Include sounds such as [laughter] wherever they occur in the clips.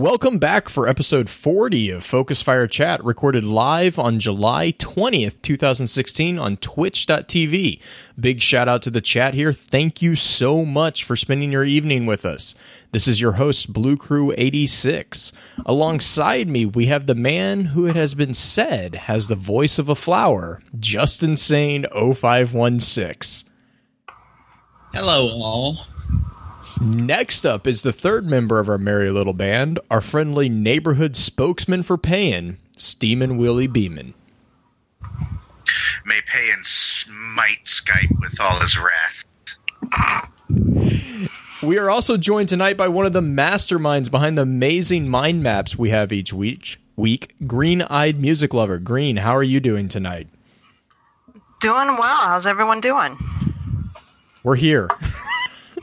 Welcome back for episode 40 of Focus Fire Chat, recorded live on July 20th, 2016 on twitch.tv. Big shout out to the chat here. Thank you so much for spending your evening with us. This is your host, Blue Crew 86. Alongside me, we have the man who it has been said has the voice of a flower, Justin Sane 0516. Hello, all. Next up is the third member of our merry little band, our friendly neighborhood spokesman for Payin, Steeman Willie Beeman. May Payan smite Skype with all his wrath. We are also joined tonight by one of the masterminds behind the amazing mind maps we have each week. Week, Green Eyed Music Lover. Green, how are you doing tonight? Doing well. How's everyone doing? We're here. [laughs]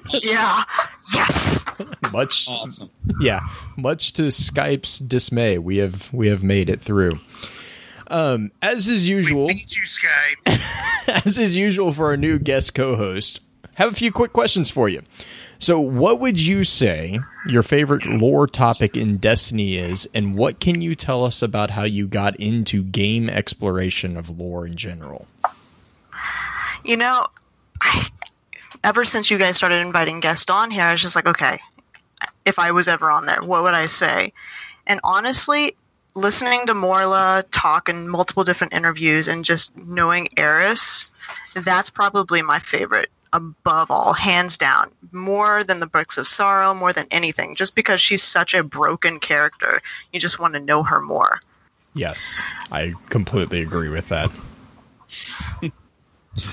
Yeah. Yes. much Awesome. yeah, much to Skype's dismay, we have we have made it through. Um, as is usual, Beat you, Skype. [laughs] as is usual for our new guest co-host, have a few quick questions for you. So, what would you say your favorite lore topic in Destiny is, and what can you tell us about how you got into game exploration of lore in general? You know, I, ever since you guys started inviting guests on here, I was just like, okay, if I was ever on there, what would I say? And honestly, listening to Morla talk in multiple different interviews and just knowing Eris, that's probably my favorite above all, hands down. More than the Bricks of Sorrow, more than anything. Just because she's such a broken character, you just want to know her more. Yes, I completely agree with that. [laughs]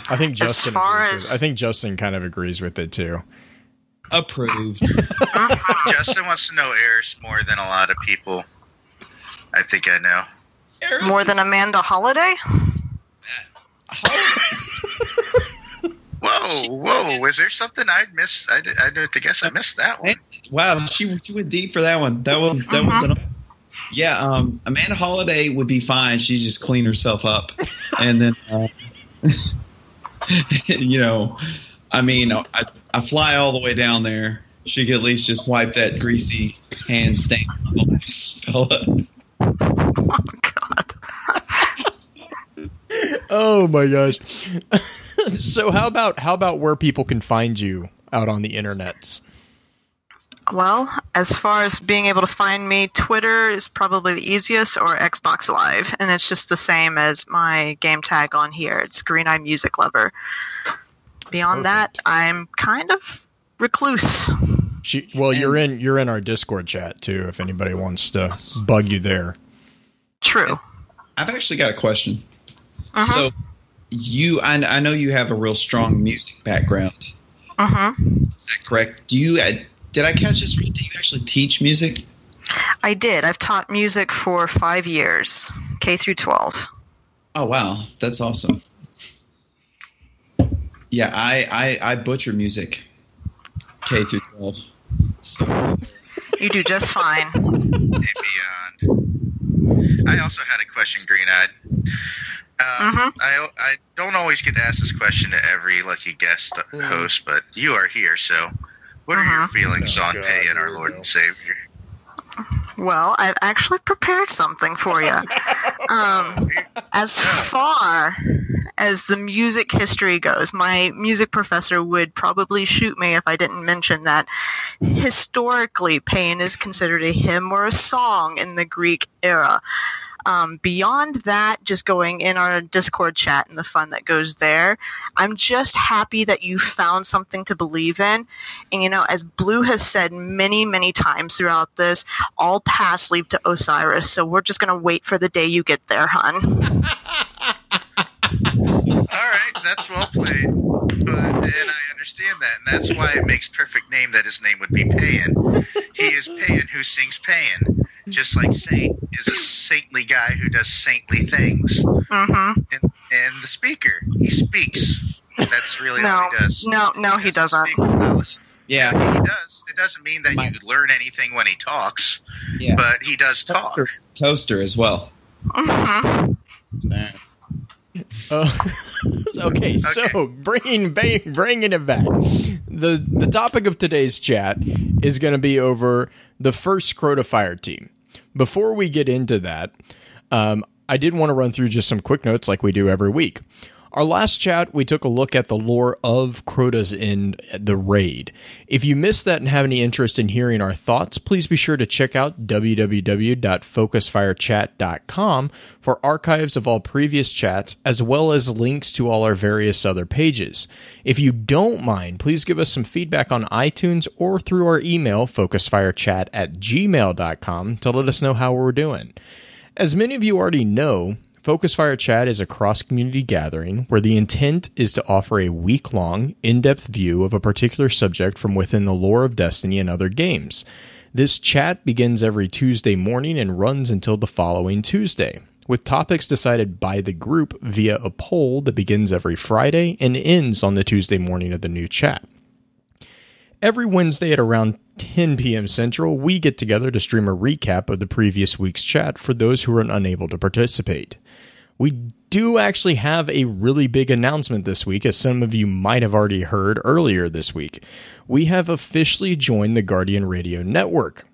I think Justin. far as- I think Justin kind of agrees with it too. Approved. [laughs] Justin wants to know Eris more than a lot of people. I think I know. More than Amanda Holliday? Whoa, whoa! Was there something I missed? I, did, I don't guess I missed that one. wow, she she went deep for that one. That was that was an, yeah. Um, Amanda Holliday would be fine. She just clean herself up, and then uh, [laughs] [laughs] you know, I mean, I I fly all the way down there. She could at least just wipe that greasy hand stain fella. [laughs] Oh my gosh! [laughs] so how about how about where people can find you out on the internets? Well, as far as being able to find me, Twitter is probably the easiest, or Xbox Live, and it's just the same as my game tag on here. It's Green Eye Music Lover. Beyond that, I'm kind of recluse. She, well, you're in you're in our Discord chat too. If anybody wants to bug you there, True. I've actually got a question. Uh-huh. So, you, I, I know you have a real strong music background. Uh-huh. Is that correct? Do you? Uh, did I catch this? right? Do you actually teach music? I did. I've taught music for five years, K through 12. Oh wow, that's awesome. Yeah, I I, I butcher music, K through twelve. So, You do just fine. and beyond. I also had a question, Green Eyed. Uh, Mhm. I I don't always get to ask this question to every lucky guest host, but you are here, so what are your Mhm. feelings Oh, on God, paying here our Lord and Savior? Well, I've actually prepared something for you. [laughs] Um, as far as the music history goes, my music professor would probably shoot me if I didn't mention that historically, pain is considered a hymn or a song in the Greek era. Um, beyond that, just going in our Discord chat and the fun that goes there, I'm just happy that you found something to believe in. And you know, as Blue has said many, many times throughout this, all paths lead to Osiris. So we're just gonna wait for the day you get there, hun. [laughs] All right, that's well played. But, and I understand that, and that's why it makes perfect name that his name would be Payan. He is Payan who sings Payan, just like Saint is a saintly guy who does saintly things. Mm-hmm. And, and the speaker, he speaks. That's really all No, he does. no, no, he doesn't doesn't. speak yeah, He does. It doesn't mean that My- you learn anything when he talks, yeah. but he does talk. Toaster, toaster as well. hmm Uh, [laughs] okay, so bringing ba- bringing it back. The the topic of today's chat is going to be over the first Crota Fire team. Before we get into that, um, I did want to run through just some quick notes like we do every week. Our last chat, we took a look at the lore of Crota's in the raid. If you missed that and have any interest in hearing our thoughts, please be sure to check out www.focusfirechat.com for archives of all previous chats, as well as links to all our various other pages. If you don't mind, please give us some feedback on iTunes or through our email, focusfirechat at gmail.com, to let us know how we're doing. As many of you already know, Focus Fire Chat is a cross community gathering where the intent is to offer a week long, in depth view of a particular subject from within the lore of Destiny and other games. This chat begins every Tuesday morning and runs until the following Tuesday, with topics decided by the group via a poll that begins every Friday and ends on the Tuesday morning of the new chat. Every Wednesday at around 10 p.m. Central, we get together to stream a recap of the previous week's chat for those who are unable to participate. We do actually have a really big announcement this week, as some of you might have already heard earlier this week. We have officially joined the Guardian Radio Network.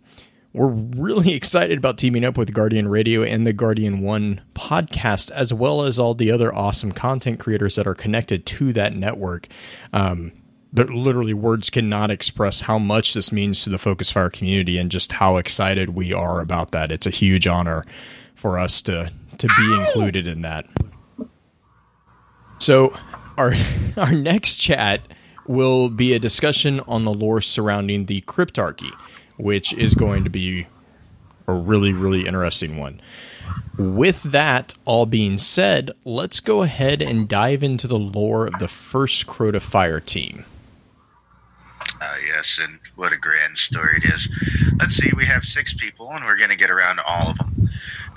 We're really [laughs] excited about teaming up with Guardian Radio and the Guardian One podcast, as well as all the other awesome content creators that are connected to that network. Um, that literally words cannot express how much this means to the Focus Fire community and just how excited we are about that. It's a huge honor for us to to be included in that. So, our [laughs] our next chat will be a discussion on the lore surrounding the Cryptarchy, which is going to be a really really interesting one. With that all being said, let's go ahead and dive into the lore of the first Crota Fire team. Uh, yes, and what a grand story it is. Let's see, we have six people, and we're going to get around to all of them.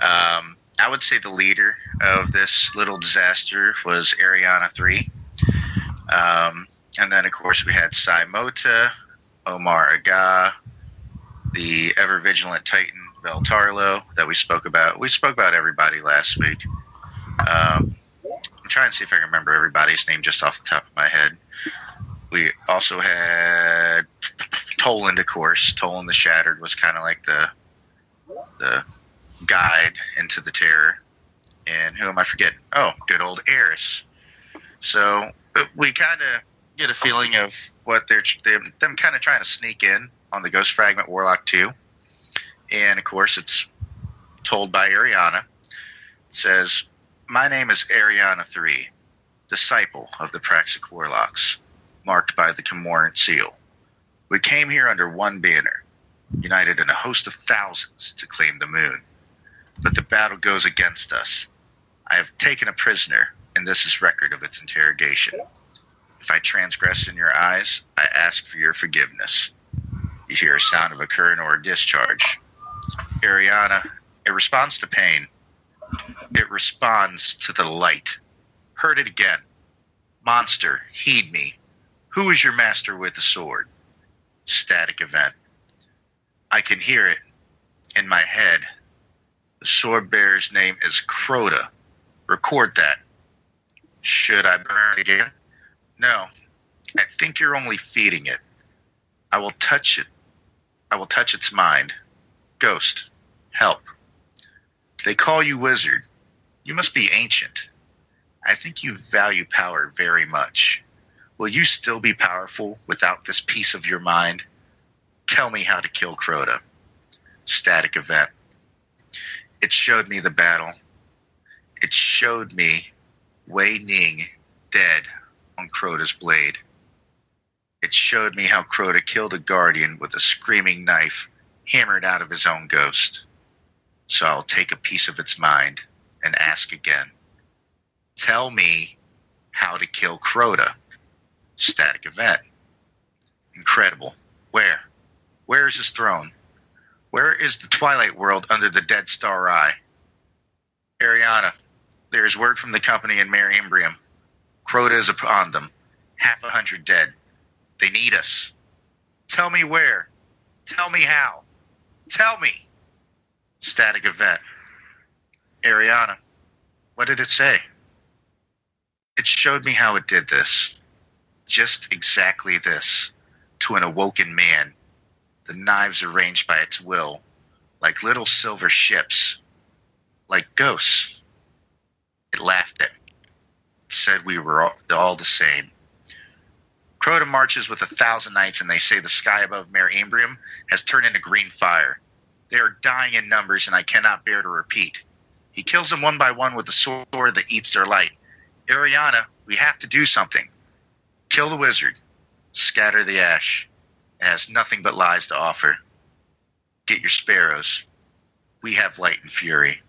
Um, I would say the leader of this little disaster was Eriana 3. Um, and then, of course, we had Sai Mota, Omar Agah, the ever vigilant Titan Vell Tarlowe that we spoke about. We spoke about everybody last week. Um, I'm trying to see if I can remember everybody's name just off the top of my head. We also had Toland, of course. Toland the Shattered was kind of like the the guide into the terror. And who am I forgetting? Oh, good old Eris. So we kind of get a feeling of what they're them, them kind of trying to sneak in on the Ghost Fragment Warlock 2. And of course, it's told by Eriana. It says, My name is Eriana 3, disciple of the Praxic Warlocks, marked by the Cormorant seal. We came here under one banner, united in a host of thousands to claim the moon but the battle goes against us. I have taken a prisoner, and this is record of its interrogation. If I transgress in your eyes, I ask for your forgiveness. You hear a sound of a current or a discharge. Eriana, it responds to pain. It responds to the light. Heard it again. Monster, heed me. Who is your master with the sword? Static event. I can hear it in my head sword bearer's name is Crota. Record that. Should I burn it again? No. I think you're only feeding it. I will touch it. I will touch its mind. Ghost, help. They call you wizard. You must be ancient. I think you value power very much. Will you still be powerful without this piece of your mind? Tell me how to kill Crota. Static event. It showed me the battle. It showed me Wei Ning dead on Crota's blade. It showed me how Crota killed a guardian with a screaming knife hammered out of his own ghost. So I'll take a piece of its mind and ask again. Tell me how to kill Crota. Static event. Incredible. Where? Where is his throne? Where is the Twilight World under the Dead Star Eye? Eriana, there is word from the company in Mare Imbrium. Crota is upon them. Half a hundred dead. They need us. Tell me where. Tell me how. Tell me. Static event. Eriana, what did it say? it showed me how it did this. Just exactly this. To an awoken man, the knives arranged by its will, like little silver ships, like ghosts. It laughed at me. It said we were all, all the same. Crota marches with a thousand knights, and they say the sky above Mare Imbrium has turned into green fire. They are dying in numbers, and I cannot bear to repeat. He kills them one by one with the sword that eats their light. Eriana, we have to do something. Kill the wizard. Scatter the ash. Has nothing but lies to offer. Get your sparrows. We have light and fury.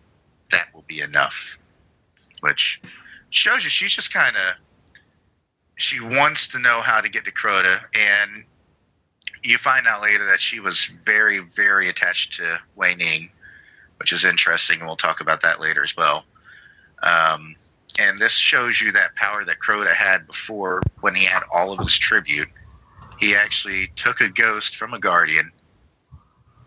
That will be enough. Which shows you she's just kind of she wants to know how to get to Crota, and you find out later that she was very, very attached to Wei Ning, which is interesting, and we'll talk about that later as well. Um, and this shows you that power that Crota had before when he had all of his tribute. He actually took a ghost from a guardian,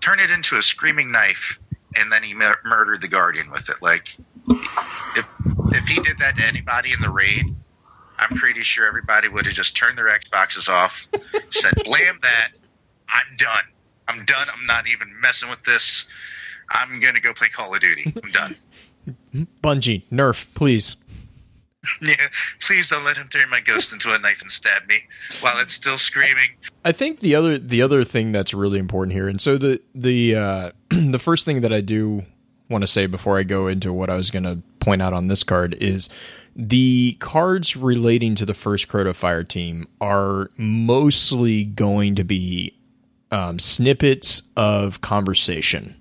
turned it into a screaming knife, and then he mur- murdered the guardian with it. Like, if if he did that to anybody in the raid, I'm pretty sure everybody would have just turned their Xboxes off, said, "Blam that! I'm done. I'm done. I'm not even messing with this. I'm gonna go play Call of Duty. I'm done." [laughs] Bungie, nerf, please. [laughs] yeah, please don't let him turn my ghost into a knife and stab me while it's still screaming. I think the other the other thing that's really important here, and so the the uh, [clears throat] the first thing that I do want to say before I go into what I was going to point out on this card is the cards relating to the first Crota Fire team are mostly going to be um, snippets of conversation.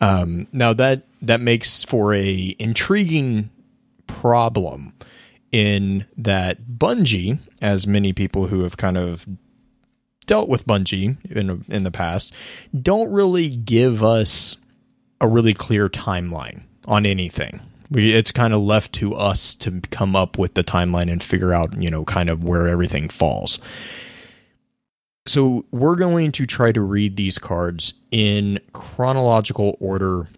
Um, now that that makes for a intriguing problem in that Bungie, as many people who have kind of dealt with Bungie in in the past, don't really give us a really clear timeline on anything. We, it's kind of left to us to come up with the timeline and figure out, you know, kind of where everything falls. So we're going to try to read these cards in chronological order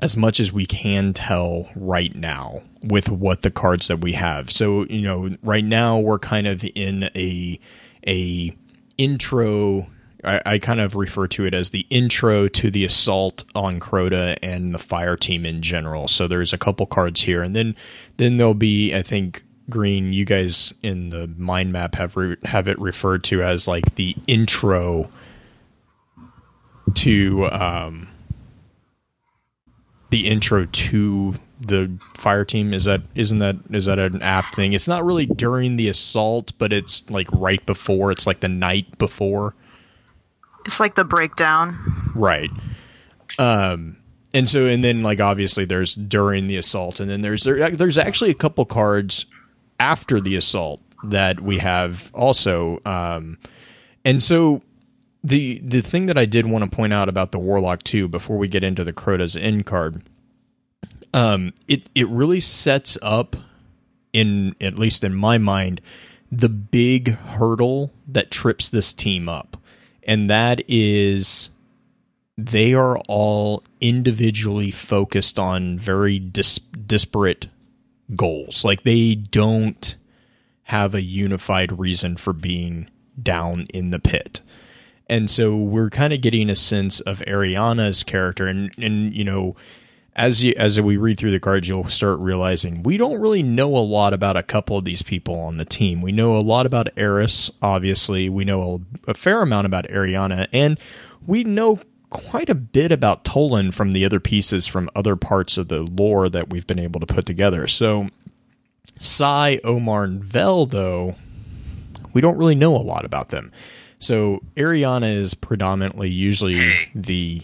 as much as we can tell right now with what the cards that we have. So, you know, right now we're kind of in a a intro I, kind of refer to it as the intro to the assault on Crota and the fire team in general. So there's a couple cards here, and then then there'll be I think Green. You guys in the mind map have re- have it referred to as like the intro to um, the intro to the fire team is that isn't that is that an apt thing it's not really during the assault but it's like right before it's like the night before it's like the breakdown. Right. Um and so and then like obviously there's during the assault and then there's there, there's actually a couple cards after the assault that we have also um and so the the thing that I did want to point out about the warlock too before we get into the Crota's end card um it it really sets up in at least in my mind the big hurdle that trips this team up and that is they are all individually focused on very dis- disparate goals. Like they don't have a unified reason for being down in the pit. And so we're kind of getting a sense of Eriana's character and and you know as you as we read through the cards, you'll start realizing we don't really know a lot about a couple of these people on the team. We know a lot about Eris, obviously. We know a, a fair amount about Eriana, and we know quite a bit about Toland from the other pieces from other parts of the lore that we've been able to put together. So, Sai, Omar, and Vel, though, we don't really know a lot about them. So, Eriana is predominantly usually the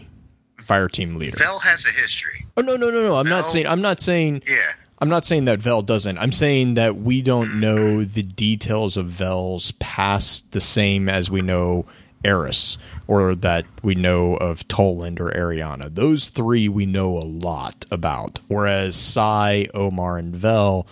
fire team leader. Vel has a history. Oh no no no no! I'm Vel, not saying I'm not saying yeah. I'm not saying that Vel doesn't. I'm saying that we don't mm-hmm. know the details of Vel's past the same as we know Eris or that we know of Toland or Eriana. Those three we know a lot about. Whereas Sai, Omar, and Vel,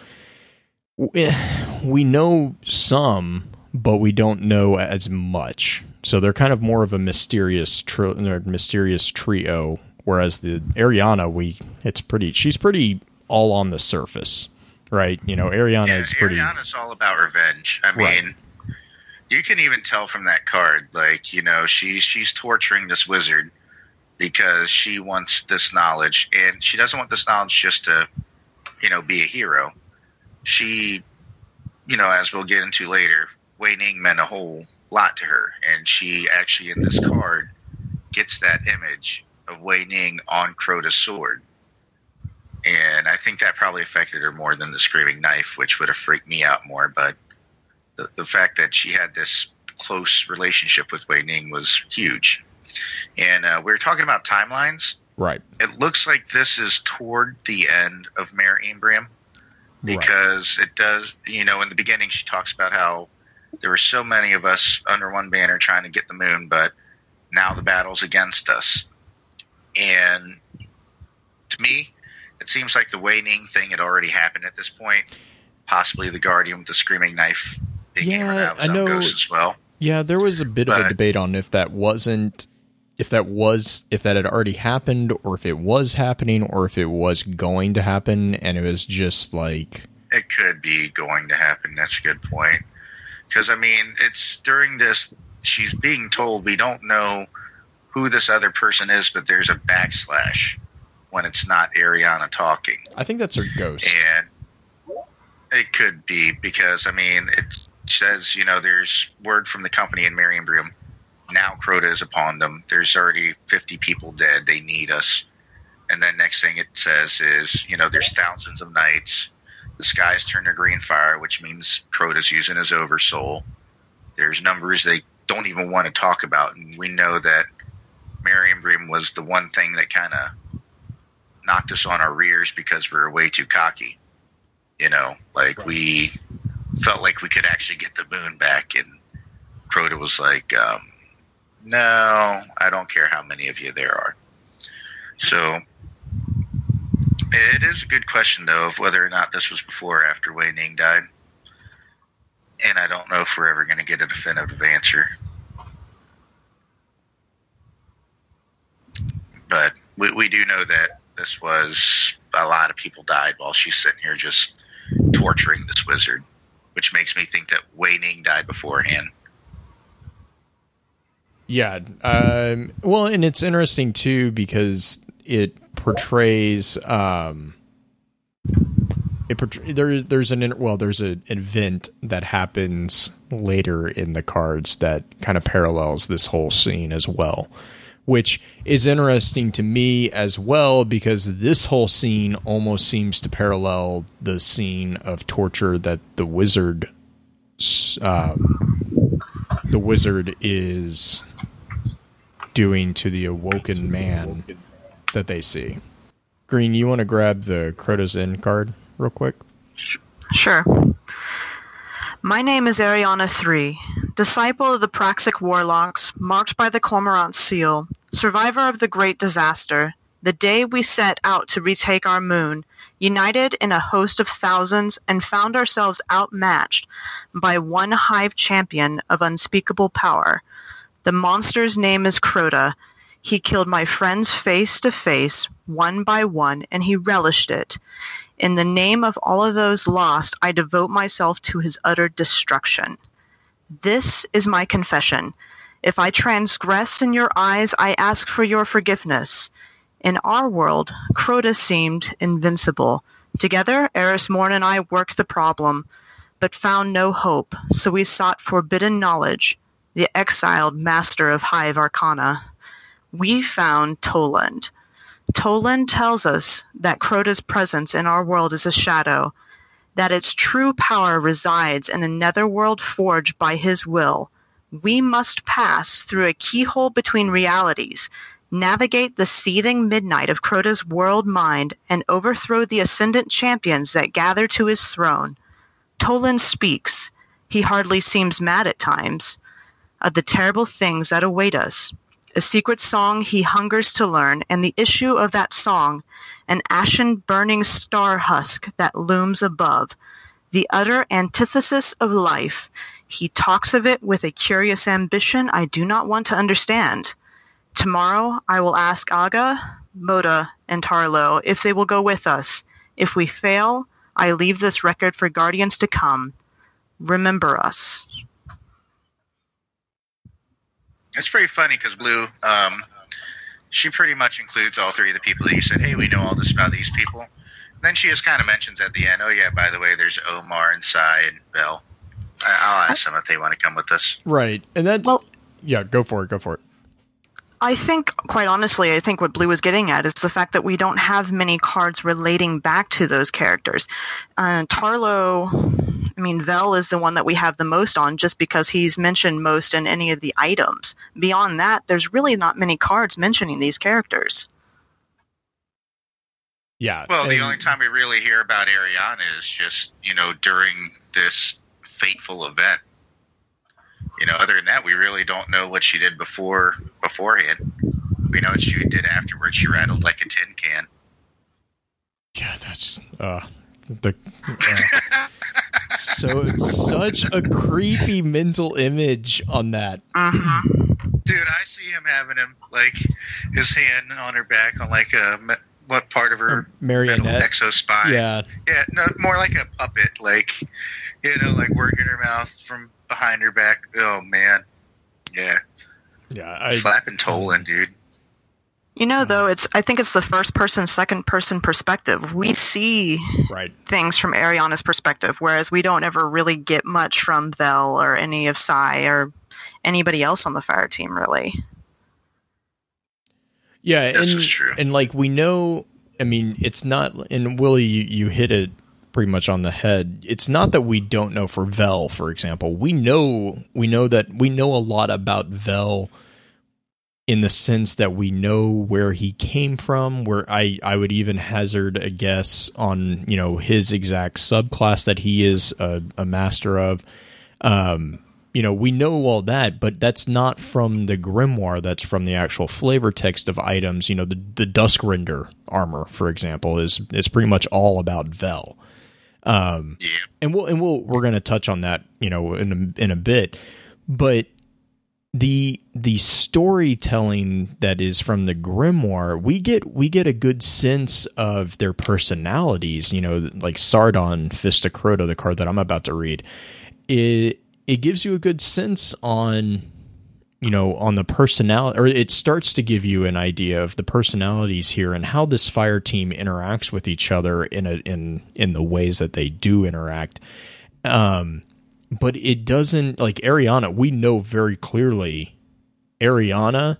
eh, we know some, but we don't know as much. So they're kind of more of a mysterious, tri- mysterious trio. Whereas the Eriana, we it's pretty. She's pretty all on the surface. right? You know, Eriana yeah, is pretty. Eriana's all about revenge. I Right. mean, you can even tell from that card, like you know, she's she's torturing this wizard because she wants this knowledge, and she doesn't want this knowledge just to, you know, be a hero. She, you know, as we'll get into later, Wei Ning meant a whole lot to her, and she actually in this card gets that image of Wei Ning on Crota's sword. And I think that probably affected her more than the screaming knife, which would have freaked me out more. But the, the fact that she had this close relationship with Wei Ning was huge. And uh, we were talking about timelines. right. It looks like this is toward the end of Mare Imbrium Right. because it does, you know, in the beginning she talks about how there were so many of us under one banner trying to get the moon, but now the battle's against us. And to me, it seems like the Wei Ning thing had already happened at this point. Possibly the Guardian with the screaming knife being Yeah, hammered out of I know- as well. Yeah, there was a bit of a debate on if that wasn't if that was if that had already happened or if it was happening or if it was going to happen and it was just like It could be going to happen. That's a good point. Because, I mean, it's during this, she's being told we don't know who this other person is, but there's a backslash when it's not Eriana talking. I think that's her ghost. And it could be because, I mean, it says, you know, there's word from the company in Mare Imbrium Now Crota is upon them. There's already 50 people dead. They need us. And then next thing it says is, you know, there's thousands of knights. The skies turn to green fire, which means Crota's using his oversoul. There's numbers they don't even want to talk about. And we know that Mare Imbrium was the one thing that kind of knocked us on our rears because we were way too cocky. You know, like we felt like we could actually get the moon back, and Crota was like, um, "No, I don't care how many of you there are." So it is a good question, though, of whether or not this was before or after Wei Ning died. And I don't know if we're ever going to get a definitive answer. But we, we do know that this was a lot of people died while she's sitting here just torturing this wizard, which makes me think that Wei Ning died beforehand. Yeah. Um, well, and it's interesting too because it portrays. Um, it portray- there, there's an well, there's an event that happens later in the cards that kind of parallels this whole scene as well, which is interesting to me as well because this whole scene almost seems to parallel the scene of torture that the wizard, um, the wizard is doing to the awoken man that they see. Green, you want to grab the Crota's End card real quick? Sure. My name is Eriana Three, disciple of the Praxic Warlocks, marked by the Cormorant seal, survivor of the Great Disaster, the day we set out to retake our moon, united in a host of thousands and found ourselves outmatched by one hive champion of unspeakable power. The monster's name is Crota. He killed my friends face to face, one by one, and he relished it. In the name of all of those lost, I devote myself to his utter destruction. This is my confession. If I transgress in your eyes, I ask for your forgiveness. In our world, Crota seemed invincible. Together, Eris Morn and I worked the problem, but found no hope, so we sought forbidden knowledge, the exiled master of Hive Arcana. We found Toland. Toland tells us that Crota's presence in our world is a shadow, that its true power resides in a netherworld forged by his will. We must pass through a keyhole between realities, navigate the seething midnight of Crota's world mind, and overthrow the ascendant champions that gather to his throne. Toland speaks. He hardly seems mad at times. Of the terrible things that await us a secret song he hungers to learn, and the issue of that song, an ashen burning star husk that looms above, the utter antithesis of life. He talks of it with a curious ambition I do not want to understand. Tomorrow I will ask Agah, Mota, and Tarlowe if they will go with us. If we fail, I leave this record for guardians to come. Remember us. It's pretty funny because Blue, um, she pretty much includes all three of the people that you said, hey, we know all this about these people. then she just kind of mentions at the end, oh, yeah, by the way, there's Omar and Sai and Vel. I- will ask them if they want to come with us. Right. And that's. Well- yeah, go for it. Go for it. I think, quite honestly, I think what Blue was getting at is the fact that we don't have many cards relating back to those characters. Uh, Tarlowe, I mean, Vel is the one that we have the most on just because he's mentioned most in any of the items. Beyond that, there's really not many cards mentioning these characters. Yeah. Well, the only time we really hear about Eriana is just, you know, during this fateful event. You know, other than that, we really don't know what she did before beforehand. We know what she did afterwards. She rattled like a tin can. Yeah, that's uh the uh, [laughs] so such a creepy mental image on that. hmm Dude, I see him having him like his hand on her back on like a what part of her Marionette. exo spine? Yeah. yeah, no, more like a puppet, like you know, like working her mouth from behind her back. Oh man, yeah, Yeah, I flapping Toland, dude. You know, though, it's I think it's the first person, second person perspective. We mm. see right. things from Eriana's perspective, whereas we don't ever really get much from Vel or any of Sai or anybody else on the fire team, really. Yeah, This and is true. and like we know, I mean, it's not. And Willie, you, you hit it pretty much on the head. It's not that we don't know for Vel, for example. We know we know that we know a lot about Vel in the sense that we know where he came from. Where I I would even hazard a guess on you know his exact subclass that he is a, a master of. Um, you know, we know all that, but that's not from the grimoire. That's from the actual flavor text of items. You know, the the Duskrender armor, for example, is is pretty much all about Vel. Um, Yeah, and we'll and we'll we're going to touch on that, you know, in a, in a bit. But the the storytelling that is from the grimoire, we get we get a good sense of their personalities. You know, like Sardon Fist the card that I'm about to read. It it gives you a good sense on you know on the personality or it starts to give you an idea of the personalities here and how this fire team interacts with each other in a in in the ways that they do interact um but it doesn't like eriana we know very clearly eriana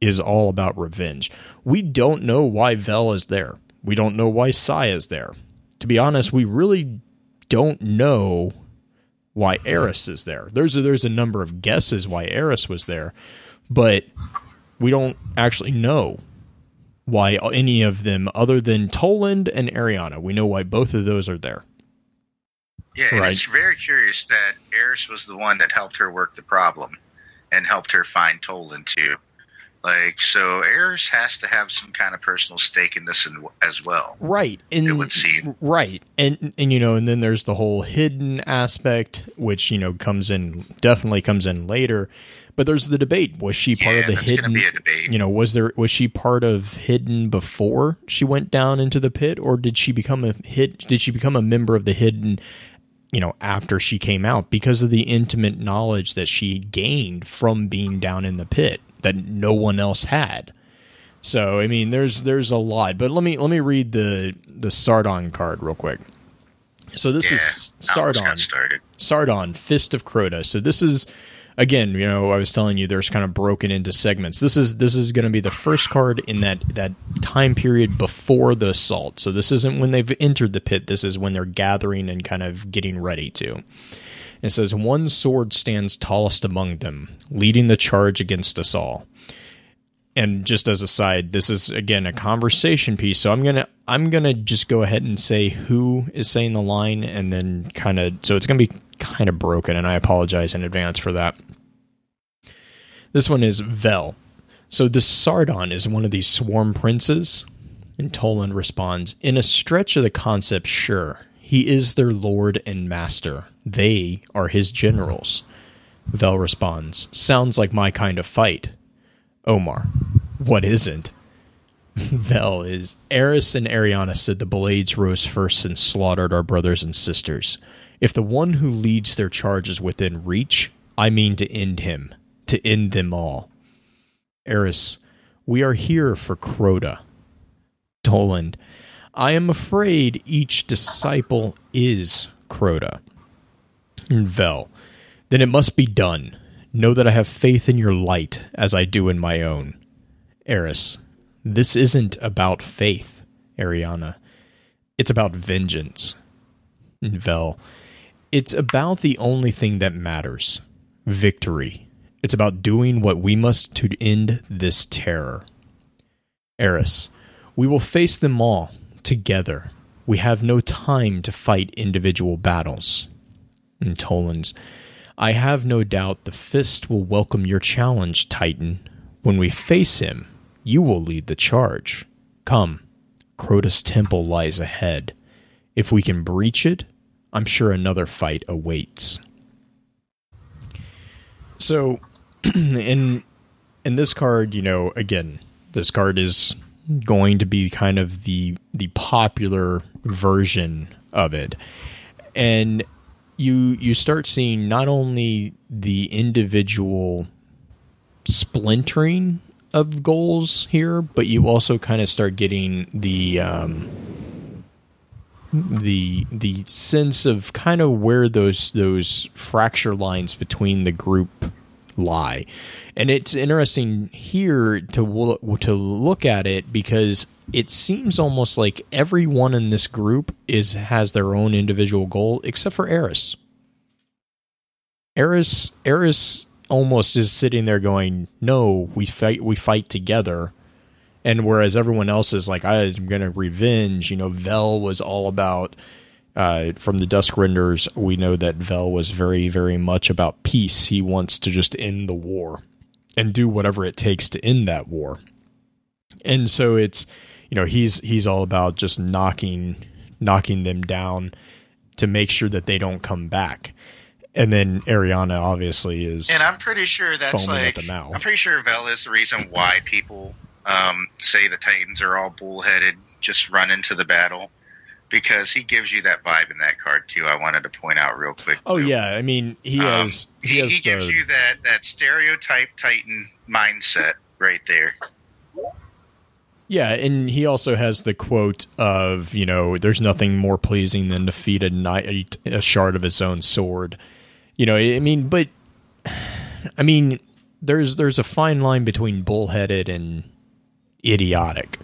is all about revenge we don't know why vel is there we don't know why sai is there to be honest we really don't know why Eris is there. There's a, there's a number of guesses why Eris was there, but we don't actually know why any of them, other than Toland and Eriana, we know why both of those are there. Yeah. And it's very curious that Eris was the one that helped her work the problem and helped her find Toland too. Like, so Eris has to have some kind of personal stake in this as well. Right, and It would seem. right, and and you know, and then there's the whole hidden aspect, which you know comes in definitely comes in later. But there's the debate: was she part yeah, of the that's hidden? be a debate. you know was there was she part of hidden before she went down into the pit or did she become a hid did she become a member of the hidden you know after she came out because of the intimate knowledge that she gained from being down in the pit that no one else had so i mean there's there's a lot but let me let me read the the sardon card real quick so this yeah, is sardon. Sardon, Fist of Crota. So this is again, you know, I was telling you there's kind of broken into segments. This is this is going to be the first card in that that time period before the assault. So this isn't when they've entered the pit. This is when they're gathering and kind of getting ready to. It says one sword stands tallest among them, leading the charge against us all. And just as a side, this is again a conversation piece. So I'm gonna I'm gonna just go ahead and say who is saying the line, and then kind of so it's gonna be kind of broken, and I apologize in advance for that. This one is Vel. So this Sardon is one of these swarm princes, and Toland responds, In a stretch of the concept, sure. He is their lord and master. They are his generals. Vel responds, Sounds like my kind of fight. Omar, what isn't? [laughs] Vel is Eris and Eriana said the Blades rose first and slaughtered our brothers and sisters. If the one who leads their charge is within reach, I mean to end him, to end them all. Eris, we are here for Crota. Toland, I am afraid each disciple is Crota. Vel, then it must be done. Know that I have faith in your light as I do in my own. Eris, this isn't about faith, Eriana. It's about vengeance. Vel, it's about the only thing that matters victory. It's about doing what we must to end this terror. Eris, we will face them all together. We have no time to fight individual battles. And Toland's, I have no doubt the fist will welcome your challenge, Titan. When we face him, you will lead the charge. Come, Crota's temple lies ahead. If we can breach it, I'm sure another fight awaits. So, [clears throat] in in this card, you know, again, this card is going to be kind of the the popular version of it, and you you start seeing not only the individual splintering of goals here, but you also kind of start getting the um, the the sense of kind of where those those fracture lines between the group lie. And it's interesting here to to look at it because it seems almost like everyone in this group is has their own individual goal except for Eris. Eris Eris almost is sitting there going, "No, we fight we fight together." And whereas everyone else is like, "I'm going to revenge," you know, Vel was all about uh, from the Dusk Renders, we know that Vel was very, very much about peace. He wants to just end the war and do whatever it takes to end that war. And so it's, you know, he's he's all about just knocking knocking them down to make sure that they don't come back. And then Eriana obviously is, and I'm pretty sure that's like I'm pretty sure Vel is the reason why people um, say the Titans are all bullheaded, just run into the battle because he gives you that vibe in that card too. I wanted to point out real quick. Oh yeah, I mean he um, has he, he, has he gives you that that stereotype Titan mindset right there. Yeah, and he also has the quote of you know, "There's nothing more pleasing than to feed a knight a shard of his own sword." You know, I mean, but I mean, there's there's a fine line between bullheaded and idiotic.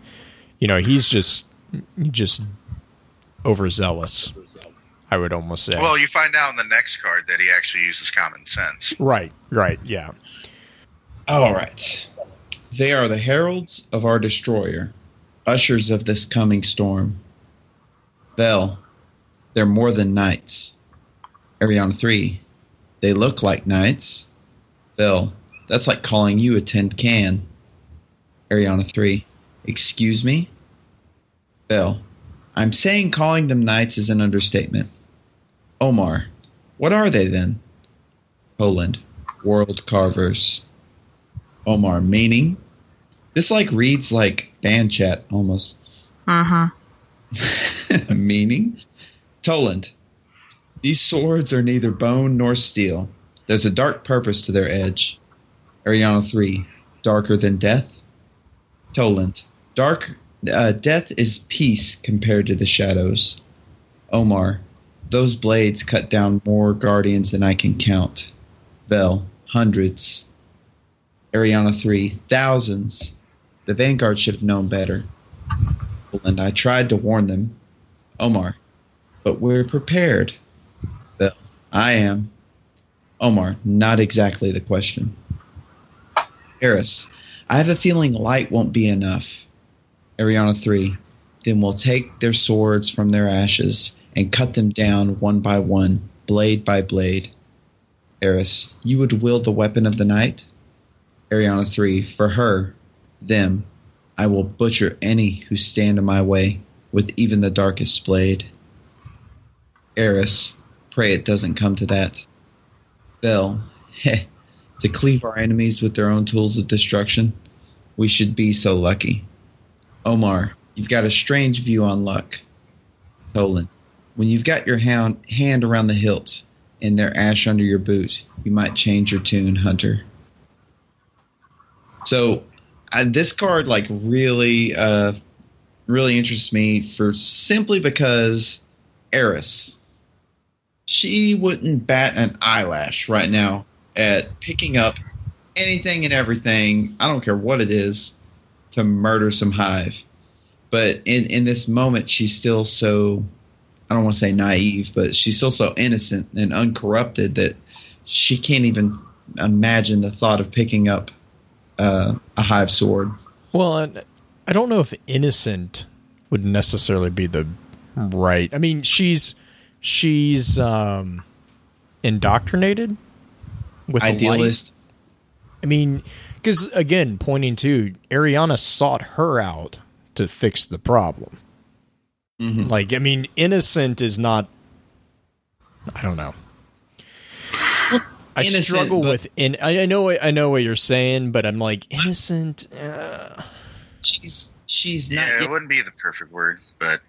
You know, he's just just overzealous. I would almost say. Well, you find out in the next card that he actually uses common sense. Right, right, yeah. All right. They are the heralds of our destroyer, ushers of this coming storm. Vel, they're more than knights. Eriana 3, they look like knights. Vel, that's like calling you a tin can. Eriana 3, excuse me? Vel, I'm saying calling them knights is an understatement. Omar, what are they then? Toland, world carvers. Omar, meaning? This like reads like band chat almost. Uh huh. [laughs] meaning? Toland, these swords are neither bone nor steel. There's a dark purpose to their edge. Eriana 3, darker than death. Toland, dark uh, death is peace compared to the shadows. Omar, those blades cut down more guardians than I can count. Vel, hundreds. Eriana 3, thousands. The Vanguard should have known better. And I tried to warn them. Omar, but we're prepared. Vel, I am. Omar, not exactly the question. Eris, I have a feeling light won't be enough. Eriana 3, then we'll take their swords from their ashes and cut them down one by one, blade by blade. Eris, you would wield the weapon of the night? Eriana 3, for her, them, I will butcher any who stand in my way with even the darkest blade. Eris, pray it doesn't come to that. Vel, heh, to cleave our enemies with their own tools of destruction, we should be so lucky. Omar, you've got a strange view on luck. Toland, when you've got your hound, hand around the hilt and their ash under your boot, you might change your tune, Hunter. So, this card like really, uh, really interests me for simply because Eris, she wouldn't bat an eyelash right now at picking up anything and everything. I don't care what it is to murder some hive. But in in this moment, she's still so I don't want to say naive, but she's still so innocent and uncorrupted that she can't even imagine the thought of picking up uh, a hive sword. Well, I- don't know if innocent would necessarily be the right. I mean, she's she's um, indoctrinated with. Idealist. I mean, because again, pointing to Eriana sought her out to fix the problem. Mhm. Like, I mean, innocent is not. I don't know. I innocent, struggle but- with in. I, I know. I know what you're saying, but I'm like innocent. Uh, She's she's not. Yeah, it wouldn't be the perfect word, but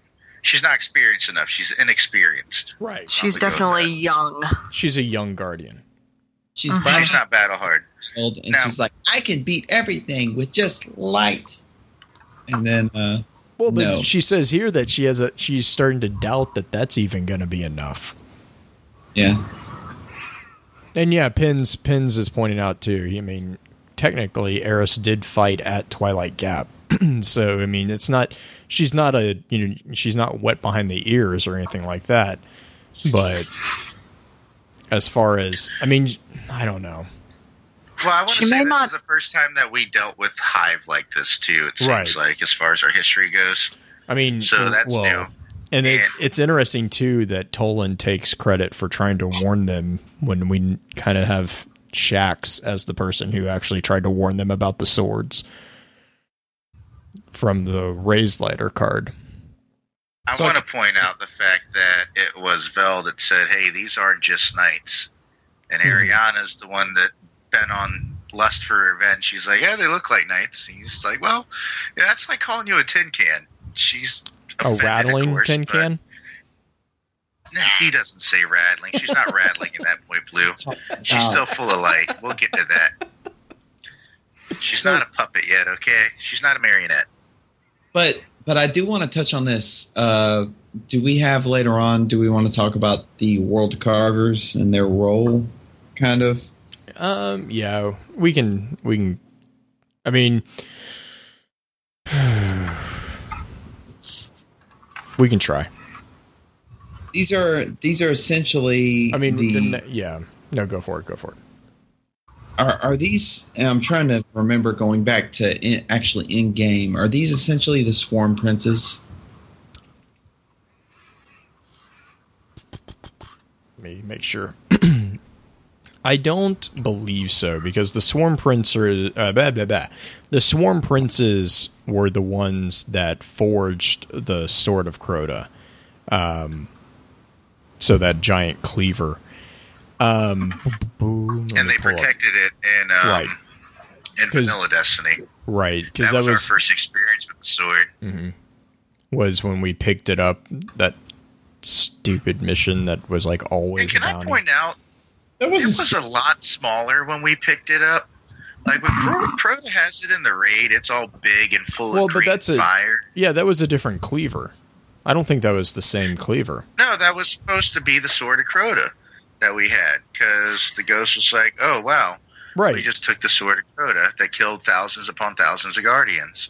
she's not experienced enough. She's inexperienced. right. She's Probably go with definitely young. She's a young guardian. She's five She's not battle hard. old, and No. she's like, I can beat everything with just light. And then, uh, Well, but No. she says here that she has a. She's starting to doubt that that's even going to be enough. yeah, And yeah, Pins Pins is pointing out too. I mean, technically, Eris did fight at Twilight Gap, [clears throat] so I mean, it's not. She's not a you know she's not wet behind the ears or anything like that. But as far as I mean, I don't know. Well, I want She to say may this not- is the first time that we dealt with Hive like this too. It seems Right. like, as far as our history goes. I mean, So that's well, new. And it's, And- it's interesting too that Toland takes credit for trying to warn them when we kind of have Shax as the person who actually tried to warn them about the swords from the raised lighter card. I So- want to point out the fact that it was Vel that said, "Hey, these aren't just knights," and Mhm. Eriana's the one that been on lust for revenge. She's like, "Yeah, they look like knights." And he's like, "Well, yeah, that's like calling you a tin can." She's A offended, of rattling course, tin can. Nah, he doesn't say rattling. She's not rattling at that point, Blue. [laughs] She's Wow. still full of light. We'll get to that. She's So- not a puppet yet, okay? She's not a marionette. but but I do want to touch on this. Uh, do we have later on? Do we want to talk about the world carvers and their role? Kind of. Um, yeah, we can. We can. I mean, [sighs] we can try. These are these are essentially. I mean, the, the yeah. No, go for it. Go for it. Are are these? I'm trying to remember going back to in, actually in game. Are these essentially the swarm princes? Let me make sure. [clears throat] I don't believe so because the swarm princes, uh, blah, blah, blah. the swarm princes were the ones that forged the sword of Crota. Um, so that giant cleaver. Um, boom, And they pull up- protected it in um, Right. in 'Cause Vanilla Destiny. right because That, that, was, was, our first experience with the sword. mhm, was when we picked it up. That stupid mission that was like always. And can a I bounty. point out That it was a lot smaller when we picked it up. Like when Crota, [laughs] Crota has it in the raid, it's all big and full Well, of but green that's a- fire. Yeah, that was a different cleaver. I don't think that was the same cleaver. No, that was supposed to be the sword of Crota that we had because the ghost was like, "Oh wow, we Right. just took the sword of Crota that killed thousands upon thousands of guardians."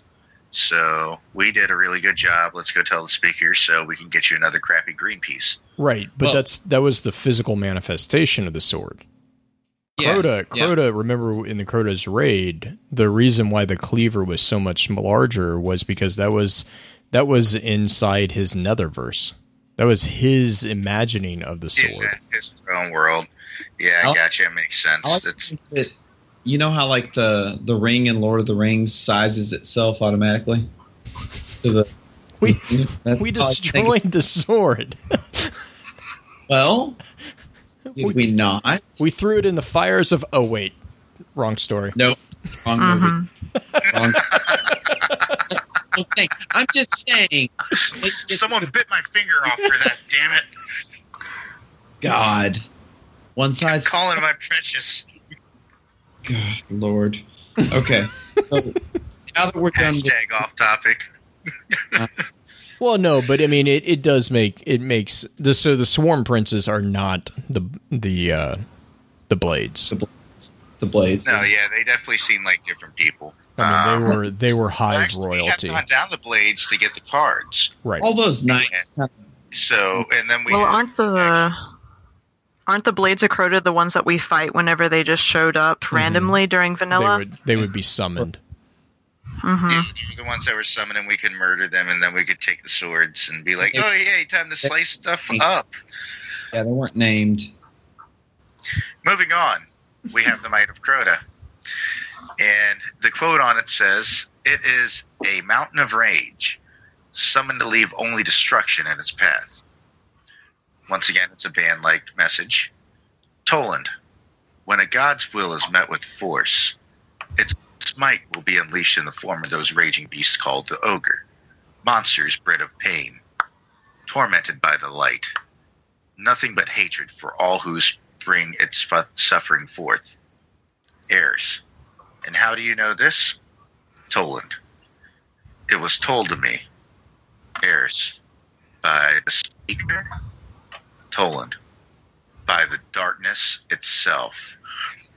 So we did a really good job. Let's go tell the speaker so we can get you another crappy green piece. Right, but Well- that's that was the physical manifestation of the sword. Yeah, Crota, yeah. Remember in the Crota's raid, the reason why the cleaver was so much larger was because that was that was inside his netherverse. That was his imagining of the sword. Yeah, it's their own world. Yeah, I I'll- gotcha. It makes sense. I like to That's think that you know how like the the ring in Lord of the Rings sizes itself automatically to the We- That's we how I think- destroyed the sword. [laughs] Well, did we, not? we threw it in the fires of. Oh wait, wrong story. No, wrong Mhm. movie. Wrong. [laughs] [laughs] whole thing. I'm just saying. [laughs] Someone bit my finger off for that. Damn it! God. One size. Calling my precious. God, Lord. Okay. So now that we're done with off topic. [laughs] Well, no, but I mean, it, it does make it makes the so the swarm princes are not the the uh, the blades. the blades, the blades. No, yeah, they definitely seem like different people. I mean, Um, they were they were hive actually, royalty, We have gone down the blades to get the cards. right? all those knights. kind So, and then we. Well, aren't the aren't the blades of Crota the ones that we fight whenever they just showed up randomly during They vanilla? would they would be summoned. hmm the ones that were summoning, we could murder them, and then we could take the swords and be like, "Oh yeah, time to slice stuff up." yeah, they weren't named. Moving on, we have the Might of Crota. And the quote on it says, It is a mountain of rage, summoned to leave only destruction in its path. Once again, it's a band like message. Toland, when a god's will is met with force, its might will be unleashed in the form of those raging beasts called the ogre, monsters bred of pain, tormented by the light, nothing but hatred for all who bring its suffering forth. Eris. And how do you know this? Toland. It was told to me. Eris. By the speaker? Toland. By the darkness itself.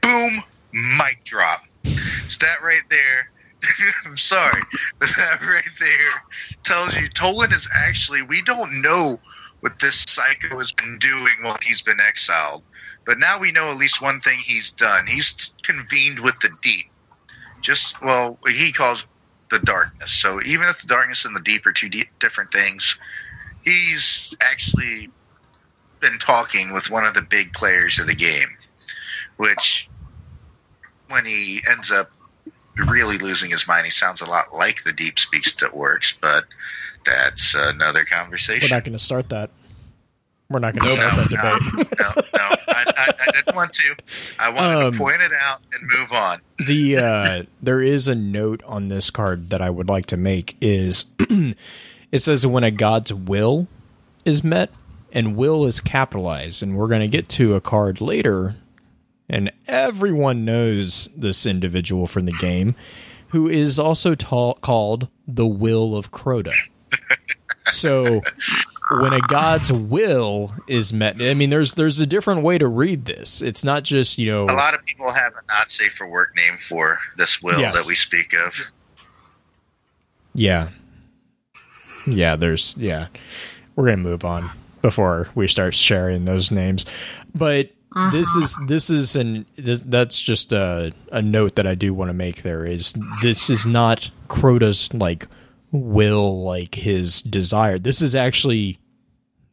Boom! Mic drop. It's that right there. [laughs] I'm sorry, but that right there tells you Toland is actually, we don't know what this psycho has been doing while he's been exiled. But now we know at least one thing he's done. He's convened with the deep. Just, well, he calls the darkness. So even if the darkness and the deep are two di- different things, he's actually been talking with one of the big players of the game, which when he ends up really losing his mind, he sounds a lot like the deep speaks that works, but that's another conversation. We're not going to start that. We're not going to Nope. start no, that debate. no, no. I, I, I didn't want to. I wanted Um, to point it out and move on. the uh, there is a note on this card that I would like to make is [clears throat] it says when a god's will is met and will is capitalized and we're going to get to a card later and everyone knows this individual from the game who is also ta- called the will of Crota. so when a god's will is met I mean there's there's a different way to read this. It's not just, you know A lot of people have a not safe for work name for this will Yes. that we speak of. Yeah. Yeah, there's yeah. We're going to move on before we start sharing those names. But this is this is an this, that's just a a note that I do want to make there is this is not Crota's like will like his desire. This is actually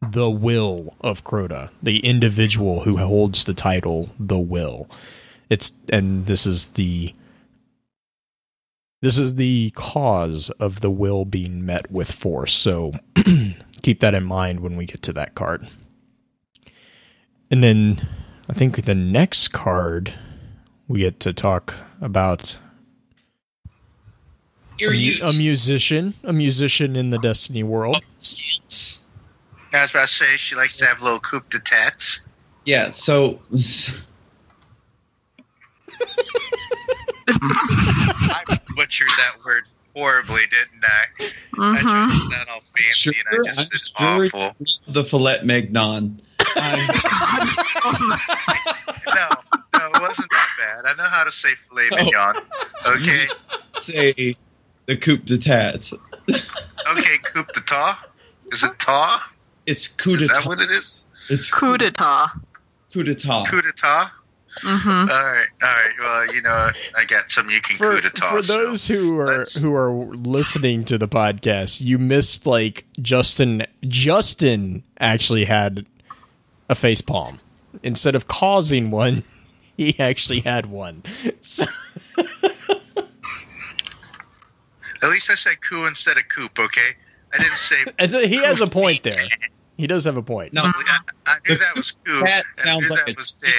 the will of Crota, the individual who holds the title the will. It's and this is the this is the cause of the will being met with force. So [clears throat] keep that in mind when we get to that card. And then I think the next card we get to talk about a, a musician, a musician in the Destiny world. I was about to say she likes to have little coup de tats. Yeah, so [laughs] I butchered that word horribly, didn't I? I tried to mm-hmm. sound all fancy, sure, and I just I'm sure awful. the fillet mignon. I, [laughs] No, no, it wasn't that bad. I know how to say filet oh. mignon. Okay, [laughs] say the coupe de tats. okay, coupe de ta. Is it ta? It's coup d'etat. Is that what it is? It's Coup d'etat. coup d'etat. Coup d'etat. ta. hmm All right, all right. Well, you know, I got some you can For, coup de ta. for so- those who are let's- who are listening to the podcast, you missed like Justin. Justin actually had a face palm instead of causing one. [laughs] He actually had one. So, At least I said coup instead of coupe. Okay, I didn't say. [laughs] he has a point there. He does have a point. No, I, I knew that was coup. That and I sounds knew like that a- was there.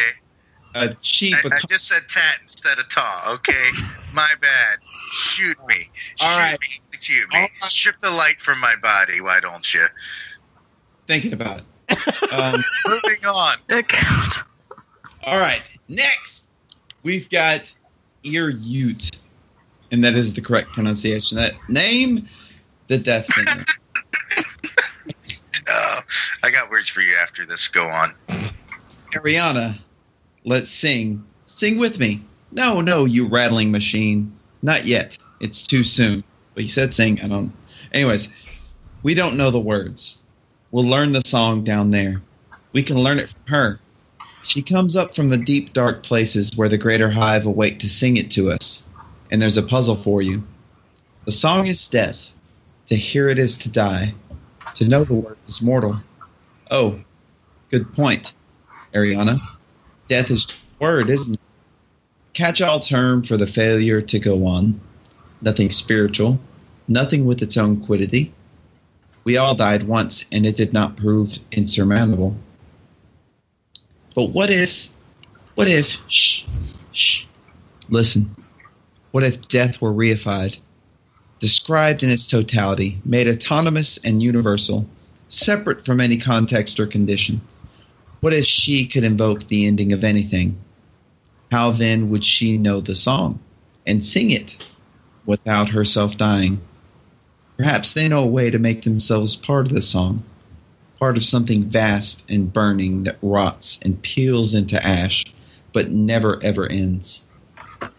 a cheap. I, I just said tat instead of ta. Okay, [laughs] my bad. Shoot me. Shoot All right. me. The you, me. Strip the light from my body. Why don't you? Thinking about it. [laughs] Um, Moving on. God. all right. Next, we've got Ir Yût, and that is the correct pronunciation. That name the Death Singer. [laughs] Uh, I got words for you after this. Go on. Eriana, let's sing. Sing with me. No, no, you rattling machine. Not yet. It's too soon. But you said sing. I don't. Anyways, we don't know the words. We'll learn the song down there. We can learn it from her. She comes up from the deep, dark places where the greater hive await to sing it to us. And there's a puzzle for you. The song is death. To hear it is to die. To know the word is mortal. Oh, good point. Eriana. Death is word, isn't it? Catch all term for the failure to go on. Nothing spiritual, nothing with its own quiddity. We all died once, and it did not prove insurmountable. But what if, what if, shh, shh, listen. What if death were reified, described in its totality, made autonomous and universal, separate from any context or condition? What if she could invoke the ending of anything? How then would she know the song and sing it without herself dying? Perhaps they know a way to make themselves part of the song, part of something vast and burning that rots and peels into ash, but never ever ends.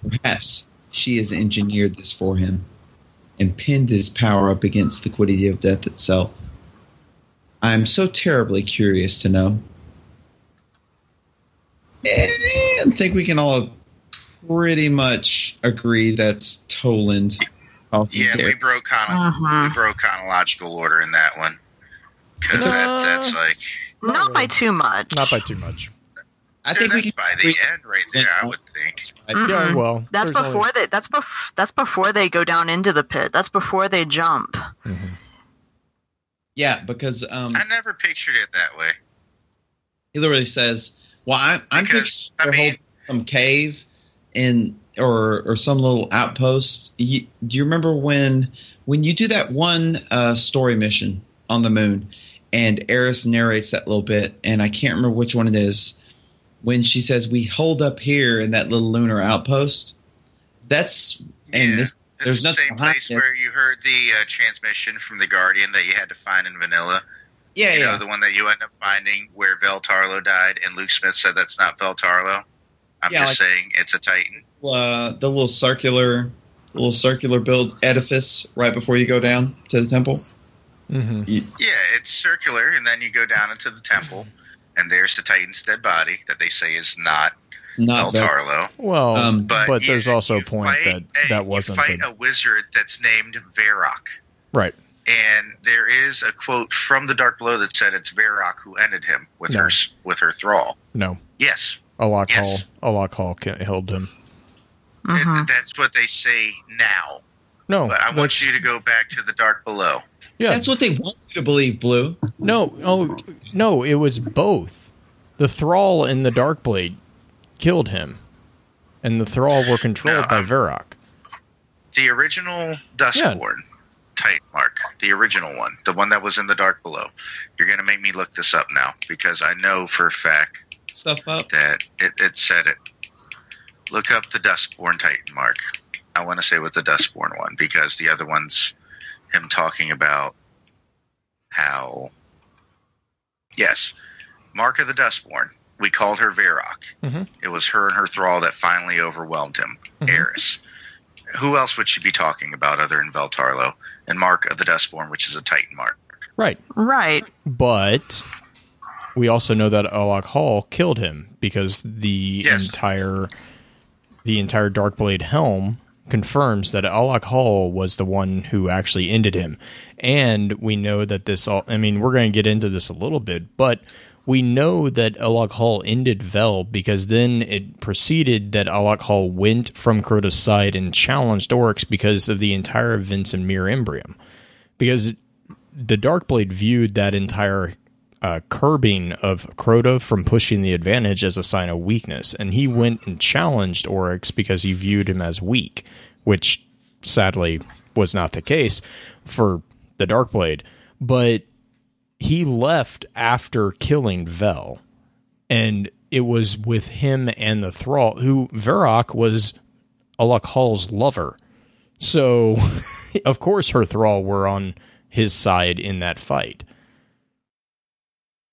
Perhaps she has engineered this for him and pinned his power up against the quiddity of death itself. I am so terribly curious to know. And I think we can all pretty much agree that's Toland. talking Yeah, to we broke chrono- Uh-huh. we broke chronological order in that one. Because No. that's, that's like Not Not by too much. Not by too much. I think we that's can by agree. the end right there. I would think. Mm-mm. Yeah, well, That's before only- they. That's bef- That's before they go down into the pit. That's before they jump. Mhm. Yeah, because um, I never pictured it that way. he literally says, "Well, I, I'm Because, picturing I mean- some cave in or or some little outpost." You, do you remember when when you do that one uh, story mission on the moon, and Eris narrates that little bit, and I can't remember which one it is. When she says, "We hold up here in that little lunar outpost," that's and Yeah. this It's There's the nothing same place it. where you heard the uh, transmission from the Guardian that you had to find in Vanilla. yeah you yeah know, the one that you end up finding where Vel Tarlowe died, and Luke Smith said that's not Vel Tarlowe. I'm Yeah, just saying it's a Titan. uh, the little circular little circular build edifice right before you go down to the temple. Mm-hmm. Yeah, it's circular, and then you go down into the temple, and there's the Titan's dead body that they say is not It's not very- Vell Tarlowe. Well, Um, but, But, there's you- also a point fight that a- that wasn't You fight the a wizard that's named Varrock. right. and there is a quote from the Dark Below that said it's Varrock who ended him with No. her with her thrall. No, Yes, Alok Yes. Hall. Alak-Hul ca- held him. It- Mhm. that's what they say now. No, But I want you to go back to the Dark Below. Yeah, That's what they want you to believe, Blue. no, oh no, it was both. The thrall and the Darkblade killed him, and the thrall were controlled No, by um, Varrock. The original Duskborn Titan Mark, the original one, the one that was in the Dark Below. You're going to make me look this up now because I know for a fact Stuff up. that it, it said it. Look up the Duskborn Titan Mark. I want to say with the Duskborn one because the other one's him talking about how. Yes, Mark of the Duskborn. We called her Varrock. Mhm. It was her and her thrall that finally overwhelmed him, Mhm. Eris. Who else would she be talking about other than Vell Tarlowe and Mark of the Duskborn, which is a Titan Mark? Right, Right. but we also know that Alak-Hul killed him because the Yes. entire the entire Darkblade helm confirms that Alak-Hul was the one who actually ended him. And we know that this all I mean, we're going to get into this a little bit, but we know that Alak-Hul ended Vel because then it proceeded that Alak-Hul went from Crota's side and challenged Oryx because of the entire events in Mare Imbrium. Because the Darkblade viewed that entire uh, curbing of Crota from pushing the advantage as a sign of weakness, and he went and challenged Oryx because he viewed him as weak, which sadly was not the case for the Darkblade. But he left after killing Vel, and it was with him and the Thrall, who Varrock was Alak-Hul's lover. So, [laughs] of course, her Thrall were on his side in that fight.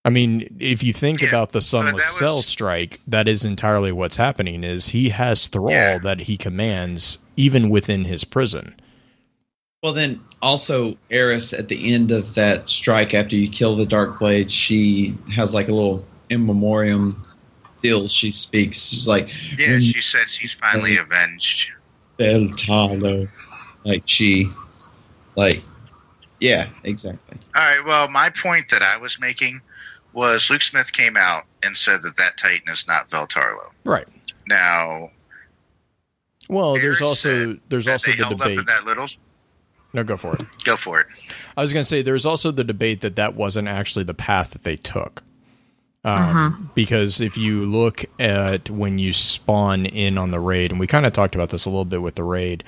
I mean, if you think Yeah, about the but Sunless uh, that Cell was- strike, that is entirely what's happening. Is he has Thrall Yeah. that he commands even within his prison? Well, then also Eris at the end of that strike, after you kill the Dark Blade, she has like a little in memoriam deal. She speaks. She's like, Yeah, she says she's finally avenged. Del Talo. Like she, like, yeah, exactly. All right. Well, my point that I was making was Luke Smith came out and said that that Titan is not Vell Tarlowe. Right. Now, Well, there's also there's also the debate. that little. No, go for it. Go for it. I was going to say there's also the debate that that wasn't actually the path that they took. Um, Because if you look at when you spawn in on the raid, and we kind of talked about this a little bit with the raid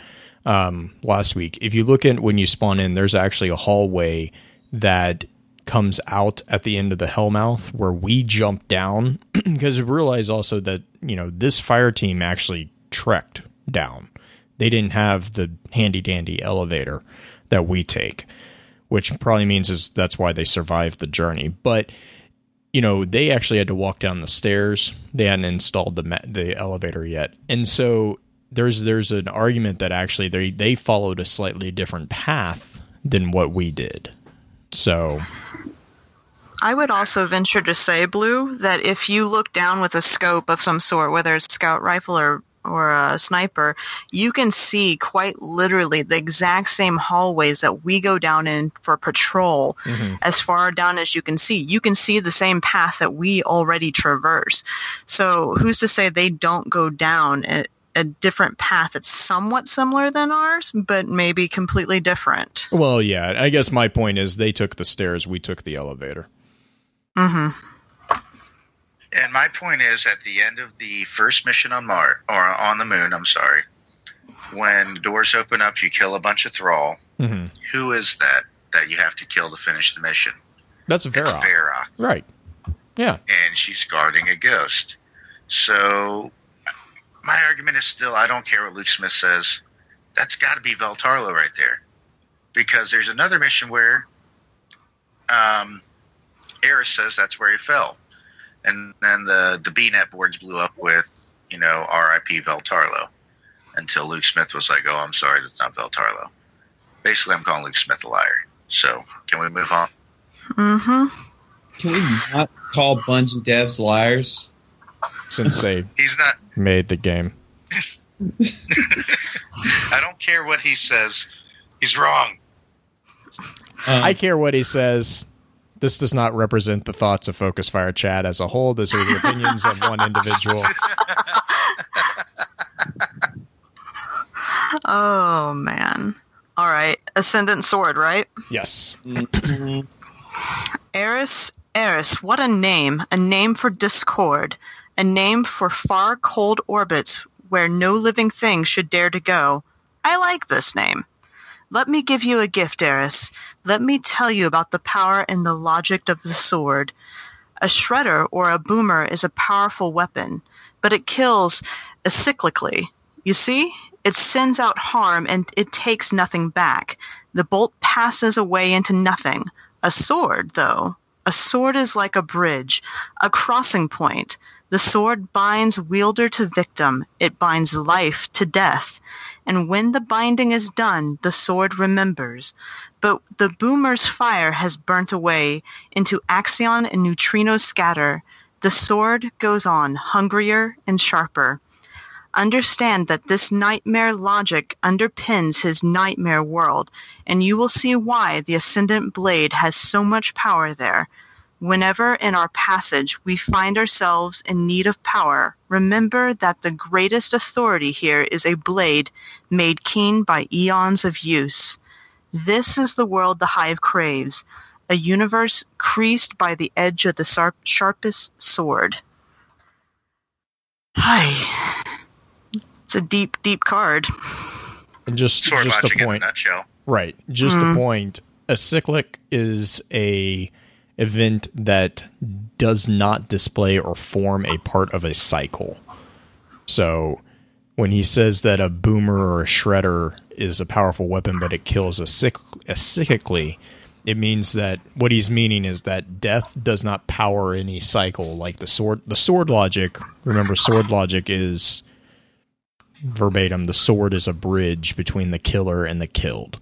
um, last week, if you look at when you spawn in, there's actually a hallway that comes out at the end of the Hellmouth where we jump down [clears throat] because we realize also that you know this fire team actually trekked down. They didn't have the handy dandy elevator that we take, which probably means is that's why they survived the journey. But you know, they actually had to walk down the stairs. They hadn't installed the the elevator yet, and so there's there's an argument that actually they they followed a slightly different path than what we did. So I would also venture to say, Blue, that if you look down with a scope of some sort, whether it's scout rifle or or a sniper, you can see quite literally the exact same hallways that we go down in for patrol. Mm-hmm. As far down as you can see, you can see the same path that we already traverse. So who's to say they don't go down a, a different path that's somewhat similar than ours, but maybe completely different? Well, yeah, I guess my point is they took the stairs, we took the elevator. Hmm And my point is, at the end of the first mission on Mars or on the Moon, I'm sorry, when doors open up, you kill a bunch of Thrall. hmm Who is that that you have to kill to finish the mission? That's It's Varrock. Varrock, Right. Yeah. and she's guarding a ghost. So, my argument is still, I don't care what Luke Smith says. That's got to be Vell Tarlowe right there, because there's another mission where, um, Eris says that's where he fell, and then the the BNet boards blew up with you know R.I.P. Vell Tarlowe, until Luke Smith was like, "Oh, I'm sorry, that's not Vell Tarlowe." Basically, I'm calling Luke Smith a liar. So, can we move on? hmm Can we not call Bungie devs liars? Since they [laughs] He's not. made the game. [laughs] I don't care what he says. He's wrong. Um, I care what he says. This does not represent the thoughts of Focus Fire Chat as a whole. These are the opinions of one individual. [laughs] Oh man. All right, Ascendant Sword, right? Yes. mhm. Eris, Eris, what a name! A name for discord, a name for far cold orbits where no living thing should dare to go. I like this name. Let me give you a gift, Eris. Let me tell you about the power and the logic of the sword. A shredder or a boomer is a powerful weapon, but it kills acyclically. You see? It sends out harm and it takes nothing back. The bolt passes away into nothing. A sword, though, a sword is like a bridge, a crossing point. The sword binds wielder to victim, it binds life to death. And when the binding is done, the sword remembers. But the boomer's fire has burnt away into axion and neutrino scatter. The sword goes on, hungrier and sharper. Understand that this nightmare logic underpins his nightmare world, and you will see why the Ascendant Blade has so much power there. Whenever in our passage we find ourselves in need of power, remember that the greatest authority here is a blade made keen by eons of use. This is the world the Hive craves, a universe creased by the edge of the sharp- sharpest sword. Hi. It's a deep, deep card. and just Sword just logic a in a point. nutshell. Right. Just Mhm. a point. A cyclic is a event that does not display or form a part of a cycle. So when he says that a boomer or a shredder is a powerful weapon but it kills a cyc- a cyclically, it means that what he's meaning is that death does not power any cycle like the sword the sword logic. Remember sword logic is verbatim the sword is a bridge between the killer and the killed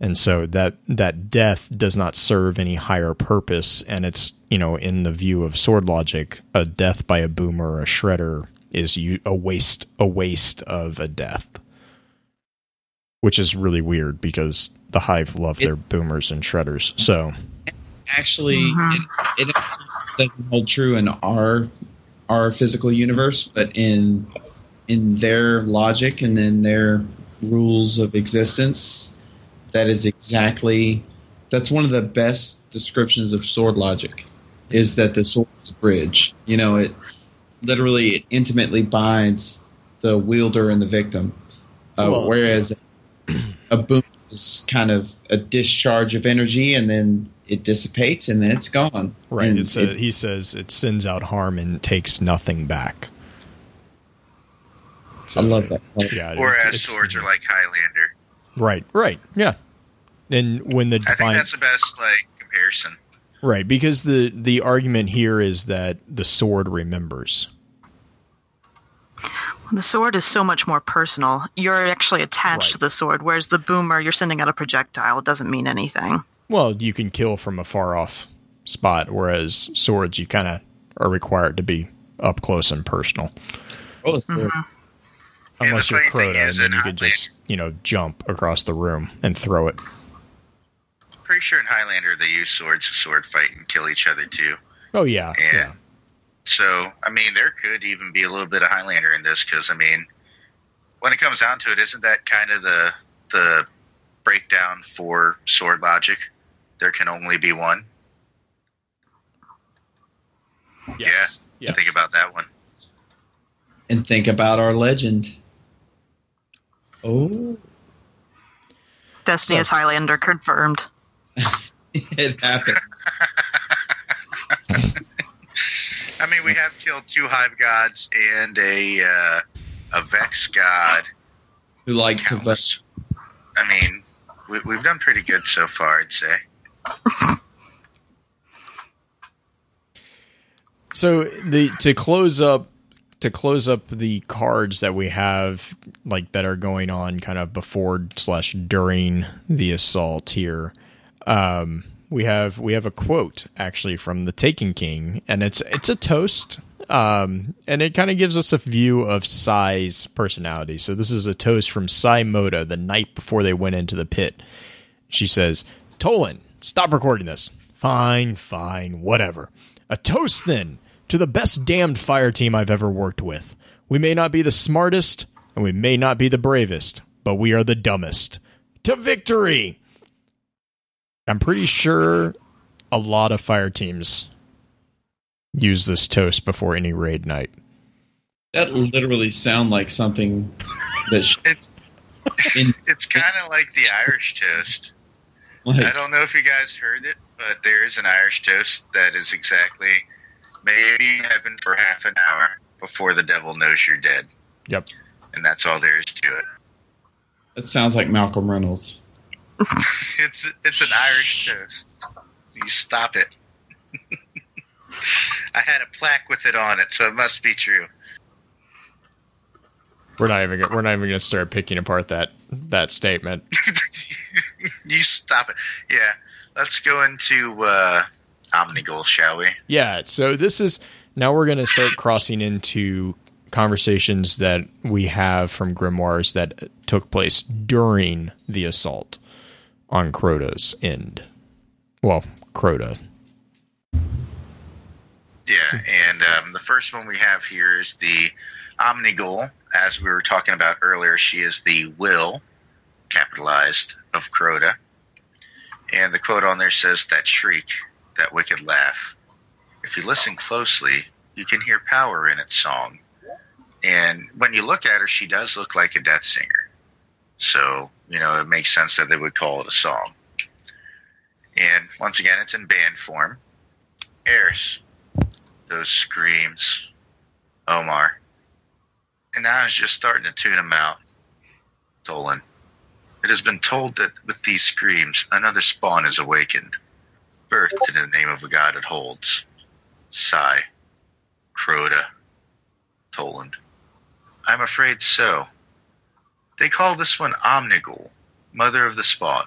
and so that that death does not serve any higher purpose. And it's you know in the view of sword logic a death by a boomer or a shredder is you a waste a waste of a death. Which is really weird because the hive love their boomers and shredders. So Actually, Mhm. it, it doesn't hold true in our our physical universe, but in in their logic and in their rules of existence, that is exactly that's one of the best descriptions of sword logic. Is that the sword is a bridge? You know, it literally it intimately binds the wielder and the victim, uh, Well- whereas a boom is kind of a discharge of energy, and then it dissipates, and then it's gone. right And it's a, it- he says it sends out harm and takes nothing back So, I love that. yeah it's- Whereas it's- swords are like Highlander. right right yeah and when the I think that's the best like comparison. Right, because the the argument here is that the sword remembers. The sword is so much more personal. You're actually attached Right. to the sword, whereas the boomer, you're sending out a projectile. It doesn't mean anything. Well, you can kill from a far off spot, whereas swords you kind of are required to be up close and personal. Oh, it's mm-hmm. the- Unless the you're funny Crota, and then you can just you know jump across the room and throw it. Pretty sure in Highlander they use swords to sword fight and kill each other too. Oh yeah, Yeah. yeah. So, I mean, there could even be a little bit of Highlander in this because, I mean, when it comes down to it, isn't that kind of the the breakdown for sword logic? There can only be one. Yes. yes. Think about that one. and think about our legend. Oh, Destiny So- is Highlander confirmed. [laughs] it happened. [laughs] I mean, we have killed two hive gods and a uh, a vex god. Who like to vote? Countless. I mean, we, we've done pretty good so far, I'd say. [laughs] So the to close up to close up the cards that we have like that are going on kind of before slash during the assault here. Um, we have we have a quote actually from the Taken King, and it's it's a toast. Um, and it kind of gives us a view of Sai's personality. So this is a toast from Sai Mota the night before they went into the pit. She says, Toland, stop recording this. Fine, fine, whatever. A toast then to the best damned fire team I've ever worked with. We may not be the smartest, and we may not be the bravest, but we are the dumbest. To victory! I'm pretty sure a lot of fire teams use this toast before any raid night. That literally sound like something that sh- It's [laughs] in it's kind of like the Irish toast. I don't know if you guys heard it, but there is an Irish toast that is exactly maybe heaven for half an hour before the devil knows you're dead. Yep. And that's all there is to it. that sounds like Malcolm Reynolds. [laughs] It's it's an Irish toast. You stop it. [laughs] I had a plaque with it on it, so it must be true. We're not even gonna, we're not even going to start picking apart that that statement. [laughs] you stop it. Yeah. Let's go into uh, Omnigul, shall we? Yeah, so this is now we're going to start crossing into conversations that we have from grimoires that took place during the assault on Crota's end. Well, Crota. Yeah, and um, the first one we have here is the Omnigul. As we were talking about earlier, she is the will, capitalized, of Crota. And the quote on there says, That shriek, that wicked laugh. If you listen closely, you can hear power in its song. And when you look at her, she does look like a death singer. So, you know, it makes sense that they would call it a song. And once again, it's in band form. Eris, those screams, Omar. And now it's just starting to tune them out. Toland. It has been told that with these screams, another spawn is awakened, birthed in the name of a god it holds. Sai. Crota. Toland. I'm afraid so. They call this one Omnigul, mother of the spawn.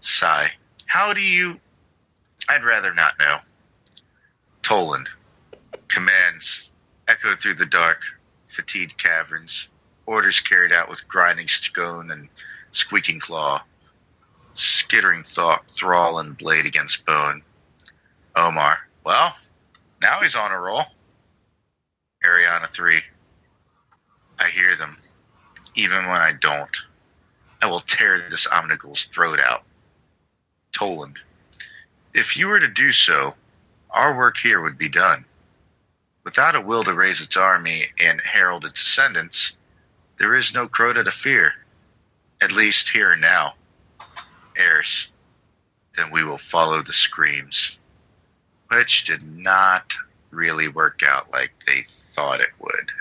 Sai. How do you. I'd rather not know. Toland. Commands echoed through the dark, fatigued caverns. Orders carried out with grinding stone and squeaking claw. Skittering thought, thrall and blade against bone. Omar. Well, now he's on a roll. Eriana 3. I hear them, even when I don't. I will tear this Omnigul's throat out. Toland. If you were to do so, our work here would be done. Without a will to raise its army and herald its ascendants, there is no Crota to fear, at least here and now. Eris, then we will follow the screams, which did not really work out like they thought it would.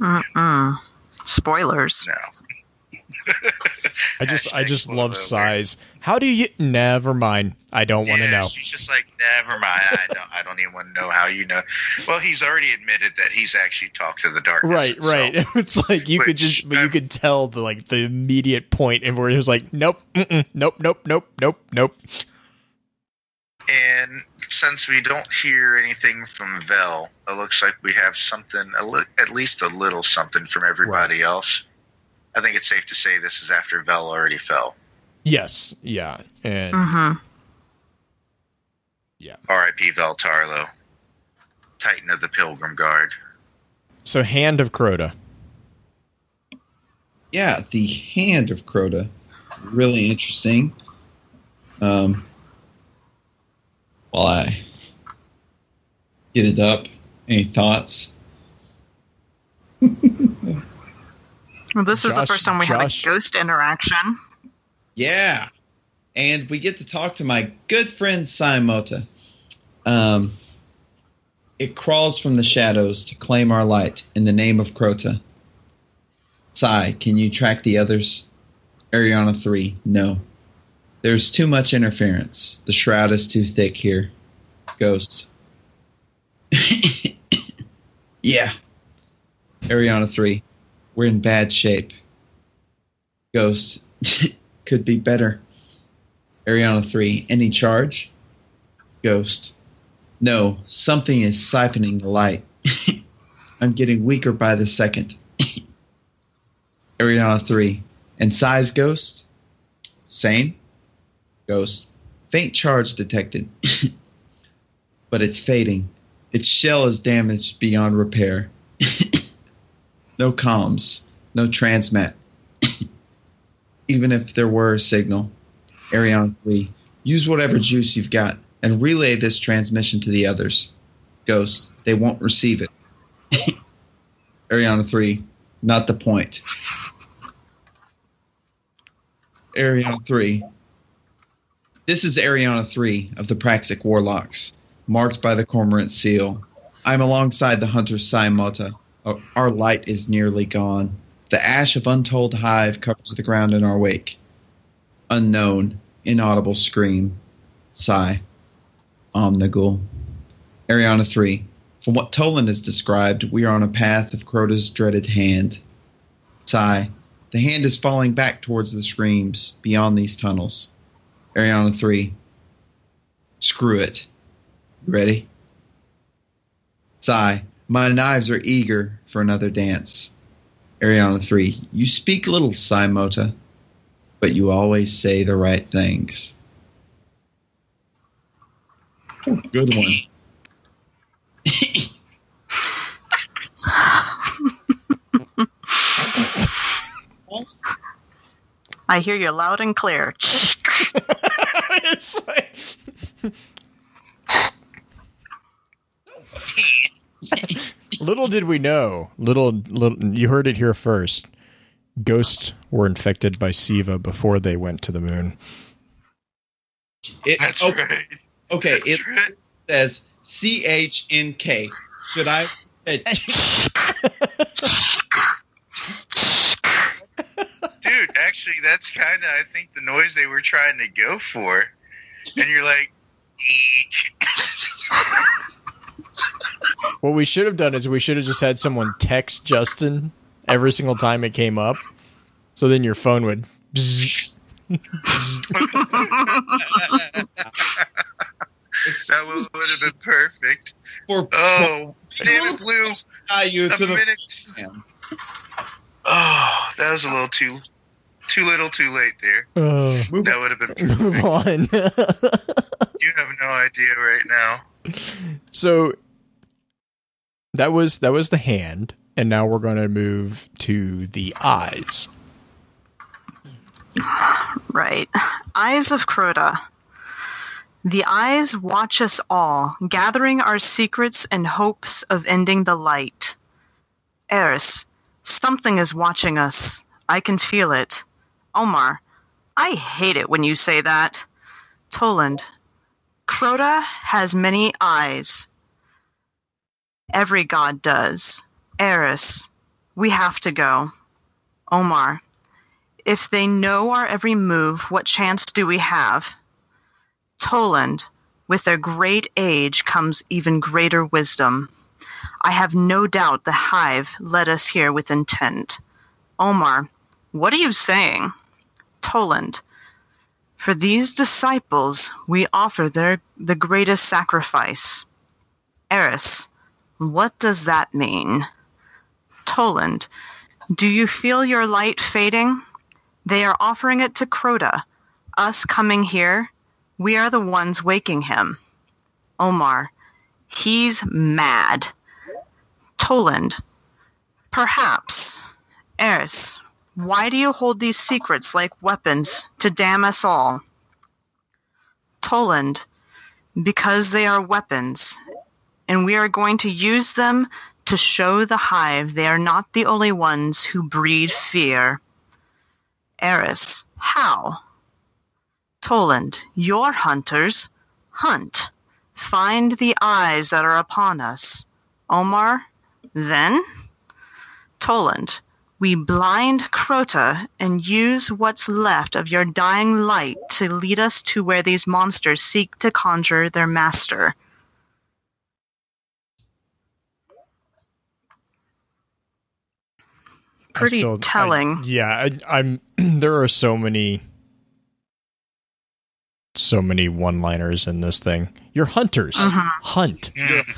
Mm-mm. Spoilers. No. [laughs] I just I just love alert. size. How do you? Never mind. I don't want to know. She's just like, never mind. I don't. I don't even want to know how you know. Well, he's already admitted that he's actually talked to the darkness. Right, itself. right. [laughs] It's like you could just, but you um, could tell the like the immediate point, and where it was like, nope, mm-mm, nope, nope, nope, nope, nope. And since we don't hear anything from Vel, it looks like we have something, at least a little something from everybody else. I think it's safe to say this is after Vel already fell. Yes, yeah, and Mm-hmm. yeah. R.I.P. Vel Tarlowe, Titan of the Pilgrim Guard. So, Hand of Crota. Yeah, the hand of Crota. Really interesting. Um, while I get it up, any thoughts? [laughs] Well, this is the first time we Josh- had a ghost interaction. Yeah. And we get to talk to my good friend Sai Mota. Um, it crawls from the shadows to claim our light in the name of Crota. Sai, can you track the others? Eriana 3, no. There's too much interference. The shroud is too thick here. Ghost. [coughs] yeah. Eriana 3, we're in bad shape. Ghost. [laughs] Could be better. Eriana 3, any charge? Ghost. No, something is siphoning the light. [laughs] I'm getting weaker by the second. [laughs] Eriana 3, and Sai's ghost? Same. Ghost. Faint charge detected. [laughs] but it's fading. Its shell is damaged beyond repair. [laughs] no comms. No transmat [laughs] even if there were a signal. Eriana 3, use whatever juice you've got and relay this transmission to the others. Ghost, they won't receive it. Eriana 3, not the point. Eriana 3. This is Eriana 3 of the Praxic Warlocks, marked by the Cormorant seal. I'm alongside the hunter Sai Mota. Our light is nearly gone. The ash of untold hive covers the ground in our wake. Unknown, inaudible scream. Sai. Omnigul. Eriana 3. From what Toland has described, we are on a path of Crota's dreaded hand. Sai. The hand is falling back towards the screams, beyond these tunnels. Eriana 3. Screw it. You ready? Sai. My knives are eager for another dance. Eriana 3. You speak little, Sai Mota, but you always say the right things. Good one. [laughs] I hear you loud and clear. [laughs] it's like, little did we know. Little, little. You heard it here first. ghosts were infected by Siva before they went to the moon. It, That's oh, right. Okay, That's it right. says C H N K. Should I? [laughs] [laughs] Dude, actually, that's kind of, I think, the noise they were trying to go for. And you're like, [laughs] What we should have done is we should have just had someone text Justin every single time it came up. So then your phone would. bzz. [laughs] that was, would have been perfect. For Oh, [laughs] damn it, Blue. you A to the minute. Oh, that was a little too, too little, too late there. Oh, That would have been [laughs] move perfect. on. [laughs] You have no idea right now. so that was that was the hand, and now we're going to move to the eyes. Right. Eyes of Crota. The eyes watch us all, gathering our secrets and hopes of ending the light. Eris, something is watching us. I can feel it. Omar, I hate it when you say that. Toland, Crota has many eyes. Every god does. Eris, we have to go. Omar, if they know our every move, what chance do we have? Toland, with their great age comes even greater wisdom. I have no doubt the hive led us here with intent. Omar, what are you saying? Toland, for these disciples we offer their the greatest sacrifice. Eris, what does that mean? Toland, do you feel your light fading? They are offering it to Crota. Us coming here, we are the ones waking him. Omar, he's mad. Toland, perhaps. Eris, why do you hold these secrets like weapons to damn us all? Toland, because they are weapons, and we are going to use them to show the hive they are not the only ones who breed fear. Eris, how? Toland, your hunters hunt. Find the eyes that are upon us. Omar, then? Toland, we blind Crota and use what's left of your dying light to lead us to where these monsters seek to conjure their master. Pretty still- I- telling. yeah, I, I'm. [clears throat] There are so many, so many one-liners in this thing. You're hunters. Mhm. Hunt. Mm.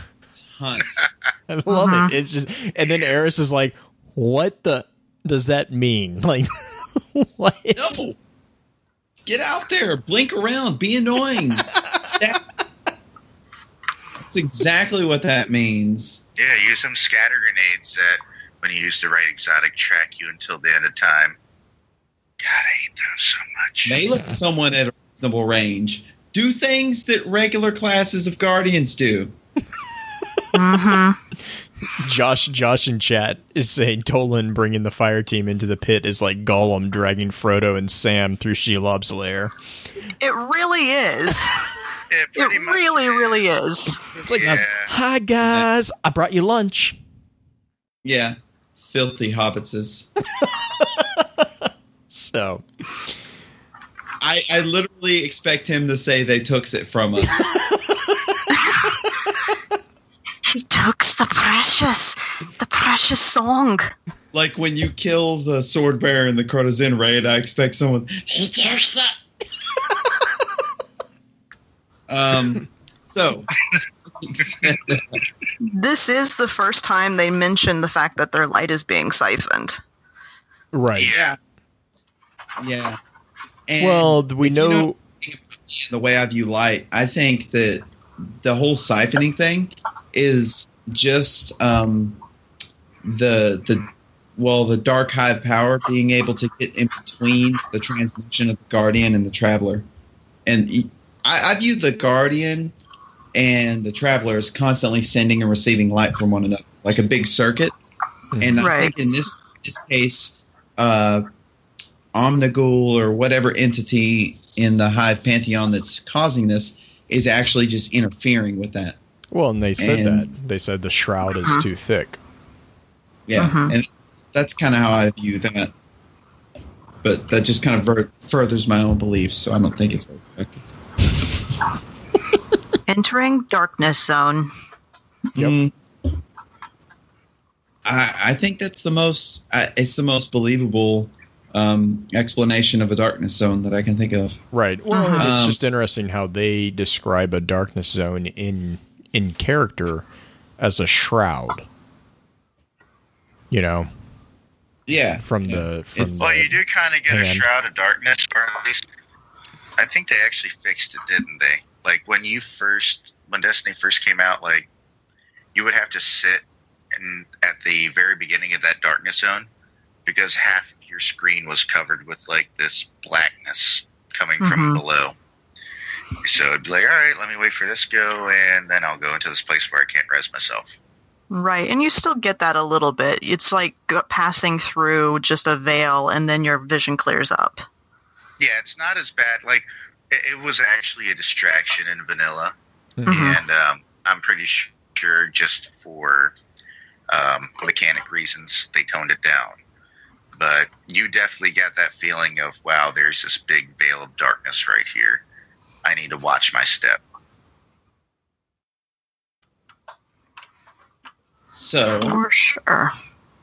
hunt. [laughs] I love Uh-huh. it. It's just, and then Eris is like, "What the does that mean? [laughs] Like, what? No. Get out there, blink around, be annoying. That's exactly what that means. Yeah, use some scatter grenades that, when you use the right exotic, track you until the end of time. God, I hate those so much. Melee someone at a reasonable range. Do things that regular classes of guardians do. [laughs] hmm Josh, Josh in chat is saying Toland bringing the fire team into the pit is like Gollum dragging Frodo and Sam through Shelob's lair. It really is. [laughs] Yeah, It pretty much. really, really is. It's like, uh, Yeah. "Hi guys, I brought you lunch." Yeah. Filthy hobbitses. [laughs] So I, I literally expect him to say they took it from us. [laughs] He took the precious, the precious song. like when you kill the sword bearer in the Crota's End raid, I expect someone he takes it. um so [laughs] This is the first time they mention the fact that their light is being siphoned. right. Yeah. yeah. And Well, we know, know- the way I view light, I think that the whole siphoning thing is just um, the the well the dark hive power being able to get in between the transmission of the guardian and the traveler, and I view the guardian and the traveler as constantly sending and receiving light from one another, like a big circuit. And I think in this this case, uh, Omnigul or whatever entity in the Hive pantheon that's causing this is actually just interfering with that. Well, and they said And- that. They said the shroud is Uh-huh. too thick. Yeah, Mhm. and that's kind of how I view that. But that just kind of ver- furthers my own beliefs, so I don't think it's very effective. [laughs] Entering darkness zone. Yep. Mm. I, I think that's the most. I, it's the most believable um, explanation of a darkness zone that I can think of. Right. Well, and it's Um, just interesting how they describe a darkness zone in in character as a shroud. You know, Yeah, from the from It's- Well, the, you do kind of get a shroud of darkness, or at least I think they actually fixed it, didn't they? Like when you first, when Destiny first came out, like you would have to sit and at the very beginning of that darkness zone because half of your screen was covered with like this blackness coming from Mhm. below. So it'd be like, all right, let me wait for this go, and then I'll go into this place where I can't res myself. Right, and you still get that a little bit. It's like passing through just a veil, and then your vision clears up. Yeah, it's not as bad. Like it, it was actually a distraction in vanilla, Mhm. and um, I'm pretty sure just for um, mechanic reasons they toned it down. But you definitely got that feeling of wow, there's this big veil of darkness right here. I need to watch my step. So For sure.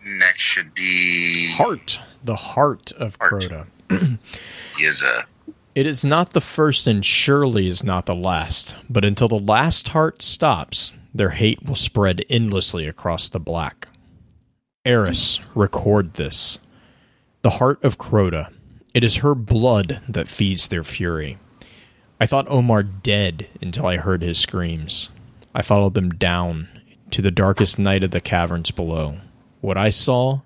Next should be heart, the heart of Heart. Crota. is a It is not the first and surely is not the last, but until the last heart stops, their hate will spread endlessly across the black. Eris, record this. The heart of Crota. It is her blood that feeds their fury. I thought Omar dead until I heard his screams. I followed them down to the darkest night of the caverns below. What I saw,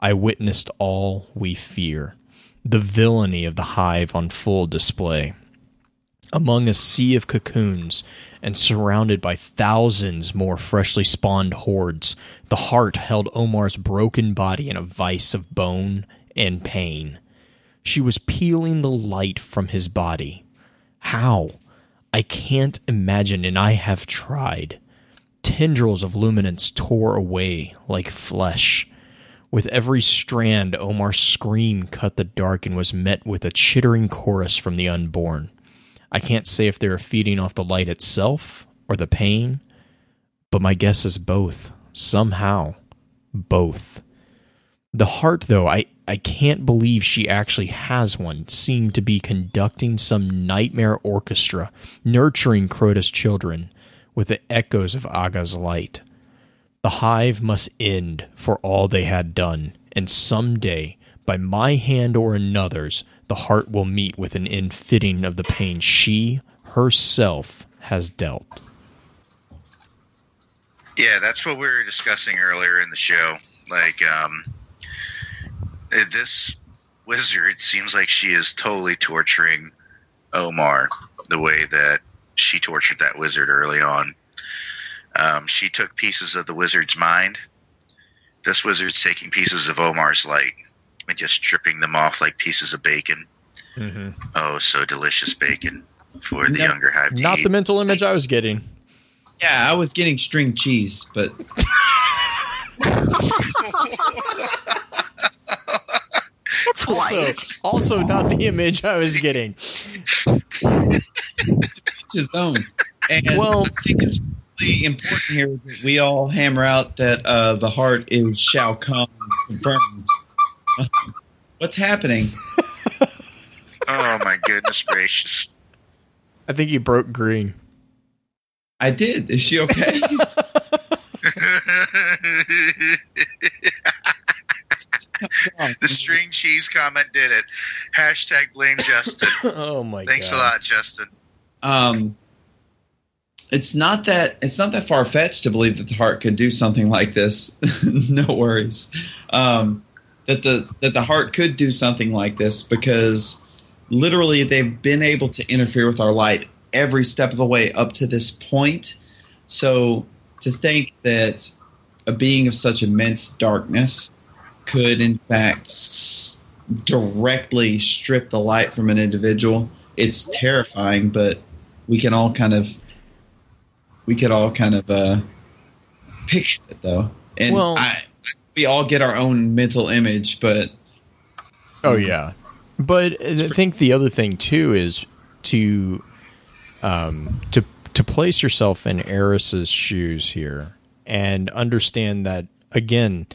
I witnessed all we fear the villainy of the hive on full display. Among a sea of cocoons and surrounded by thousands more freshly spawned hordes, the heart held Omar's broken body in a vice of bone and pain. She was peeling the light from his body. How? I can't imagine, and I have tried. Tendrils of luminance tore away like flesh. With every strand, Omar's scream cut the dark and was met with a chittering chorus from the unborn. I can't say if they were feeding off the light itself or the pain, but my guess is both. Somehow, both. The heart, though, I, I can't believe she actually has one, seemed to be conducting some nightmare orchestra, nurturing Crota's children with the echoes of Agah's light. The hive must end for all they had done, and some day, by my hand or another's, the heart will meet with an end fitting of the pain she herself has dealt. Yeah, that's what we were discussing earlier in the show. Like, um, this wizard seems like she is totally torturing Omar the way that she tortured that wizard early on. Um, she took pieces of the wizard's mind. This wizard's taking pieces of Omar's light and just stripping them off like pieces of bacon. Mm-hmm. Oh, so delicious bacon for the No, younger hive Not eat. the mental image I was getting. yeah, I was getting string cheese, but [laughs] [laughs] [laughs] It's Also, white. also not the image I was getting. it's his own. And Well- I think it's really important here that we all hammer out that uh, the heart is shall come confirmed. [laughs] What's happening? oh my goodness gracious. I think he broke green. I did. Is she okay? [laughs] [laughs] the string cheese comment did it. Hashtag blame Justin. [laughs] oh my Thanks god. a lot, Justin. um, it's not that it's not that far fetched to believe that the heart could do something like this. [laughs] no worries. Um, that the that the heart could do something like this because literally they've been able to interfere with our light every step of the way up to this point. So to think that a being of such immense darkness could, in fact, s- directly strip the light from an individual. It's terrifying, but we can all kind of we could all kind of uh, picture it though, and Well- I, we all get our own mental image, but Oh yeah, but I think the other thing too is to um, to to place yourself in Eris's shoes here and understand that again.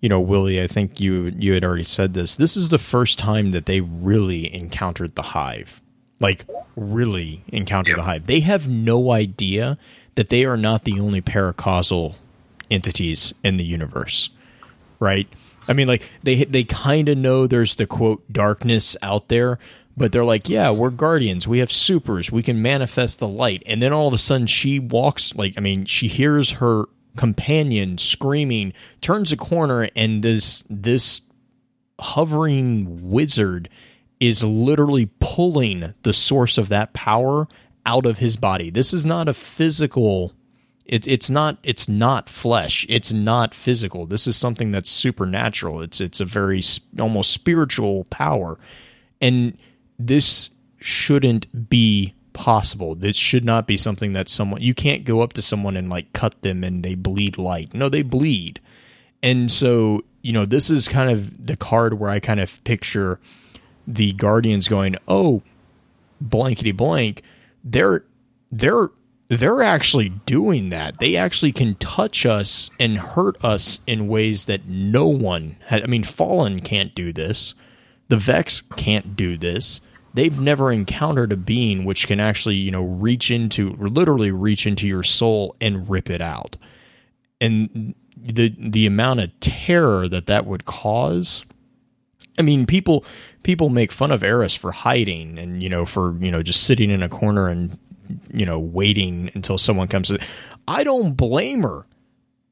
You know, Willie, I think you you had already said this. This is the first time that they really encountered the hive. Like really encountered Yep. the hive. They have no idea that they are not the only paracausal entities in the universe right? I mean, like they they kind of know there's the quote darkness out there, but they're like, yeah, we're guardians. We have supers. We can manifest the light. And then all of a sudden, she walks like I mean, she hears her companion screaming, turns a corner, and this this hovering wizard is literally pulling the source of that power out of his body. This is not a physical it, it's not it's not flesh. It's not physical. This is something that's supernatural. It's it's a very almost spiritual power. And this shouldn't be possible. This should not be something that someone you can't go up to someone and like cut them and they bleed light. No they bleed. And so you know this is kind of the card where i kind of picture the guardians going oh blankety blank they're they're they're actually doing that. They actually can touch us and hurt us in ways that no one had. i mean fallen can't do this. The vex can't do this they've never encountered a being which can actually you know reach into literally reach into your soul and rip it out and the the amount of terror that that would cause I mean, people people make fun of Eris for hiding and you know for you know just sitting in a corner and you know waiting until someone comes. I don't blame her.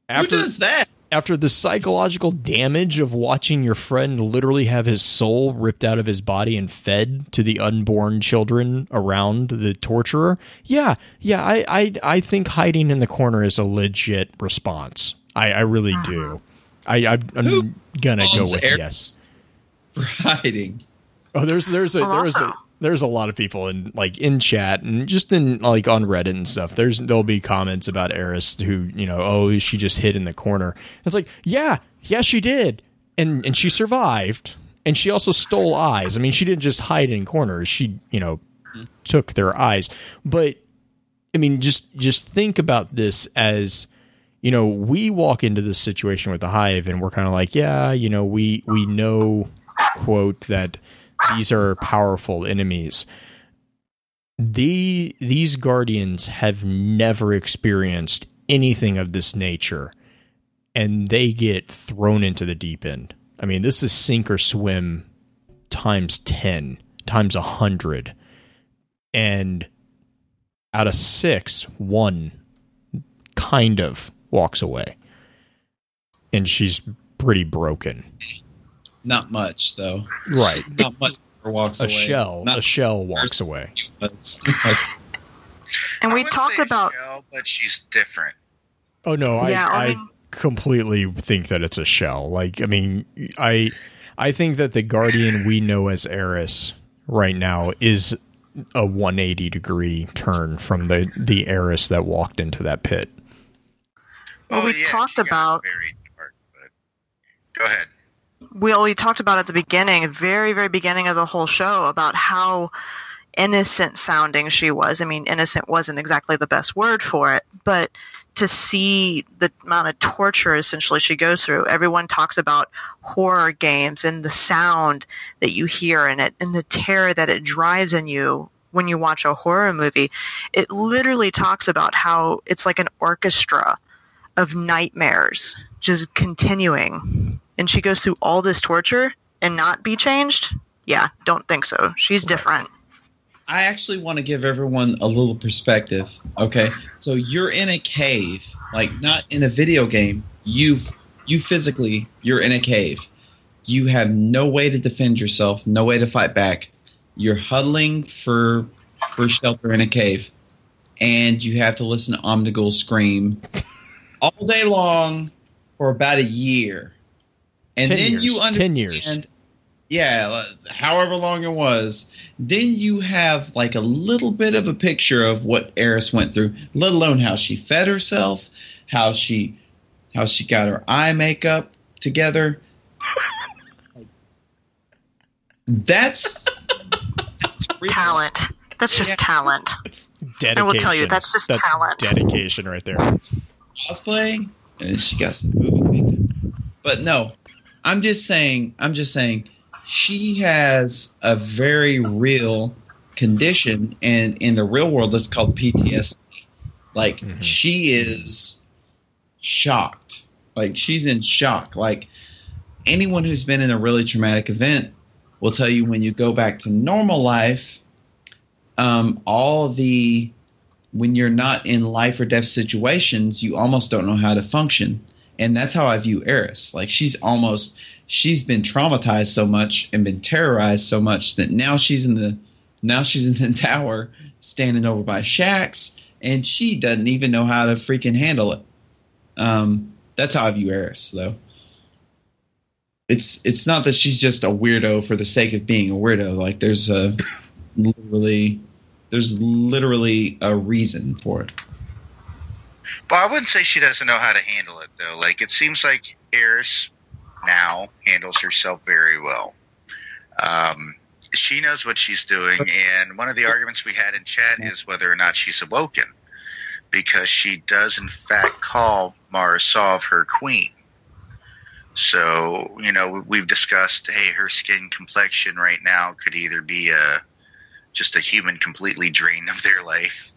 After who does that? After the psychological damage of watching your friend literally have his soul ripped out of his body and fed to the unborn children around the torturer, yeah, yeah, I I, I think hiding in the corner is a legit response. I, I really uh-huh. do. I, I Who I'm gonna go with Eris yes. hiding. Oh, there's there's a there's a also- there's a lot of people in like in chat and just in like on Reddit and stuff. There's there'll be comments about Eris who you know oh she just hid in the corner. It's like yeah yeah she did and and she survived and she also stole eyes. I mean she didn't just hide in corners. She you know took their eyes. But I mean just just think about this as you know we walk into this situation with the hive and we're kind of like yeah you know we we know quote that these are powerful enemies. The these guardians have never experienced anything of this nature and they get thrown into the deep end. I mean this is sink or swim times 10 times 100 and out of 6 one kind of walks away. And she's pretty broken Not much though. right Not much. Walks a away. shell Not a shell walks away. [laughs] And we would talked say about Shell, but she's different. oh no i Yeah, I i mean- completely think that it's a shell like i mean i i think that the guardian we know as eris right now is a 180 degree turn from the the eris that walked into that pit Well, we talked about- very dark, but go ahead. We we talked about at the beginning, very very beginning of the whole show, about how innocent sounding she was. I mean, innocent wasn't exactly the best word for it, but to see the amount of torture essentially she goes through. Everyone talks about horror games and the sound that you hear in it and the terror that it drives in you when you watch a horror movie. It literally talks about how it's like an orchestra of nightmares just continuing. And she goes through all this torture and not be changed? Yeah, don't think so. She's different. I actually want to give everyone a little perspective. Okay, so you're in a cave, like not in a video game. You, you physically, you're in a cave. You have no way to defend yourself, no way to fight back. You're huddling for for shelter in a cave, and you have to listen to Omnigul scream all day long for about a year. And 10 then years. you 10 understand. years. Yeah, uh, however long it was. Then you have like a little bit of a picture of what Eris went through, let alone how she fed herself, how she how she got her eye makeup together. That's, that's. Talent. That's just Yeah. talent. Dedication. I will tell you, that's just talent. Dedication right there. cosplay, and then she got some movie. But no, I'm just saying. I'm just saying. She has a very real condition, and in the real world, it's called PTSD. Like Mhm. she is shocked. Like she's in shock. Like anyone who's been in a really traumatic event will tell you when you go back to normal life, um, all the when you're not in life or death situations, you almost don't know how to function. And that's how I view Eris. Like she's almost she's been traumatized so much and been terrorized so much that now she's in the now she's in the [laughs] tower standing over by Shaxx and she doesn't even know how to freaking handle it. Um, that's how I view Eris though. It's it's not that she's just a weirdo for the sake of being a weirdo. Like there's a literally there's literally a reason for it. Well, I wouldn't say she doesn't know how to handle it though. Like it seems like Eris now handles herself very well. Um, she knows what she's doing, and one of the arguments we had in chat is whether or not she's awoken, because she does in fact call Mara Sov her queen. So you know we've discussed, hey, her skin complexion right now could either be a just a human completely drained of their life,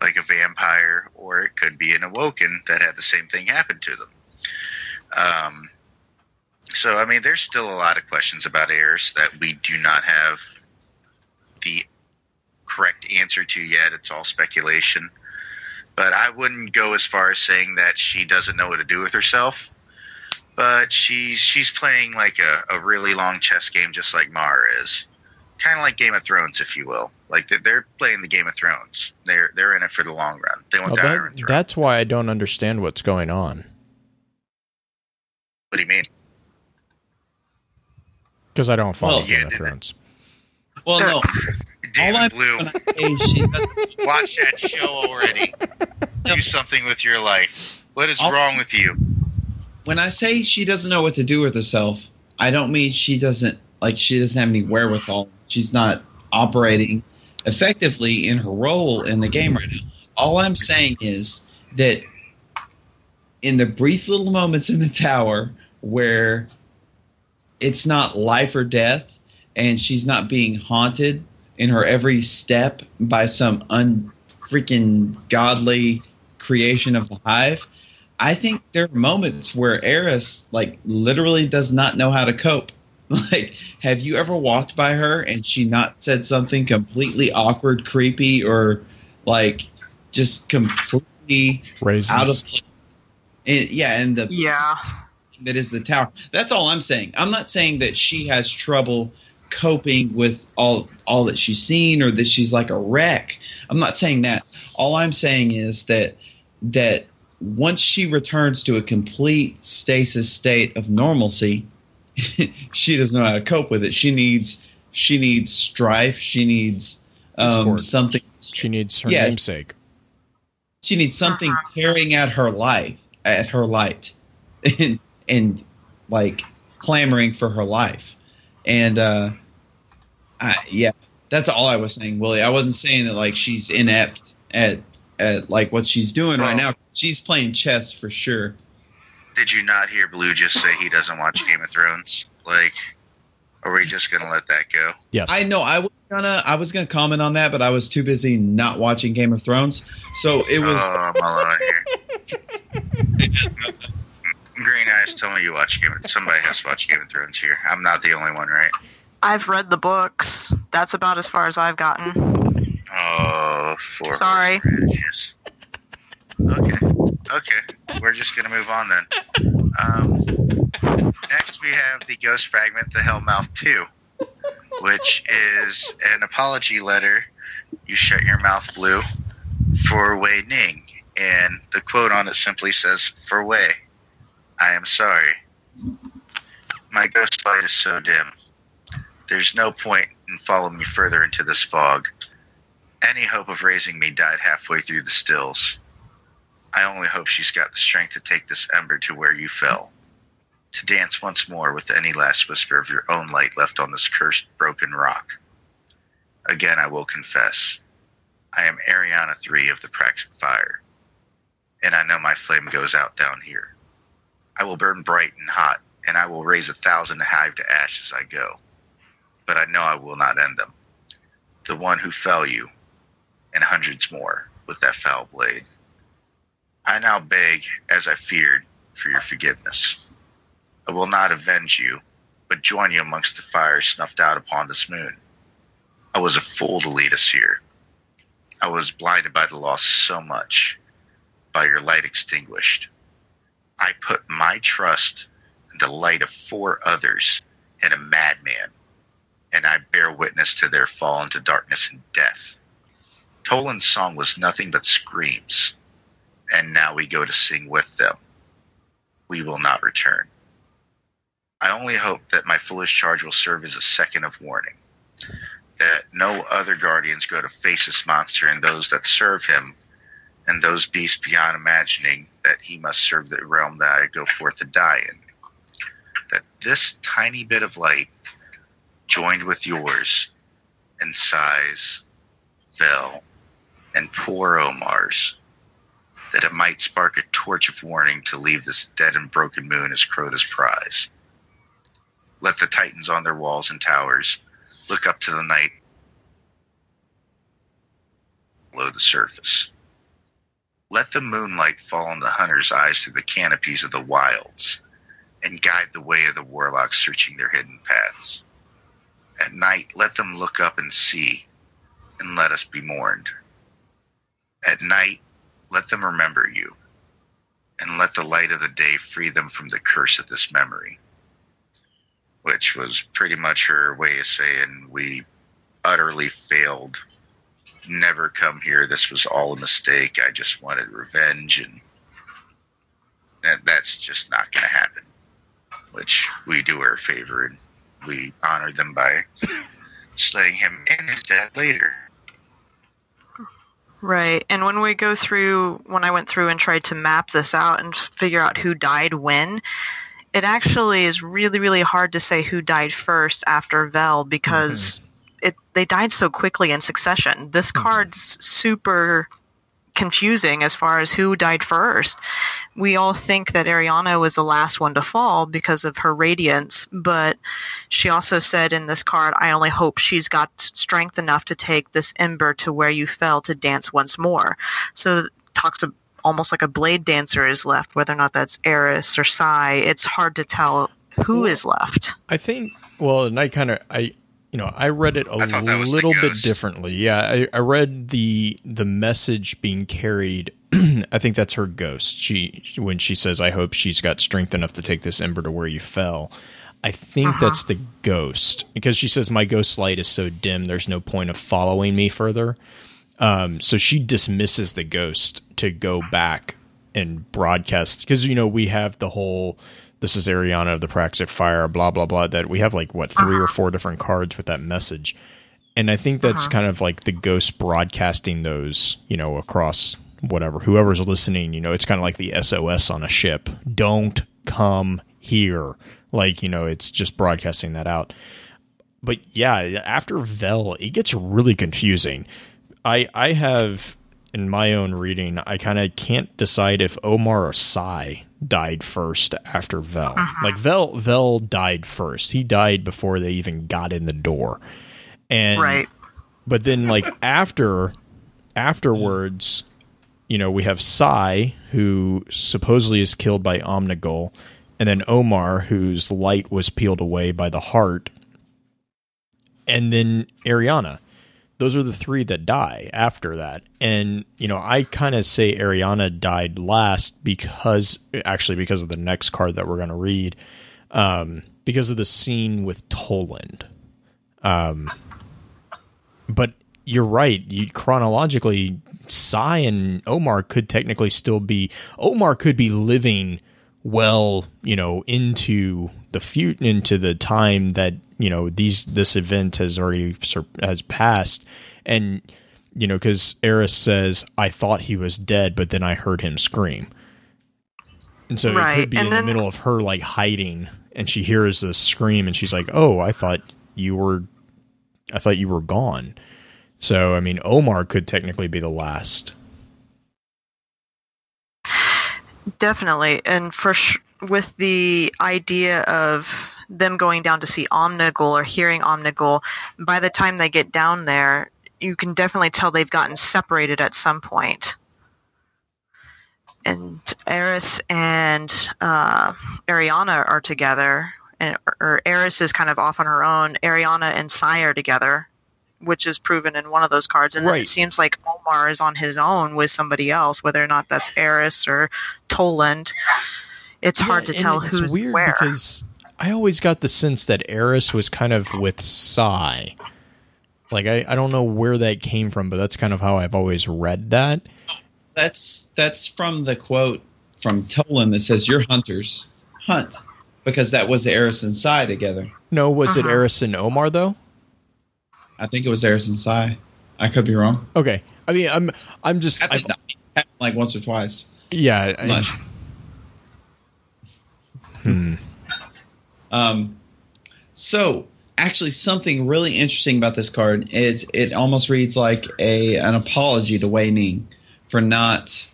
like a vampire, or it could be an awoken that had the same thing happen to them. Um, so, I mean, there's still a lot of questions about Eris that we do not have the correct answer to yet. It's all speculation. But I wouldn't go as far as saying that she doesn't know what to do with herself. But she's she's playing like a, a really long chess game, just like Mara is kind of like Game of Thrones, if you will. Like they're, they're playing the Game of Thrones. They're they're in it for the long run. They want Well, the that- Iron Throne. that's why I don't understand what's going on. what do you mean? Because I don't follow Well, Game yeah, of did- Thrones. Well, no. [laughs] All David Blue, when I say she doesn't- [laughs] watch that show already. Do something with your life. What is I'll- wrong with you? when I say she doesn't know what to do with herself, I don't mean she doesn't like she doesn't have any wherewithal. She's not operating effectively in her role in the game right now. All I'm saying is that in the brief little moments in the tower where it's not life or death and she's not being haunted in her every step by some unfreaking godly creation of the hive I think there are moments where Eris like literally does not know how to cope. [laughs] Like, have you ever walked by her and she not said something completely awkward, creepy, or like just completely Raisins. out of place? And, yeah, and the Yeah. that is the tower. That's all I'm saying. I'm not saying that she has trouble coping with all all that she's seen or that she's like a wreck. I'm not saying that. All I'm saying is that that once she returns to a complete stasis state of normalcy, [laughs] she doesn't know how to cope with it. She needs she needs strife. She needs um, something. she needs her Yeah. namesake. She needs something tearing at her life, at her light, [laughs] and and like clamoring for her life. And uh, I, yeah, that's all I was saying, Willie. I wasn't saying that like she's inept at at like what she's doing right now. She's playing chess for sure. Did you not hear Blue just say he doesn't watch Game of Thrones? Like, are we just gonna let that go? Yes. I know I was gonna I was gonna comment on that, but I was too busy not watching Game of Thrones. So it was Oh, I'm alone here. [laughs] Green eyes, tell me you watch Game of Somebody has to watch Game of Thrones here. I'm not the only one, right? I've read the books. That's about as far as I've gotten. Oh, four Sorry. radishes. Okay, okay. We're just gonna move on then. Um, next, we have the Ghost Fragment, the Hellmouth Two, which is an apology letter. You shut your mouth, Blue, for Wei Ning, and the quote on it simply says, "For Wei, I am sorry." My ghost light is so dim. There's no point in following me further into this fog. Any hope of raising me died halfway through the stills. I only hope she's got the strength to take this ember to where you fell, to dance once more with any last whisper of your own light left on this cursed broken rock. Again, I will confess, I am Eriana 3 of the Praxic Fire, and I know my flame goes out down here. I will burn bright and hot, and I will raise a thousand hive to ash as I go. But I know I will not end them. The one who fell you, and hundreds more, with that foul blade. I now beg, as I feared, for your forgiveness. I will not avenge you, but join you amongst the fires snuffed out upon this moon. I was a fool to lead us here. I was blinded by the loss so much, by your light extinguished. I put my trust in the light of four others and a madman, and I bear witness to their fall into darkness and death. Toland's song was nothing but screams and now we go to sing with them. We will not return. I only hope that my foolish charge will serve as a second of warning, that no other guardians go to face this monster and those that serve him, and those beasts beyond imagining that he must serve the realm that I go forth to die in. That this tiny bit of light, joined with yours, and Sai's, Vel, and poor Omar's, that it might spark a torch of warning to leave this dead and broken moon as Crota's prize. Let the titans on their walls and towers look up to the night below the surface. Let the moonlight fall on the hunter's eyes through the canopies of the wilds and guide the way of the warlocks searching their hidden paths. At night, let them look up and see, and let us be mourned. At night, let them remember you, and let the light of the day free them from the curse of this memory. Which was pretty much her way of saying, We utterly failed. Never come here. This was all a mistake. I just wanted revenge, and, and that's just not going to happen. Which we do her a favor, and we honor them by slaying him and his dad later. Right. And when we go through, when I went through and tried to map this out and figure out who died when, it actually is really, really hard to say who died first after Vel because mm-hmm. it they died so quickly in succession. This mm-hmm. card's super confusing as far as who died first. We all think that Eriana was the last one to fall because of her radiance, but she also said in this card, I only hope she's got strength enough to take this ember to where you fell to dance once more. So talks to almost like a blade dancer is left, whether or not that's Eris or Sai. It's hard to tell who is left. I think well, and I kind of I you know, I read it a little bit differently. Yeah, I, I, read the the message being carried. [clears throat] I think that's her ghost. She when she says, "I hope she's got strength enough to take this ember to where you fell." I think uh-huh. that's the ghost because she says, "My ghost light is so dim, there's no point of following me further." Um, so she dismisses the ghost to go back and broadcast because you know we have the whole this is Eriana of the Praxic Fire, blah blah blah. That we have like what 3 uh-huh. or four different cards with that message, and I think that's uh-huh. kind of like the ghost broadcasting those, you know, across whatever whoever's listening. You know, it's kind of like the SOS on a ship. Don't come here. Like you know, it's just broadcasting that out. But yeah, after Vel, it gets really confusing. I I have in my own reading, I kind of can't decide if Omar or Sai died first after Vel. Uh-huh. Like Vel Vel died first. He died before they even got in the door. And right. but then like after afterwards, you know, we have Sai who supposedly is killed by Omnigul, and then Omar whose light was peeled away by the heart. And then Eriana those are the three that die after that. And, you know, I kind of say Eriana died last because, actually, because of the next card that we're going to read, um, because of the scene with Toland. Um, but you're right. You, chronologically, Sai and Omar could technically still be, Omar could be living well, you know, into the future, into the time that you know these this event has already sur- has passed, and you know, because Eris says, "I thought he was dead, but then I heard him scream," and so it could be and in then- the middle of her like hiding, and she hears the scream, and she's like, "Oh, I thought you were, I thought you were gone." So, I mean, Omar could technically be the last. Definitely, and for sh- with the idea of them going down to see Omnigul or hearing Omnigul, by the time they get down there, you can definitely tell they've gotten separated at some point. And Eris and uh, Eriana are together, and or Eris is kind of off on her own. Eriana and Sai are together, which is proven in one of those cards. And then it seems like Omar is on his own with somebody else, whether or not that's Eris or Toland. It's hard to tell who's weird where. because I always got the sense that Eris was kind of with Sai. Like I, I don't know where that came from, but that's kind of how I've always read that. That's that's from the quote from Toland that says, "Your hunters hunt," because that was Eris and Sai together. No, was it Uh-huh. Eris and Omar though? I think it was Eris and Sai. I could be wrong. Okay, I mean I'm I'm just Happened, I've, like once or twice. yeah. I, hmm. Um, so actually, something really interesting about this card is it almost reads like a an apology to Wei Ning for not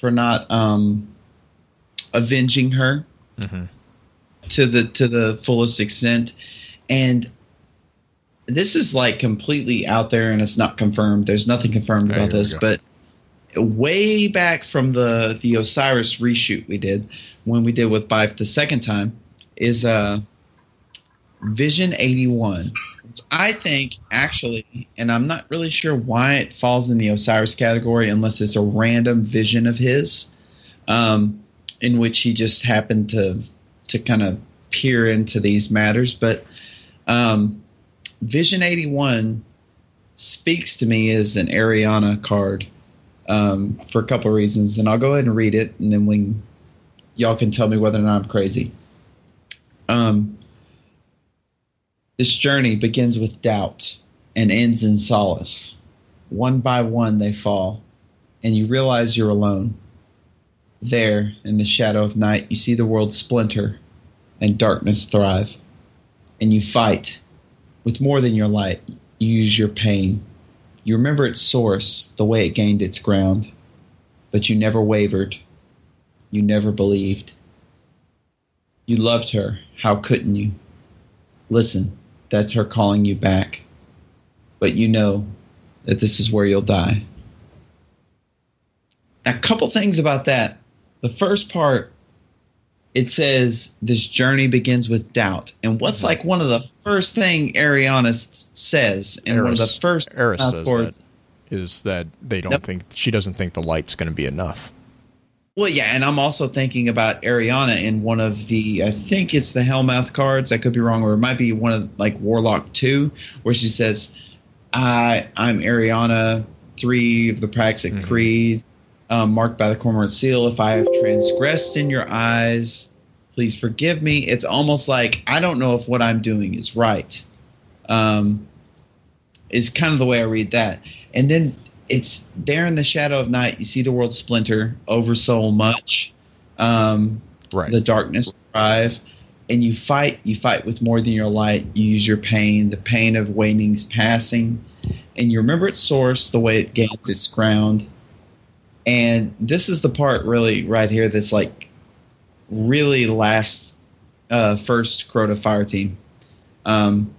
for not um, avenging her Mhm. to the to the fullest extent, and this is like completely out there and it's not confirmed. There's nothing confirmed about this, go. but way back from the the Osiris reshoot we did when we did with Bife the second time is uh Vision 81. I think actually, and I'm not really sure why it falls in the Osiris category unless it's a random vision of his, um, in which he just happened to to kind of peer into these matters. But um, Vision 81 speaks to me as an Eriana card um, for a couple of reasons, and I'll go ahead and read it, and then we y'all can tell me whether or not I'm crazy. Um, this journey begins with doubt and ends in solace. One by one, they fall, and you realize you're alone. There, in the shadow of night, you see the world splinter and darkness thrive, and you fight with more than your light. You use your pain. You remember its source, the way it gained its ground, but you never wavered. You never believed. You loved her. How couldn't you? Listen, that's her calling you back. But you know that this is where you'll die. A couple things about that. The first part, it says this journey begins with doubt. And what's like one of the first thing Eriana says, and one of the first Eris says that is that they don't Yep. think she doesn't think the light's going to be enough. Well, yeah, and I'm also thinking about Eriana in one of the, I think it's the Hellmouth cards. I could be wrong, or it might be one of like Warlock Two, where she says, "I, I'm Eriana, three of the Praxic Mhm. Creed, um, marked by the Cormorant Seal. If I have transgressed in your eyes, please forgive me." It's almost like I don't know if what I'm doing is right. Um, is kind of the way I read that, and then it's there in the shadow of night. You see the world splinter over so much. Um, Right. the darkness thrive, and you fight. You fight with more than your light. You use your pain, the pain of Wei Ning's passing, and you remember its source, the way it gains its ground. And this is the part really right here that's like really last uh, first Crota fire team. Um,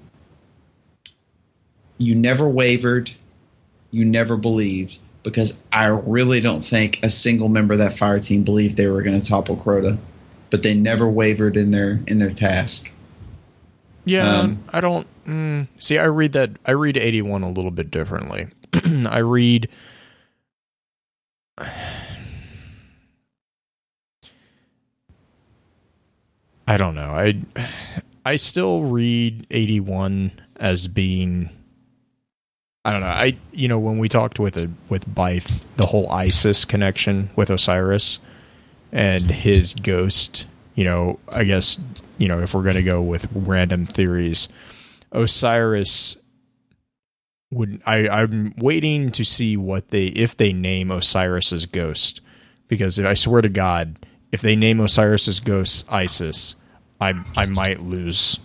you never wavered, you never believed, because I really don't think a single member of that fire team believed they were going to topple Crota, but they never wavered in their in their task. Yeah, Um, I don't mm, see. I read that. I read eighty one a little bit differently. [clears throat] I read. [sighs] I don't know. I I still read eighty one as being. I don't know. I you know when we talked with a with Bife the whole ISIS connection with Osiris, and his ghost. You know, I guess you know if we're going to go with random theories, Osiris would I I'm waiting to see what they if they name Osiris's ghost because I swear to God if they name Osiris's ghost Isis I I might lose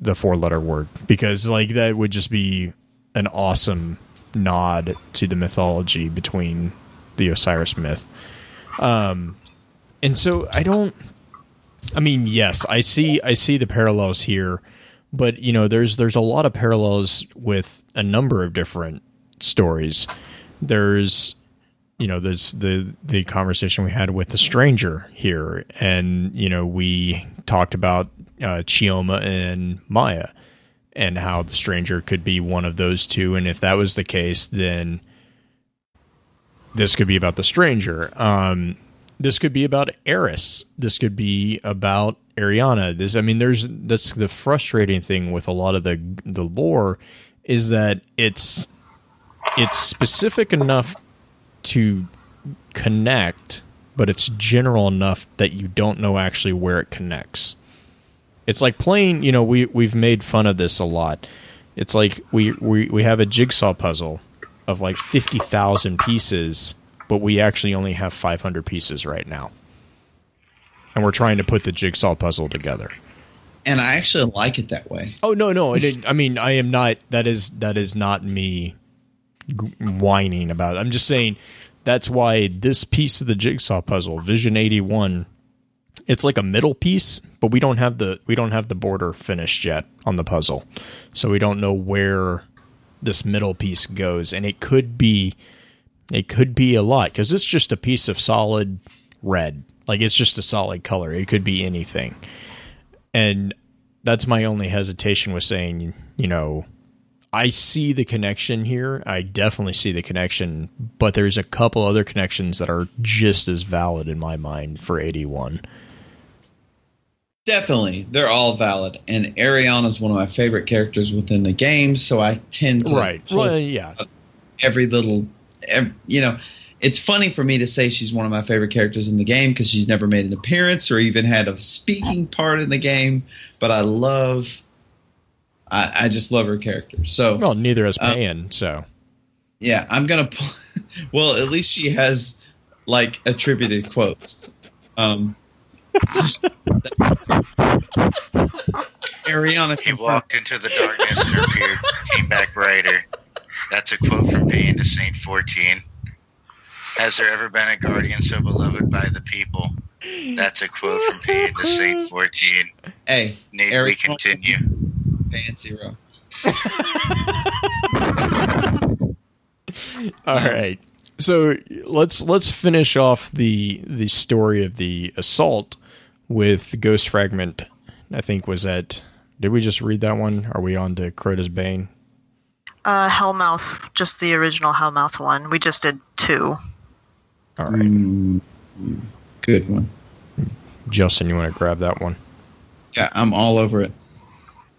the four letter word because like that would just be an awesome nod to the mythology between the Osiris myth. Um and so I don't I mean yes I see I see the parallels here but you know there's there's a lot of parallels with a number of different stories there's you know there's the the conversation we had with the stranger here and you know we talked about uh, Chioma and Maya and how the stranger could be one of those two and if that was the case then this could be about the stranger um this could be about Eris this could be about Eriana. This, I mean, there's that's the frustrating thing with a lot of the the lore is that it's it's specific enough to connect, but it's general enough that you don't know actually where it connects. It's like playing, you know, we we've made fun of this a lot. It's like we we, we have a jigsaw puzzle of like 50,000 pieces, but we actually only have 500 pieces right now and we're trying to put the jigsaw puzzle together. And I actually like it that way. Oh no, no, I mean, I am not. That is that is not me whining about. It. I'm just saying that's why this piece of the jigsaw puzzle, Vision 81, it's like a middle piece, but we don't have the we don't have the border finished yet on the puzzle, so we don't know where this middle piece goes, and it could be it could be a lot because it's just a piece of solid red like it's just a solid color. It could be anything. And that's my only hesitation with saying, you know, I see the connection here. I definitely see the connection, but there's a couple other connections that are just as valid in my mind for 81. Definitely, they're all valid, and Eriana is one of my favorite characters within the game, so I tend to right. Well, yeah, every little, every, you know, it's funny for me to say she's one of my favorite characters in the game because she's never made an appearance or even had a speaking part in the game. But I love, I, I just love her character. So well, neither has Payan. Um, so yeah, I'm gonna. [laughs] well, at least she has like attributed quotes. Um, Eriana. He walked into the darkness and appeared, came back brighter. That's a quote from Payan to Saint 14. Has there ever been a guardian so beloved by the people? That's a quote from Payan to Saint 14. Hey, Need Eric, we continue? Payan zero. [laughs] All right. So let's let's finish off the the story of the assault with Ghost Fragment. I think was that. Did we just read that one? Are we on to Crota's Bane? Uh, Hellmouth, just the original Hellmouth one. We just did two. All right. Mm, good one. Justin, you want to grab that one? Yeah, I'm all over it.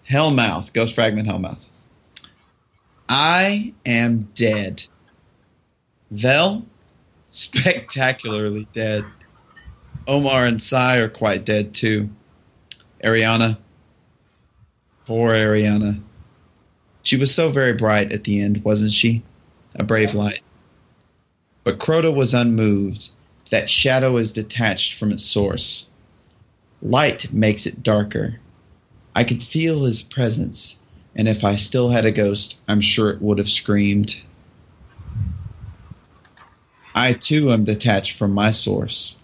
Hellmouth, Ghost Fragment Hellmouth. I am dead. Vel, spectacularly dead. Omar and Sai are quite dead too. Eriana, poor Eriana. She was so very bright at the end, wasn't she? A brave light. But Crota was unmoved. That shadow is detached from its source. Light makes it darker. I could feel his presence, and if I still had a ghost, I'm sure it would have screamed. I too am detached from my source.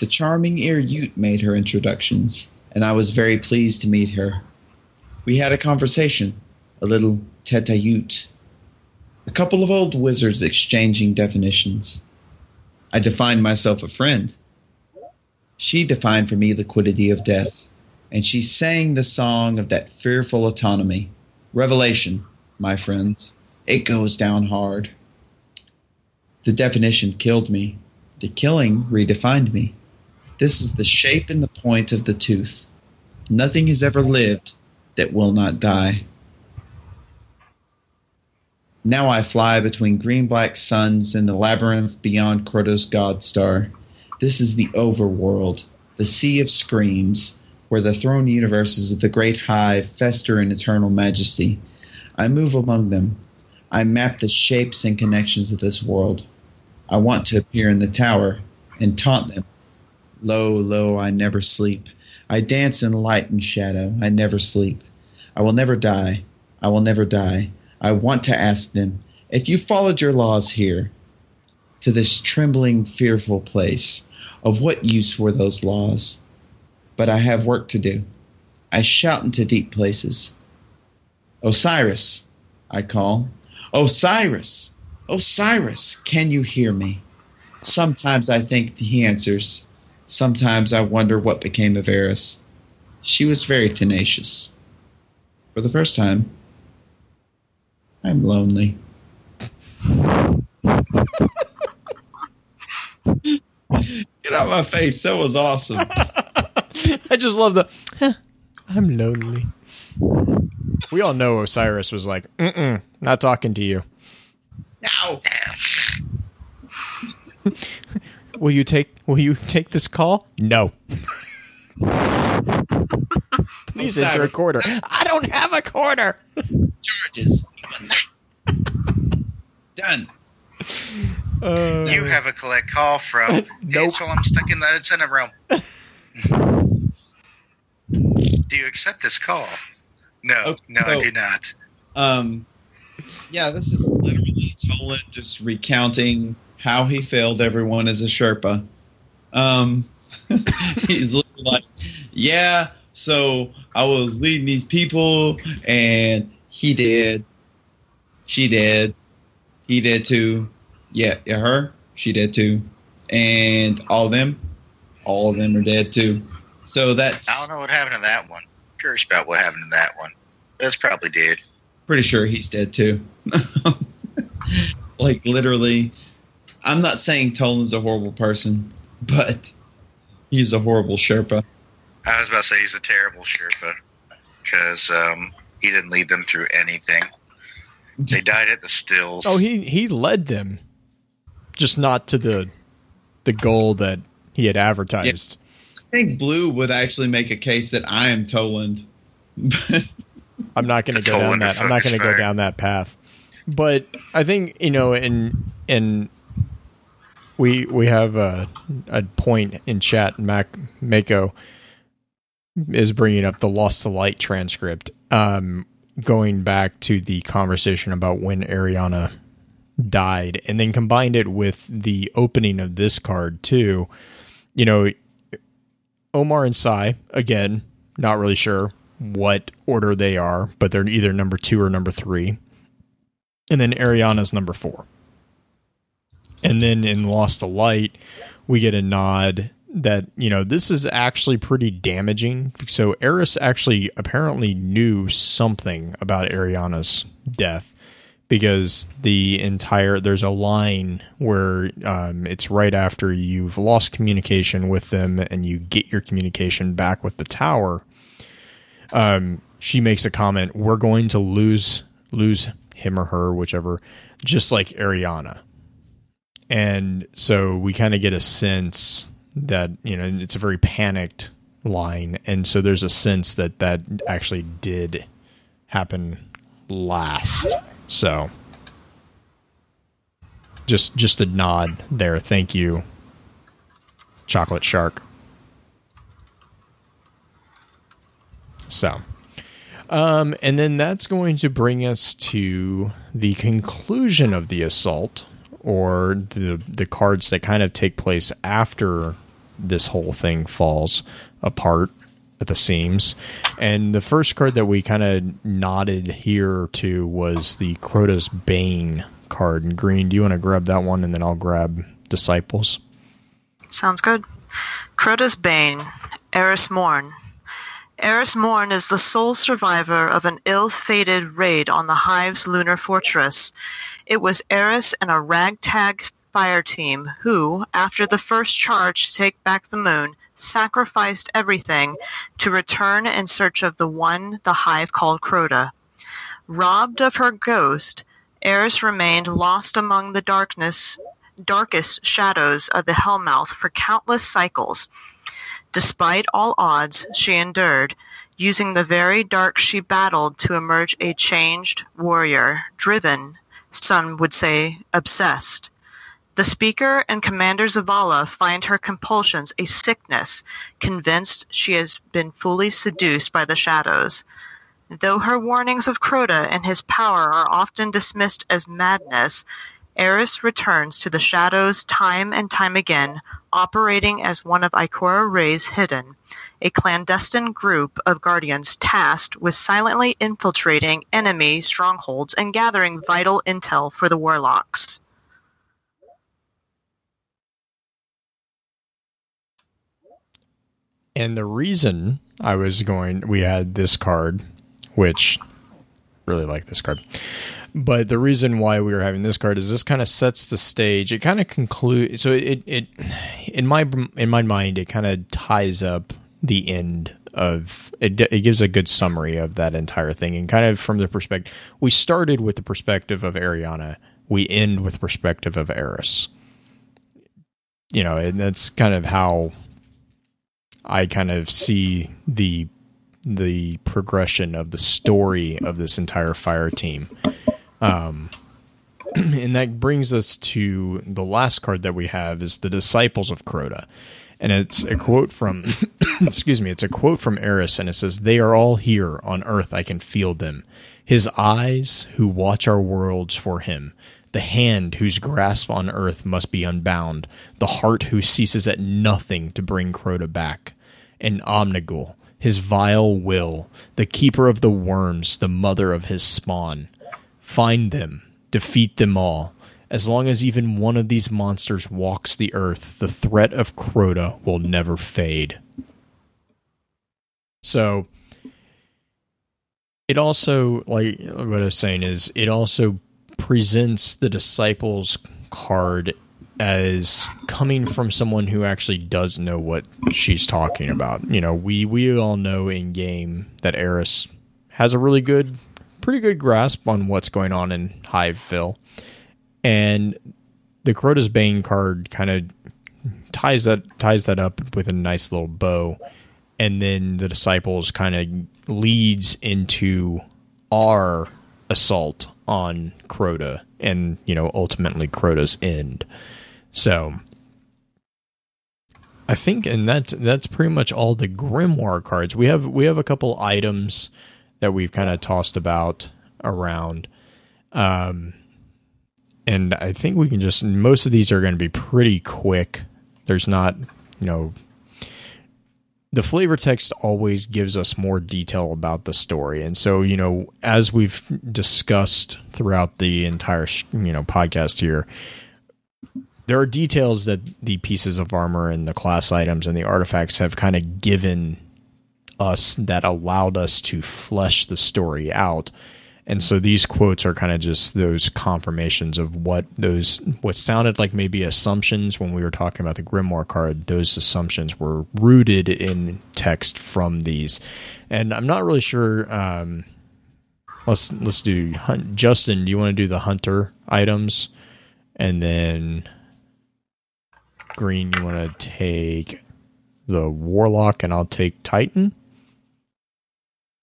The charming Ir Yût made her introductions, and I was very pleased to meet her. We had a conversation, a little tete-a-yût. A couple of old wizards exchanging definitions. I defined myself a friend. She defined for me the quiddity of death, and she sang the song of that fearful autonomy. Revelation, my friends. It goes down hard. The definition killed me. The killing redefined me. This is the shape and the point of the tooth. Nothing has ever lived that will not die. Now I fly between green black suns in the labyrinth beyond Crota's God Star. This is the overworld, the sea of screams, where the throne universes of the great hive fester in eternal majesty. I move among them. I map the shapes and connections of this world. I want to appear in the tower and taunt them. Lo, lo, I never sleep. I dance in light and shadow. I never sleep. I will never die. I will never die. I want to ask them, if you followed your laws here, to this trembling, fearful place, of what use were those laws? But I have work to do. I shout into deep places. Osiris, I call. Osiris! Osiris, can you hear me? Sometimes I think he answers. Sometimes I wonder what became of Eris. She was very tenacious. For the first time, I'm lonely. [laughs] Get out of my face. That was awesome. [laughs] I just love the. "Huh, I'm lonely. We all know Osiris was like, Mm-mm, not talking to you. Now, [laughs] Will you take? Will you take this call? No. [laughs] Please enter a quarter. I don't have a quarter. charges. Done. Uh, You have a collect call from [laughs] Nope. Angel. I'm stuck in the incentive room. do you accept this call? No, Okay, no, I do not. Um, yeah, this is literally Toland just recounting how he failed everyone as a Sherpa. Um, [laughs] he's like, yeah, so I was leading these people, and he did, she did, he did too. Yeah, yeah, her, she did too, and all of them, all of them are dead too. So that's I don't know what happened to that one. Curious about what happened to that one. That's probably dead. pretty sure he's dead too. [laughs] like literally, I'm not saying Toland's a horrible person, but he's a horrible Sherpa. I was about to say he's a terrible Sherpa because um, he didn't lead them through anything. They died at the stills. oh, he he led them, just not to the the goal that he had advertised. I think Blue would actually make a case that I am Toland. [laughs] I'm not going to The go down that. I'm not going to go down that path. But I think you know, in in we we have a a point in chat. Mac Mako is bringing up the Lost to Light transcript, um, going back to the conversation about when Eriana died, and then combined it with the opening of this card too. You know, Omar and Sai again, not really sure what order they are, but they're either number two or number three. And then Eriana's number four. And then in Lost to Light, we get a nod that, you know, this is actually pretty damaging. So Eris actually apparently knew something about Eriana's death because the entire there's a line where um, it's right after you've lost communication with them and you get your communication back with the tower um, she makes a comment we're going to lose lose him or her whichever just like eriana and so we kind of get a sense that you know it's a very panicked line. And so there's a sense that that actually did happen last. So just just a nod there. Thank you chocolate shark. So um, and then that's going to bring us to the conclusion of the assault, or the the cards that kind of take place after this whole thing falls apart at the seams. And the first card that we kind of nodded here to was the Crota's Bane card in green. Do you want to grab that one, and then I'll grab Disciples? Sounds good. Crota's Bane, Eris Morn. Eris Morn is the sole survivor of an ill-fated raid on the Hive's lunar fortress. It was Eris and a ragtag fire team who, after the first charge to take back the moon, sacrificed everything to return in search of the one the Hive called Crota. Robbed of her ghost, Eris remained lost among the darkness darkest shadows of the Hellmouth for countless cycles. Despite all odds, she endured, using the very dark she battled to emerge a changed warrior, driven, some would say obsessed. The Speaker and Commander Zavala find her compulsions a sickness, convinced she has been fully seduced by the shadows. Though her warnings of Crota and his power are often dismissed as madness, Eris returns to the shadows time and time again, operating as one of Ikora Rey's Hidden, a clandestine group of guardians tasked with silently infiltrating enemy strongholds and gathering vital intel for the Warlocks. And the reason I was going, we had this card, which really like this card. But the reason why we were having this card is this kind of sets the stage. It kind of concludes. So it, it, in my in my mind, it kind of ties up the end of it. It gives a good summary of that entire thing, and kind of from the perspective we started with the perspective of Eriana, we end with perspective of Eris. You know, and that's kind of how I kind of see the the progression of the story of this entire fire team. Um, [clears throat] and that brings us to the last card that we have is the disciples of Crota. And it's a quote from [coughs] excuse me, it's a quote from Eris and it says, They are all here on earth, I can feel them. His eyes who watch our worlds for him, the hand whose grasp on earth must be unbound, the heart who ceases at nothing to bring Crota back, and Omnigul, his vile will, the keeper of the worms, the mother of his spawn. Find them, defeat them all. As long as even one of these monsters walks the earth, the threat of Crota will never fade. So, it also, like what I was saying, is it also presents the disciples card as coming from someone who actually does know what she's talking about. You know, we we all know in game that Eris has a really good, pretty good grasp on what's going on in Hiveville, and the Crota's Bane card kind of ties that ties that up with a nice little bow, and then the disciples kind of leads into our assault on Crota and you know ultimately Crota's end. So I think and that's that's pretty much all the grimoire cards. We have we have a couple items that we've kind of tossed about around. Um and I think we can just most of these are going to be pretty quick. There's not, you know, the flavor text always gives us more detail about the story and so you know as we've discussed throughout the entire you know podcast here there are details that the pieces of armor and the class items and the artifacts have kind of given us that allowed us to flesh the story out and so these quotes are kind of just those confirmations of what those what sounded like maybe assumptions when we were talking about the grimoire card. Those assumptions were rooted in text from these, and I'm not really sure. Um, let's let's do hunt. Justin. Do you want to do the hunter items, and then Green? You want to take the warlock, and I'll take Titan.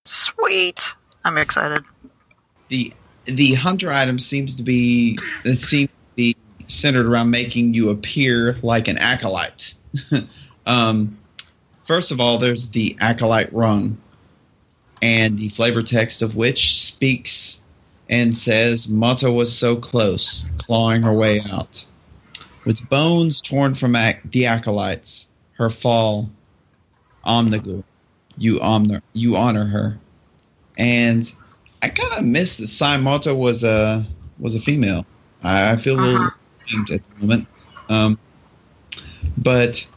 Sweet. I'm excited the the hunter item seems to be it seems to be centered around making you appear like an acolyte. [laughs] um, first of all, there's the acolyte rung, and the flavor text of which speaks and says, "Mota was so close, clawing her way out, with bones torn from ac- the acolytes. Her fall, Omnigul, you honor you honor her." And I kind of miss that Sai Mota was a was a female. I, I feel a little uh-huh. ashamed at the moment, um, but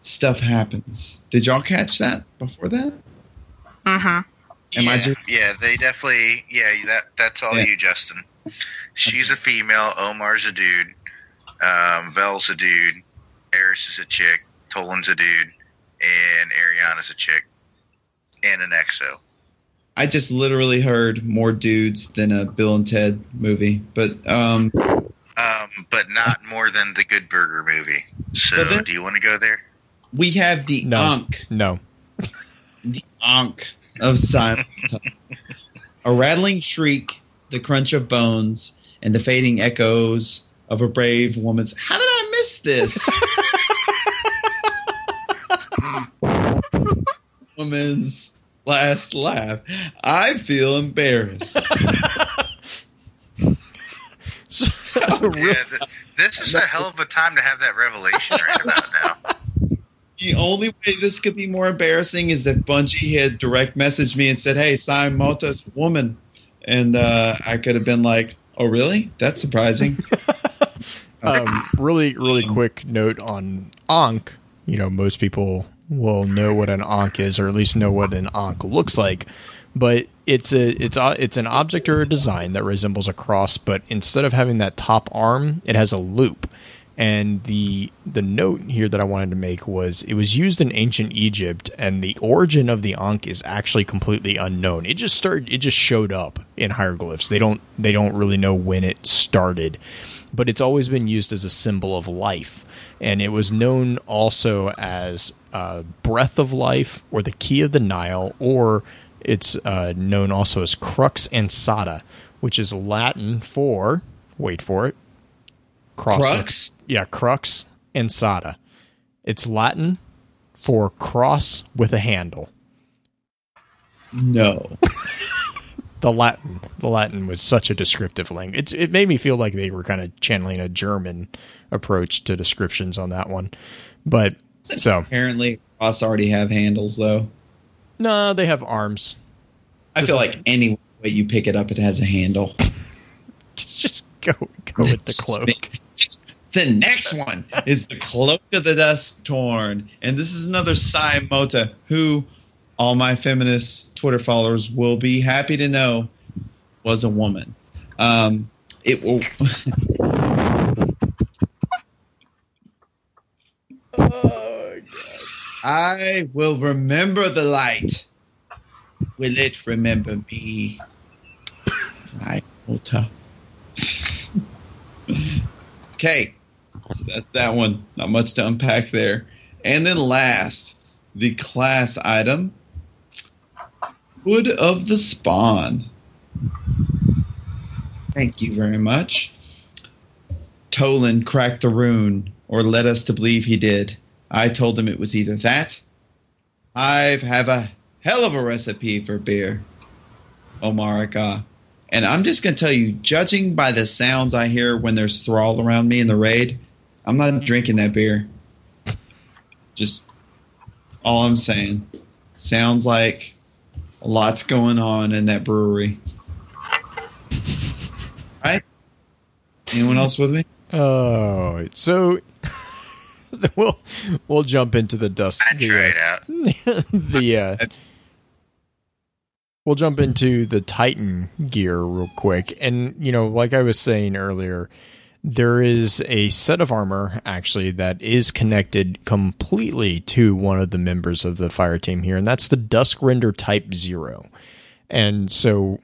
stuff happens. Did y'all catch that before that? Uh huh. Am yeah, I just yeah? They definitely yeah. That that's all yeah. you, Justin. She's a female. Omar's a dude. Um, Vel's a dude. Eris is a chick. Toland's a dude, and Eriana's a chick, and an exo. I just literally heard more dudes than a Bill and Ted movie, but um, um, but not more than the Good Burger movie. So, So there- do you want to go there? We have the No. Ankh, No. the Ankh of Simon. a rattling shriek, the crunch of bones, and the fading echoes of a brave woman's. How did I miss this? [laughs] woman's last laugh. I feel embarrassed. So, [laughs] [laughs] Yeah, th- this is a hell of a time to have that revelation right about now. The only way this could be more embarrassing is if Bungie had direct messaged me and said, "Hey, Sai Mota's a woman," and uh, I could have been like, "Oh, really? That's surprising." [laughs] um, really, really quick note on Ankh. You know, most people will know what an Ankh is, or at least know what an Ankh looks like. But it's a it's a, it's an object or a design that resembles a cross, but instead of having that top arm, it has a loop. And the the note here that I wanted to make was it was used in ancient Egypt, and the origin of the Ankh is actually completely unknown. It just started. It just showed up in hieroglyphs. They don't they don't really know when it started, but it's always been used as a symbol of life. And it was known also as uh, breath of life, or the key of the Nile, or it's uh, known also as crux ansata, which is Latin for wait for it cross Crux? yeah, crux ansata. It's Latin for cross with a handle. no. [laughs] The Latin, the Latin was such a descriptive language. It, it made me feel like they were kind of channeling a German approach to descriptions on that one. But so Apparently, Cross already have handles though. no, they have arms. I This feel like any way you pick it up, it has a handle. [laughs] Just go go with the cloak. The next one is the Cloak of the Duskborn, and this is another Sai Mota, who all my feminist Twitter followers will be happy to know was a woman. Um, it will. Oh. [laughs] I will remember the light. Will it remember me? I will tell. [laughs] Okay, so that's that one. Not much to unpack there. And then last, the class item Wood of the Spawn. Thank you very much. Toland cracked the rune, or led us to believe he did. I told him it was either that. I have a hell of a recipe for beer. Omar Agah. And I'm just going to tell you, judging by the sounds I hear when there's thrall around me in the raid, I'm not drinking that beer. Just all I'm saying. Sounds like lot's going on in that brewery. Right? Anyone else with me? Oh, so [laughs] we'll we'll jump into the dust. I the, tried uh, out. the uh, [laughs] we'll jump into the Titan gear real quick, and you know, like I was saying earlier, there is a set of armor actually that is connected completely to one of the members of the fire team here, and that's the Dusk Render Type Zero, and so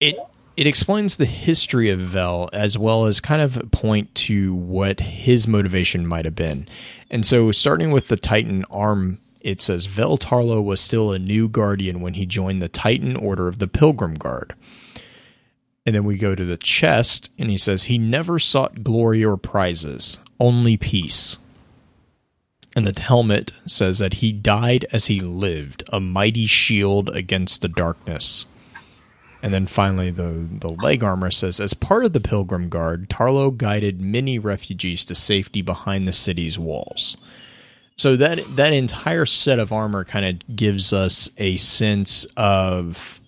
it it explains the history of Vel as well as kind of point to what his motivation might have been. And so, starting with the Titan arm, it says Vel Tarlowe was still a new guardian when he joined the Titan Order of the Pilgrim Guard. And then we go to the chest, and he says he never sought glory or prizes, only peace. And the helmet says that he died as he lived, a mighty shield against the darkness. And then finally, the, the leg armor says, as part of the Pilgrim Guard, Tarlowe guided many refugees to safety behind the city's walls. So that that entire set of armor kind of gives us a sense of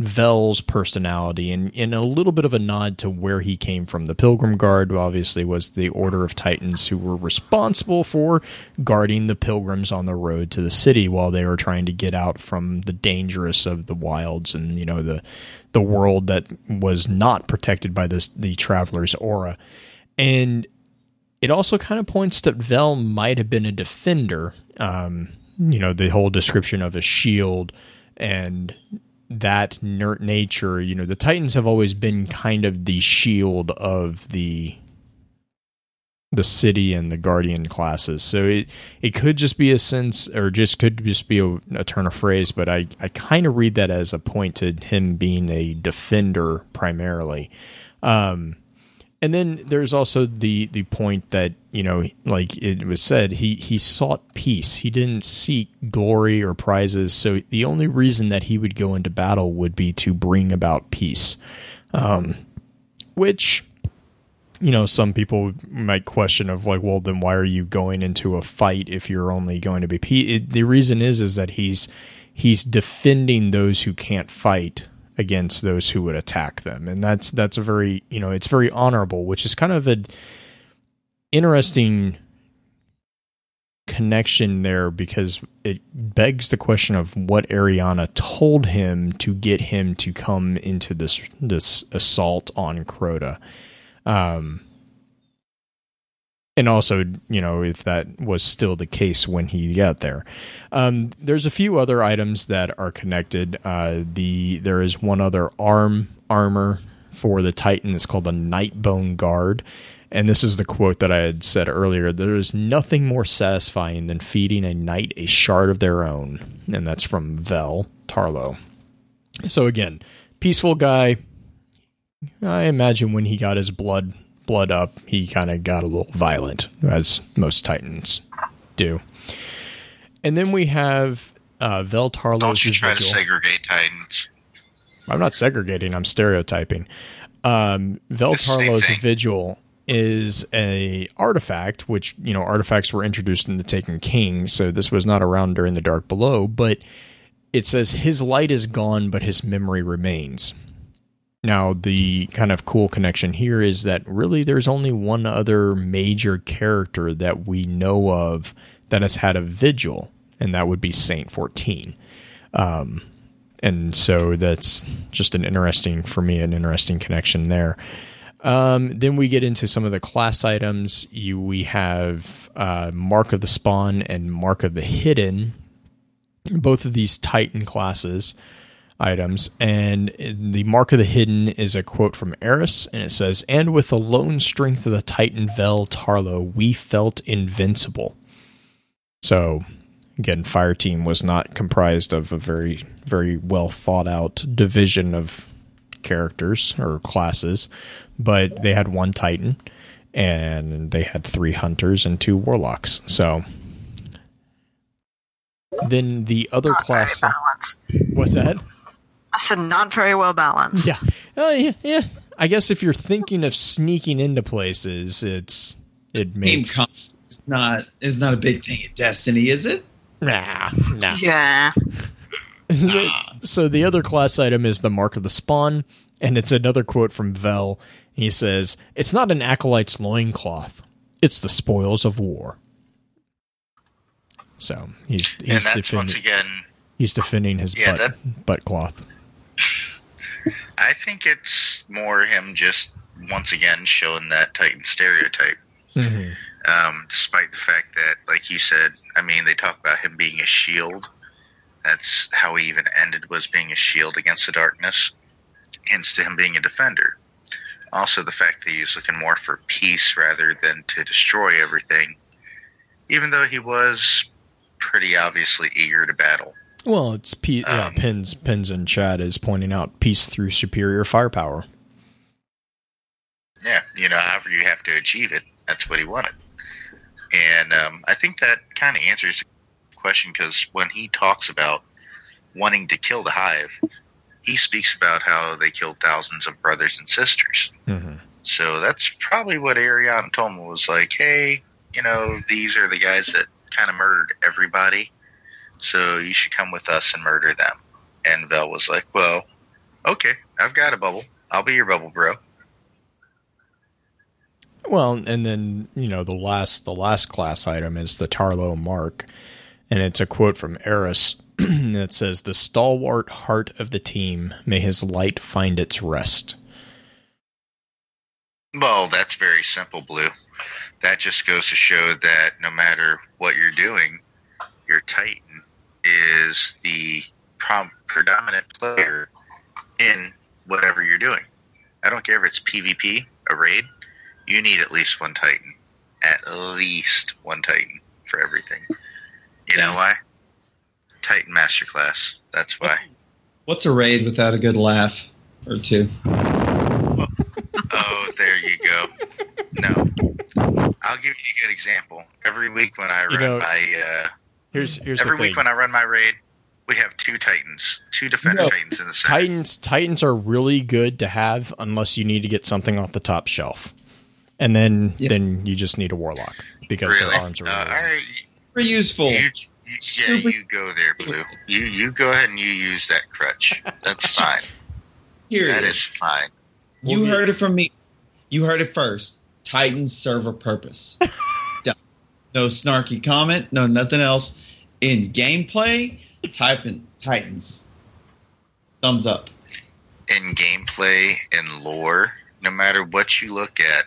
Vel's personality and, and a little bit of a nod to where he came from. The Pilgrim Guard obviously was the Order of Titans who were responsible for guarding the pilgrims on the road to the city while they were trying to get out from the dangerous of the wilds and you know the the world that was not protected by this the traveler's aura. And it also kind of points that Vel might have been a defender. Um, you know, the whole description of a shield and that ner- nature, you know, the Titans have always been kind of the shield of the the city and the guardian classes. So it it could just be a sense or just could just be a, a turn of phrase, but I I kind of read that as a point to him being a defender primarily. Um and then there's also the the point that you know like it was said he he sought peace. He didn't seek glory or prizes. So the only reason that he would go into battle would be to bring about peace. Um which you know some people might question of like well then why are you going into a fight if you're only going to be pe-? the reason is is that he's he's defending those who can't fight against those who would attack them. And that's that's a very you know it's very honorable which is kind of an interesting connection there because it begs the question of what Eriana told him to get him to come into this this assault on Crota. Um and also, you know, if that was still the case when he got there. Um, there's a few other items that are connected. Uh, the there is one other arm armor for the Titan. It's called the Nightbone Guard, and this is the quote that I had said earlier. There is nothing more satisfying than feeding a knight a shard of their own, and that's from Vel Tarlowe. So again, peaceful guy. I imagine when he got his blood blood up, he kind of got a little violent, as most Titans do. And then we have uh, Vel Tarlowe's Don't you try to segregate Titans. I'm not segregating, I'm stereotyping. Um, Vel Tarlowe's vigil is a artifact, which you know artifacts were introduced in the Taken King, so this was not around during the Dark Below. But it says his light is gone, but his memory remains. Now, the kind of cool connection here is that really there's only one other major character that we know of that has had a vigil, and that would be Saint 14. Um, and so that's just an interesting, for me, an interesting connection there. Um, then we get into some of the class items. You, we have uh, Mark of the Spawn and Mark of the Hidden, both of these Titan classes items. And the Mark of the Hidden is a quote from Eris, and it says, And with the lone strength of the Titan Vel Tarlowe, we felt invincible. So, again, Fire Team was not comprised of a very, very well thought out division of characters or classes, but they had one Titan and they had three hunters and two warlocks. So, then the other Not very class. balanced. What's that? I said not very well balanced. Yeah. Uh, yeah, yeah. I guess if you're thinking of sneaking into places, it's it Team makes comp is not it's not a big thing in Destiny, is it? nah, nah. Yeah. [laughs] so the other class item is the mark of the spawn, and it's another quote from Vel. He says, "It's not an acolyte's loincloth; it's the spoils of war." So he's he's and that's once defending again, he's defending his Yeah, butt butt cloth. [laughs] I think it's more him just once again showing that Titan stereotype. Mhm. Um, despite the fact that, like you said, I mean, they talk about him being a shield. That's how he even ended was being a shield against the darkness, hence to him being a defender. Also, the fact that he was looking more for peace rather than to destroy everything, even though he was pretty obviously eager to battle. Well, it's P- yeah, Um, pins pins and Chad is pointing out peace through superior firepower. Yeah, you know, however you have to achieve it, that's what he wanted. And um, I think that kind of answers the question because when he talks about wanting to kill the hive, he speaks about how they killed thousands of brothers and sisters. Mm-hmm. So that's probably what Eriana told me was like, hey, you know, these are the guys that kind of murdered everybody. So you should come with us and murder them. And Vel was like, well, okay, I've got a bubble. I'll be your bubble bro. Well, and then you know the last the last class item is the Tarlowe mark, and it's a quote from Eris [clears throat] that says, "The stalwart heart of the team, may his light find its rest." Well, that's very simple, Blue. That just goes to show that no matter what you're doing, your Titan is the prom- predominant player in whatever you're doing. I don't care if it's PvP, a raid. You need at least one Titan, at least one Titan for everything. You know why? Titan Masterclass. That's why. What's a raid without a good laugh or two? Oh, there you go. No, I'll give you a good example. Every week when I You run know, my uh, Here's here's every the week thing. when I run my raid, we have two Titans, two defender No. Titans in the center. Titans Titans are really good to have unless you need to get something off the top shelf, and then Yeah. then you just need a warlock because really? their arms are Uh, really. all right, Very useful. you, you- yeah, Super- you go there, Blue. You you go ahead and you use that crutch. That's [laughs] fine. Here That it is is. fine. You We'll heard it from me. You heard it first. Titans serve a purpose. [laughs] No snarky comment. No nothing else. In gameplay, type in Titans. Thumbs up. In gameplay and lore, no matter what you look at,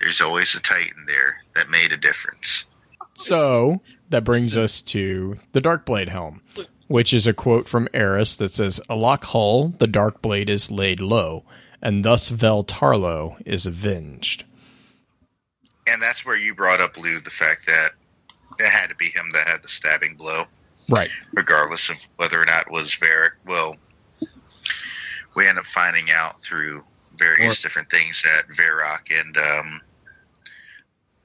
there's always a Titan there that made a difference. So that brings us to the Darkblade helm, which is a quote from Eris that says, "Alak-Hul, the Darkblade is laid low, and thus Vel Tarlowe is avenged." And that's where you brought up, Lou, the fact that it had to be him that had the stabbing blow. Right. regardless of whether or not it was Varric. Well, we end up finding out through various Or- different things that Varrock and um,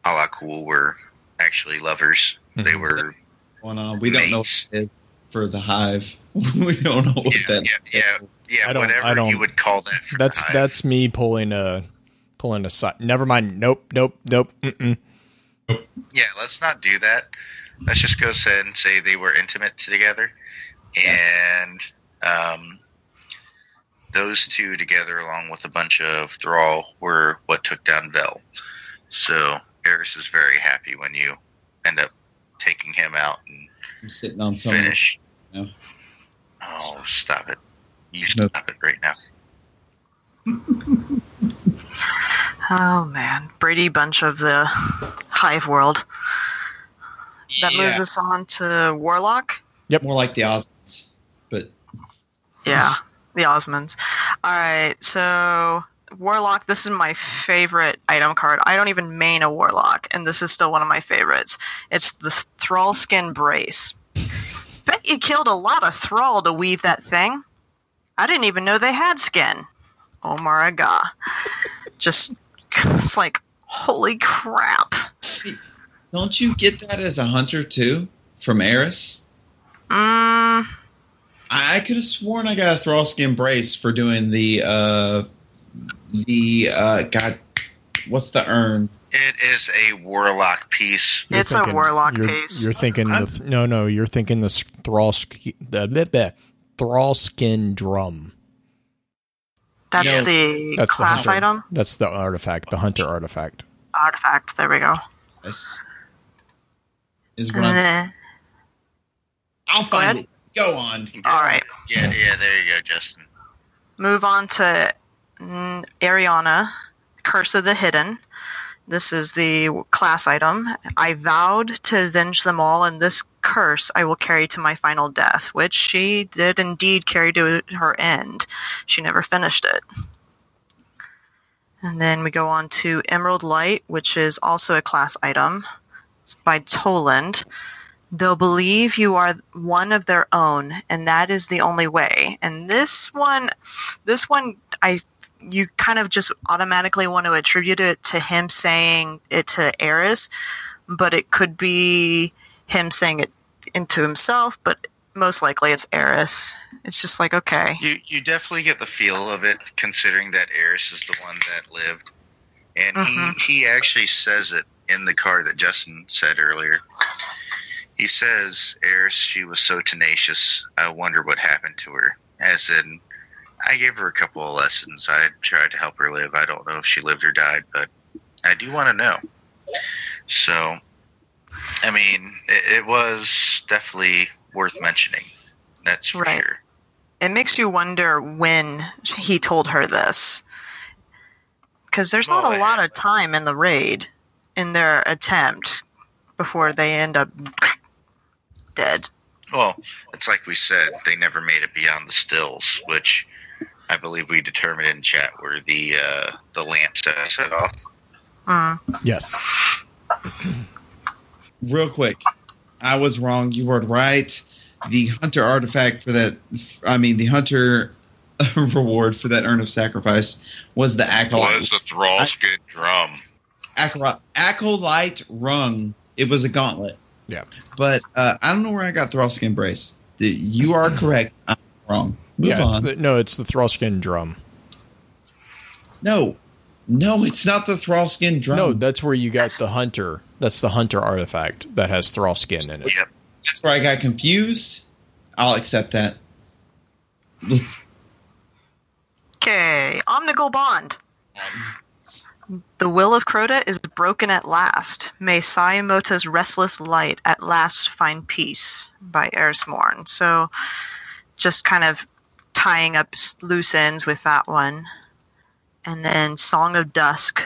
Alak-Hul were actually lovers. They Mhm. were, Going on. We don't know Mates. what it is for the hive. [laughs] we don't know what Yeah, that. yeah, yeah. yeah, I don't- whatever I don't- you would call that. For That's the that's me pulling a pulling a side. Never mind. Nope. Nope. Nope. Mm-mm. Yeah, let's not do that. Let's just go ahead and say they were intimate together, and um, those two together, along with a bunch of Thrall, were what took down Vel. So Eris is very happy when you end up taking him out and I'm sitting on some. finish. No. Oh, stop it! You No. stop it right now. [laughs] Oh man, Brady Bunch of the Hive world. That Yeah, moves us on to Warlock. Yep, more like the Osmonds, but Yeah, the Osmonds. All right, so Warlock. This is my favorite item card. I don't even main a Warlock, and this is still one of my favorites. It's the Thrall Skin Brace. Bet you killed a lot of Thrall to weave that thing. I didn't even know they had skin. Oh my god! Just it's like holy crap. don't you get that as a hunter too from Eris? Mm, I, I could have sworn I got a thrall skin brace for doing the uh the uh God, what's the urn? It is a warlock piece. You're It's a warlock you're, piece. You're thinking the no, no. You're thinking the thrall sk- the bleh, bleh, thrall skin drum. that's Yeah, the That's class hunter. item That's the artifact, the hunter artifact. artifact. There we go. Yes. Is what I'm, Eh, I'll Go find ahead. it. Go on. All right. Yeah, yeah. There you go, Justin. move on to Mm, Eriana, Curse of the Hidden. This is the class item. I vowed to avenge them all, and this curse I will carry to my final death, which she did indeed carry to her end. She never finished it. And then we go on to Emerald Light, which is also a class item. It's by Toland. They'll believe you are one of their own, and that is the only way. And this one, this one, I you kind of just automatically want to attribute it to him saying it to Eris, but it could be him saying it into himself. But most likely, it's Eris. It's just like okay, You you definitely get the feel of it, considering that Eris is the one that lived, and Mhm. he he actually says it in the card that Justin said earlier. He says, "Eris, she was so tenacious. I wonder what happened to her." As in, I gave her a couple of lessons. I tried to help her live. I don't know if she lived or died, but I do want to know. So, I mean, it, it was definitely worth mentioning. That's for Right. sure. it makes you wonder when he told her this, because there's not a lot of time in the raid in their attempt before they end up dead. Well, it's like we said, they never made it beyond the stills, which I believe we determined in chat where the uh, the lamps that set off. Mm. Yes. [clears throat] Real quick, I was wrong. You were right. The hunter artifact for that, I mean, the hunter [laughs] reward for that urn of sacrifice was the acolyte. Was the Thrallskin drum? acolyte, acolyte rung. It was a gauntlet. Yeah. But uh, I don't know where I got Thrallskin brace. The, you are correct. I'm wrong. Move yeah, it's on. the, no, it's the Thrallskin drum. no, no, it's not the Thrallskin drum. No, that's where you got the hunter. That's the hunter artifact that has Thrallskin in it. Yep. that's where I got confused. I'll accept that. Let's, Okay, Omnigal Bond. The will of Crota is broken at last. May Sai Mota's restless light at last find peace by Eris Morn. So, just kind of tying up loose ends with that one. And then Song of Dusk,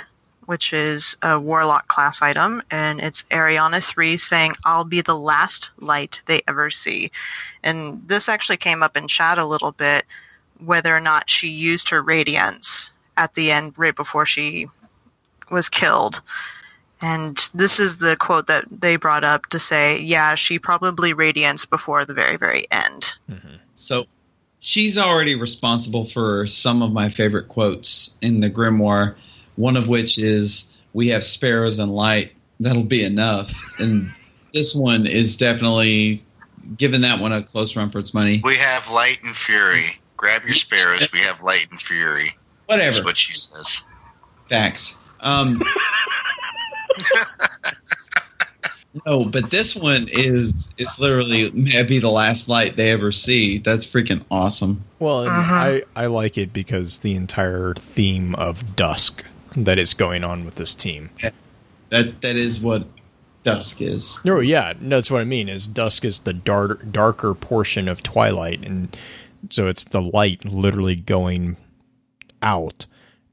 which is a Warlock class item, and it's Eriana 3 saying, I'll be the last light they ever see. And this actually came up in chat a little bit whether or not she used her radiance at the end right before she was killed. And this is the quote that they brought up to say, yeah, she probably radianced before the very, very end. Mm-hmm. So she's already responsible for some of my favorite quotes in the grimoire. One of which is, "We have sparrows and light. That'll be enough." And this one is definitely giving that one a close run for its money. We have light and fury. Grab your sparrows. We have light and fury. Whatever. That's what she says. Facts. Um, [laughs] no, but this one is is literally maybe the last light they ever see. That's freaking awesome. Well, Uh-huh. I I like it because the entire theme of dusk that is going on with this team. That that is what dusk is. No, yeah, no, that's what I mean. Is dusk is the dar- darker portion of twilight, and so it's the light literally going out.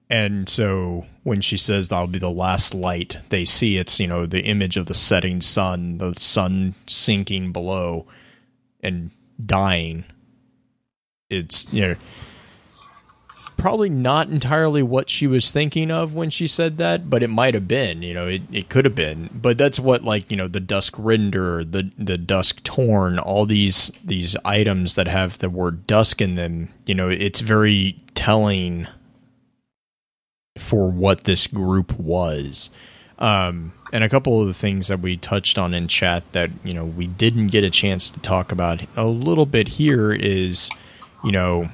And so when she says that'll be the last light they see, it's you know the image of the setting sun, the sun sinking below and dying. It's you know probably not entirely what she was thinking of when she said that, but it might have been. You know, it, it could have been. But that's what like you know the dusk render, the the dusk torn, all these these items that have the word dusk in them. You know, it's very telling for what this group was. Um, and a couple of the things that we touched on in chat that you know we didn't get a chance to talk about a little bit here is, you know,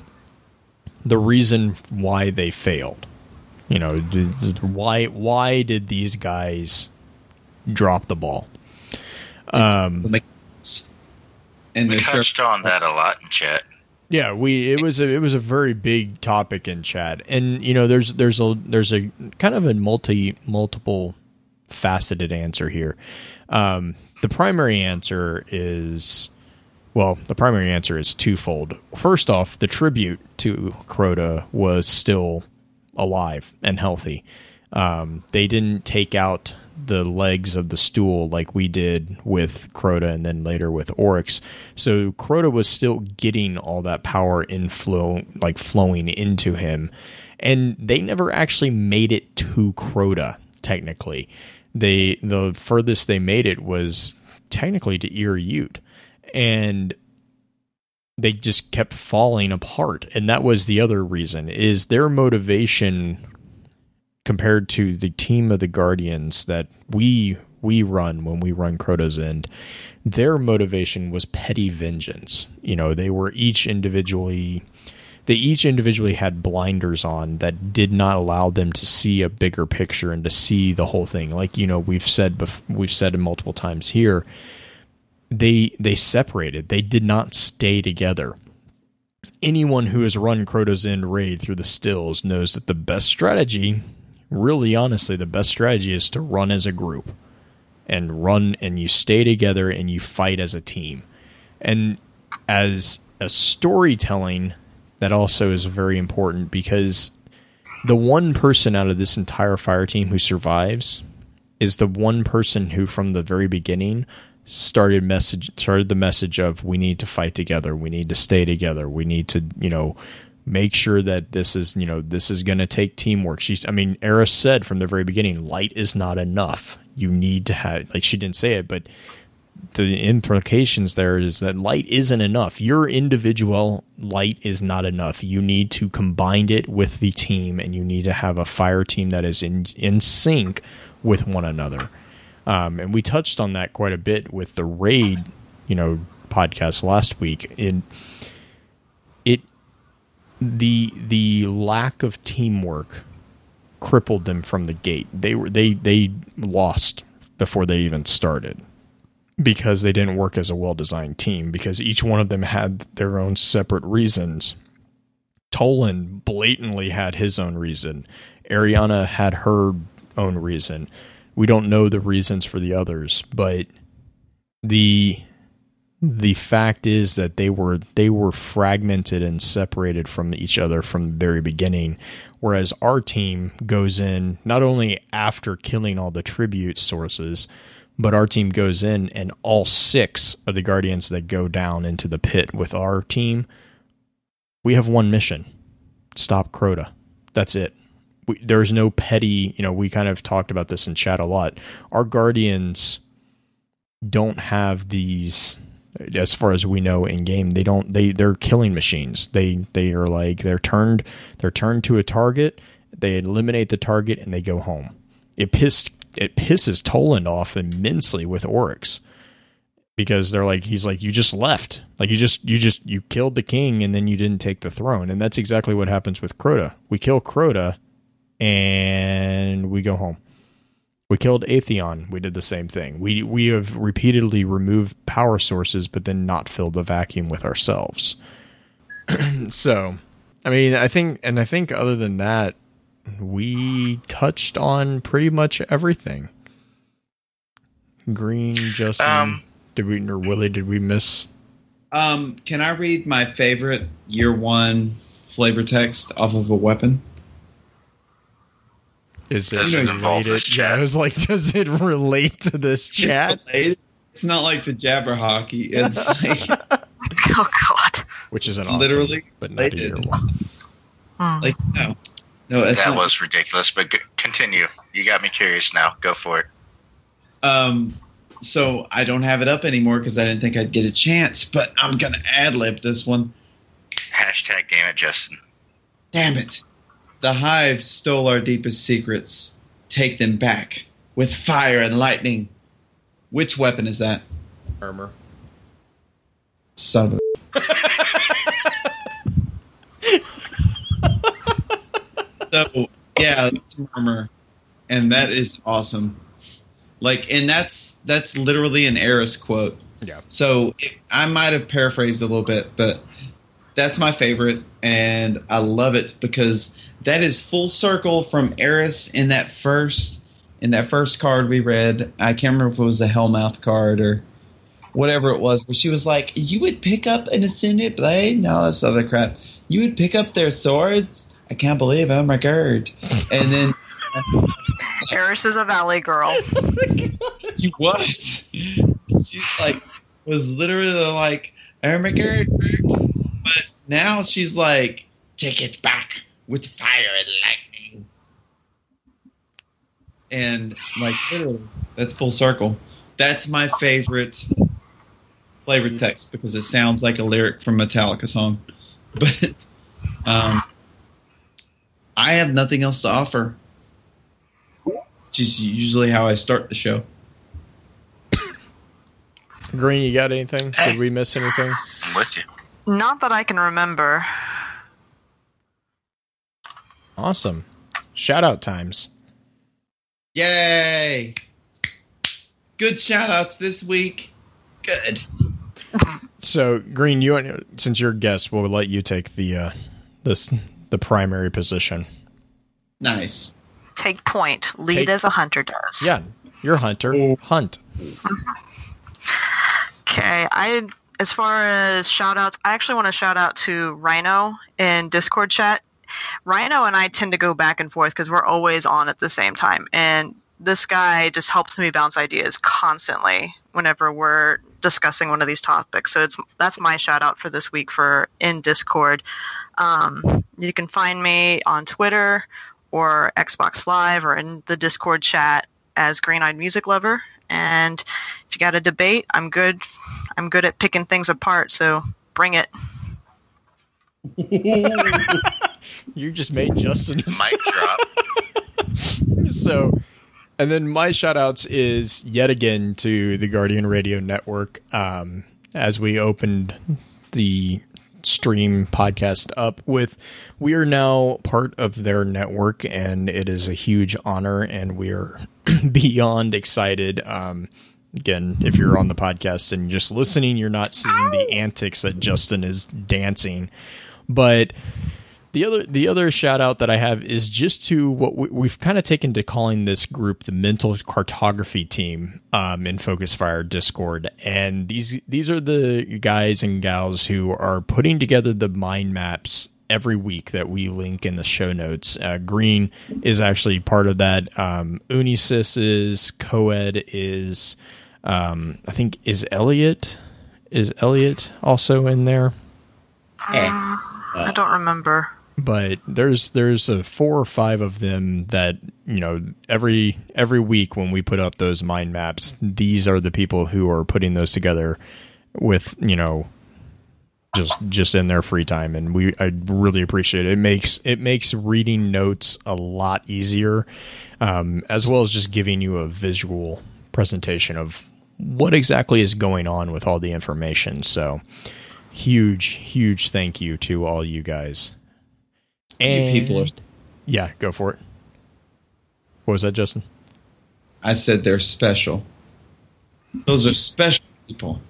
the reason why they failed. You know, d- d- why why did these guys drop the ball? Um, And We touched on that a lot in chat. Yeah, we it was a it was a very big topic in chat, and you know there's there's a there's a kind of a multi multiple faceted answer here. Um, the primary answer is well, the primary answer is twofold. First off, the tribute to Crota was still alive and healthy. Um, they didn't take out the legs of the stool like we did with Crota and then later with Oryx. So Crota was still getting all that power inflow, like flowing into him. And they never actually made it to Crota, technically. They the furthest they made it was technically to Ir Yût. And they just kept falling apart. And that was the other reason is their motivation compared to the team of the Guardians that we we run when we run Crota's End, their motivation was petty vengeance. You know, they were each individually they each individually had blinders on that did not allow them to see a bigger picture and to see the whole thing. Like, you know, we've said bef- we've said it multiple times here, they they separated. They did not stay together anyone who has run Crota's End raid through the stills knows that the best strategy, really honestly, the best strategy is to run as a group and run and you stay together and you fight as a team. And as a storytelling, that also is very important because the one person out of this entire fire team who survives is the one person who, from the very beginning, started message started the message of we need to fight together, we need to stay together, we need to you know make sure that this is you know this is going to take teamwork. She's I mean Eris said from the very beginning, light is not enough. You need to have like she didn't say it, but the implications there is that light isn't enough. Your individual light is not enough. You need to combine it with the team, and you need to have a fire team that is in in sync with one another. Um, and we touched on that quite a bit with the raid, you know, podcast last week. In the the lack of teamwork crippled them from the gate. They were they they lost before they even started because they didn't work as a well designed team because each one of them had their own separate reasons. Toland blatantly had his own reason. Eriana had her own reason. We don't know the reasons for the others, but the the fact is that they were they were fragmented and separated from each other from the very beginning. Whereas our team goes in not only after killing all the tribute sources but our team goes in and all six of the guardians that go down into the pit with our team we have one mission. Stop crota. That's it. We, there's no petty you know we kind of talked about this in chat a lot. Our guardians don't have these as far as we know in game they don't they they're killing machines. They they are like they're turned they're turned to a target they eliminate the target and they go home. It pissed it pisses toland off immensely with oryx because they're like he's like you just left. Like you just you just you killed the king and then you didn't take the throne. And that's exactly what happens with crota. We kill crota and we go home we killed Atheon. We did the same thing. We we have repeatedly removed power sources, but then not filled the vacuum with ourselves. [clears throat] so, I mean, I think, and I think, other than that, we touched on pretty much everything. Green, Justin, Um, did we or Willie? Did we miss? Um, can I read my favorite year one flavor text off of a weapon? Is Does it involve related? this Yeah, chat? I was like, does it relate to this chat? It's not like the Jabberhocky. It's [laughs] like, [laughs] Oh God. Which is an awesome, Literally but not a year one. Hmm. like no, no. It's that not, was ridiculous, but g- continue. You got me curious now. Go for it. Um, so I don't have it up anymore because I didn't think I'd get a chance. But I'm gonna ad lib this one. Hashtag damn it, Justin. Damn it! The Hive stole our deepest secrets. Take them back with fire and lightning. Which weapon is that? Armor. Son of a. [laughs] so yeah, it's murmur, and that is awesome. Like, and that's that's literally an Eris quote. Yeah. So it, I might have paraphrased a little bit, but that's my favorite, and I love it because that is full circle from Eris in that first in that first card we read. I can't remember if it was a Hellmouth card or whatever it was, where she was like, "You would pick up an ascended blade, and all this other crap. You would pick up their swords. I can't believe I'm a gird." And then [laughs] Eris is a valley girl. [laughs] Oh she was, she's like, was literally like, "I'm a gird," but now she's like, "Take it back with fire and lightning." And like literally, that's full circle. That's my favorite flavor text because it sounds like a lyric from Metallica song. [laughs] But um, I have nothing else to offer. Which is usually how I start the show. Green, you got anything? Did we miss anything? I'm with you. Not that I can remember. Awesome. Shout out times. Yay! Good shout outs this week. Good. So, Green, you since you're a guest, we'll let you take the uh, this the primary position. Nice. Take point. Lead Take- as a hunter does. Yeah, you're a hunter. Hunt. Okay. I as far as shout outs, I actually want to shout out to Rhino in Discord chat. Rhino and I tend to go back and forth because we're always on at the same time. And this guy just helps me bounce ideas constantly whenever we're discussing one of these topics. So it's that's my shout out for this week for in Discord. Um, you can find me on Twitter or Xbox Live or in the Discord chat as Green Eyed Music Lover. And if you got a debate, I'm good. I'm good at picking things apart. So bring it. [laughs] you just made Justin's Mic [laughs] drop. so and then my shout outs is yet again to the Guardian Radio Network. Um, as we opened the stream podcast up with we are now part of their network and it is a huge honor and we are [clears throat] beyond excited um, again if you're on the podcast and just listening you're not seeing the antics that justin is dancing. But the other the other shout out that I have is just to what we, we've kind of taken to calling this group the mental cartography team um, in Focus Fire Discord, and these these are the guys and gals who are putting together the mind maps every week that we link in the show notes. Uh, Green is actually part of that. Um, Unisys is co-ed is um, I think is Elliot is Elliot also in there. Uh, I don't remember. but there's there's a four or five of them that you know every every week when we put up those mind maps these are the people who are putting those together with you know just just in their free time and we I really appreciate it it makes it makes reading notes a lot easier um, as well as just giving you a visual presentation of what exactly is going on with all the information so huge huge thank you to all you guys and people are. yeah, go for it. What was that, Justin? I said they're special. Those are special people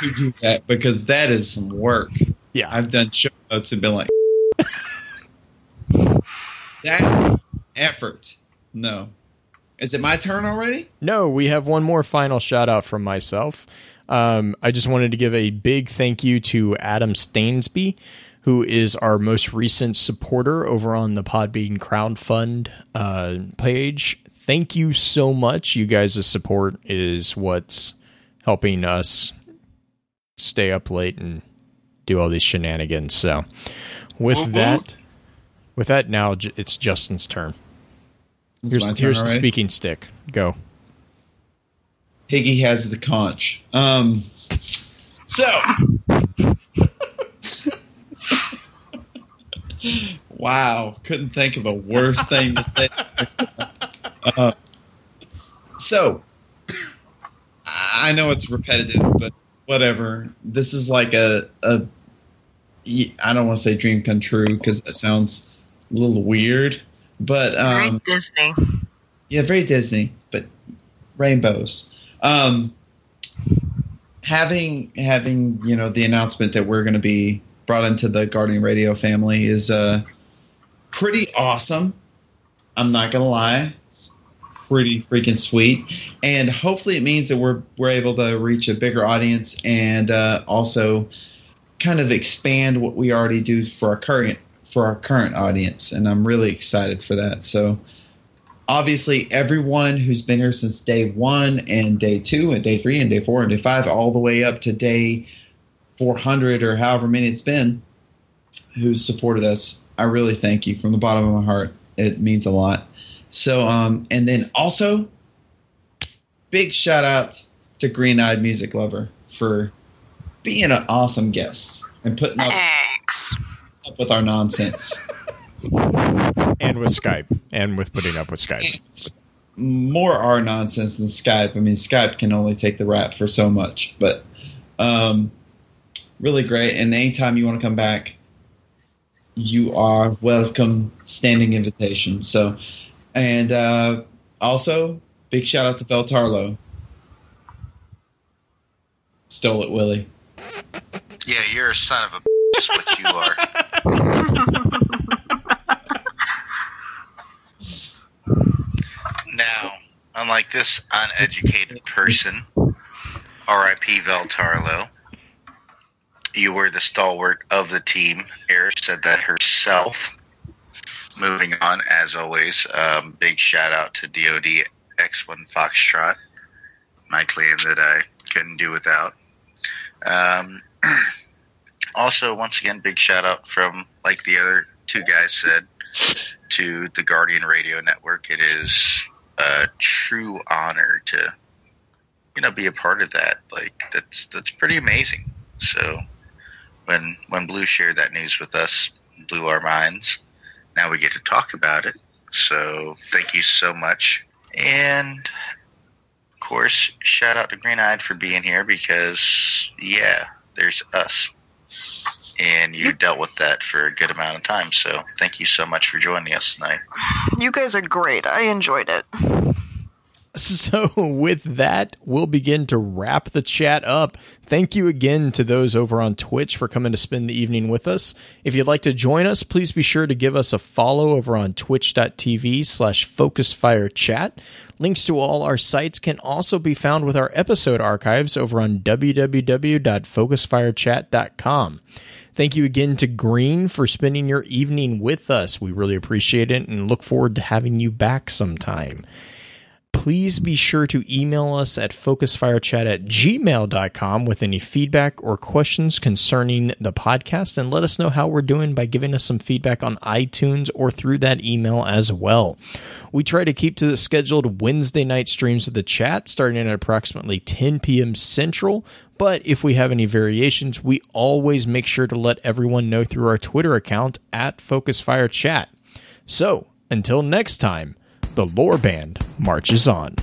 who do that because that is some work. Yeah, I've done show notes and been like, [laughs] that effort. No. Is it my turn already? no, we have one more final shout out from myself. Um, I just wanted to give a big thank you to Adam Stainsby, who is our most recent supporter over on the Podbean crowdfund uh, page. Thank you so much. You guys' support is what's helping us stay up late and do all these shenanigans. So, with Woo-woo. that, with that, now it's Justin's turn. It's Here's, turn here's the already? speaking stick. Go. Piggy has the conch. Um, so. wow, couldn't think of a worse thing to say. Uh, so, I know it's repetitive, but whatever. This is like a, a I don't want to say dream come true because that sounds a little weird, but Very um, Disney. yeah, very Disney, but rainbows. Um, having having you know the announcement that we're going to be brought into the Guardian Radio family is uh, pretty awesome. I'm not gonna lie, it's pretty freaking sweet, and hopefully it means that we're we're able to reach a bigger audience and uh, also kind of expand what we already do for our current for our current audience, and I'm really excited for that. So obviously everyone who's been here since day one and day two and day three and day four and day five all the way up to day 400 or however many it's been who's supported us i really thank you from the bottom of my heart. It means a lot so um and then also big shout out to green eyed music lover for being an awesome guest and putting up, Thanks. up with our nonsense And with Skype, and with putting up with Skype. it's more our nonsense than Skype. I mean, Skype can only take the rap for so much, but um, really great. And anytime you want to come back, you are welcome. Standing invitation. So, and uh, also big shout out to Vell Tarlowe. Stole it, Willie. Yeah, you're a son of a bitch, what you are. [laughs] now, unlike this uneducated person, R.I.P. Vell Tarlowe, you were the stalwart of the team. Eris said that herself. Moving on, as always, um, big shout out to DoD X1 Foxtrot, my clan that I couldn't do without. Um, [clears throat] also, once again, big shout out from, like the other two guys said, to the Guardian Radio Network. It is a true honor to, you know, be a part of that. Like that's that's pretty amazing. So when when Blue shared that news with us, blew our minds. Now we get to talk about it. So thank you so much. And of course, shout out to Green Eyed for being here because yeah, there's us. And you dealt with that for a good amount of time. So thank you so much for joining us tonight. You guys are great. I enjoyed it. [laughs] So, with that, we'll begin to wrap the chat up. Thank you again to those over on Twitch for coming to spend the evening with us. If you'd like to join us, please be sure to give us a follow over on twitch.tv slash focusfirechat. Links to all our sites can also be found with our episode archives over on www.focusfirechat.com. Thank you again to Green for spending your evening with us. We really appreciate it and look forward to having you back sometime please be sure to email us at focusfirechat at gmail.com with any feedback or questions concerning the podcast and let us know how we're doing by giving us some feedback on iTunes or through that email as well. We try to keep to the scheduled Wednesday night streams of the chat starting at approximately 10 p.m. Central. But if we have any variations, we always make sure to let everyone know through our Twitter account at FocusFireChat. So, until next time, the lore band marches on.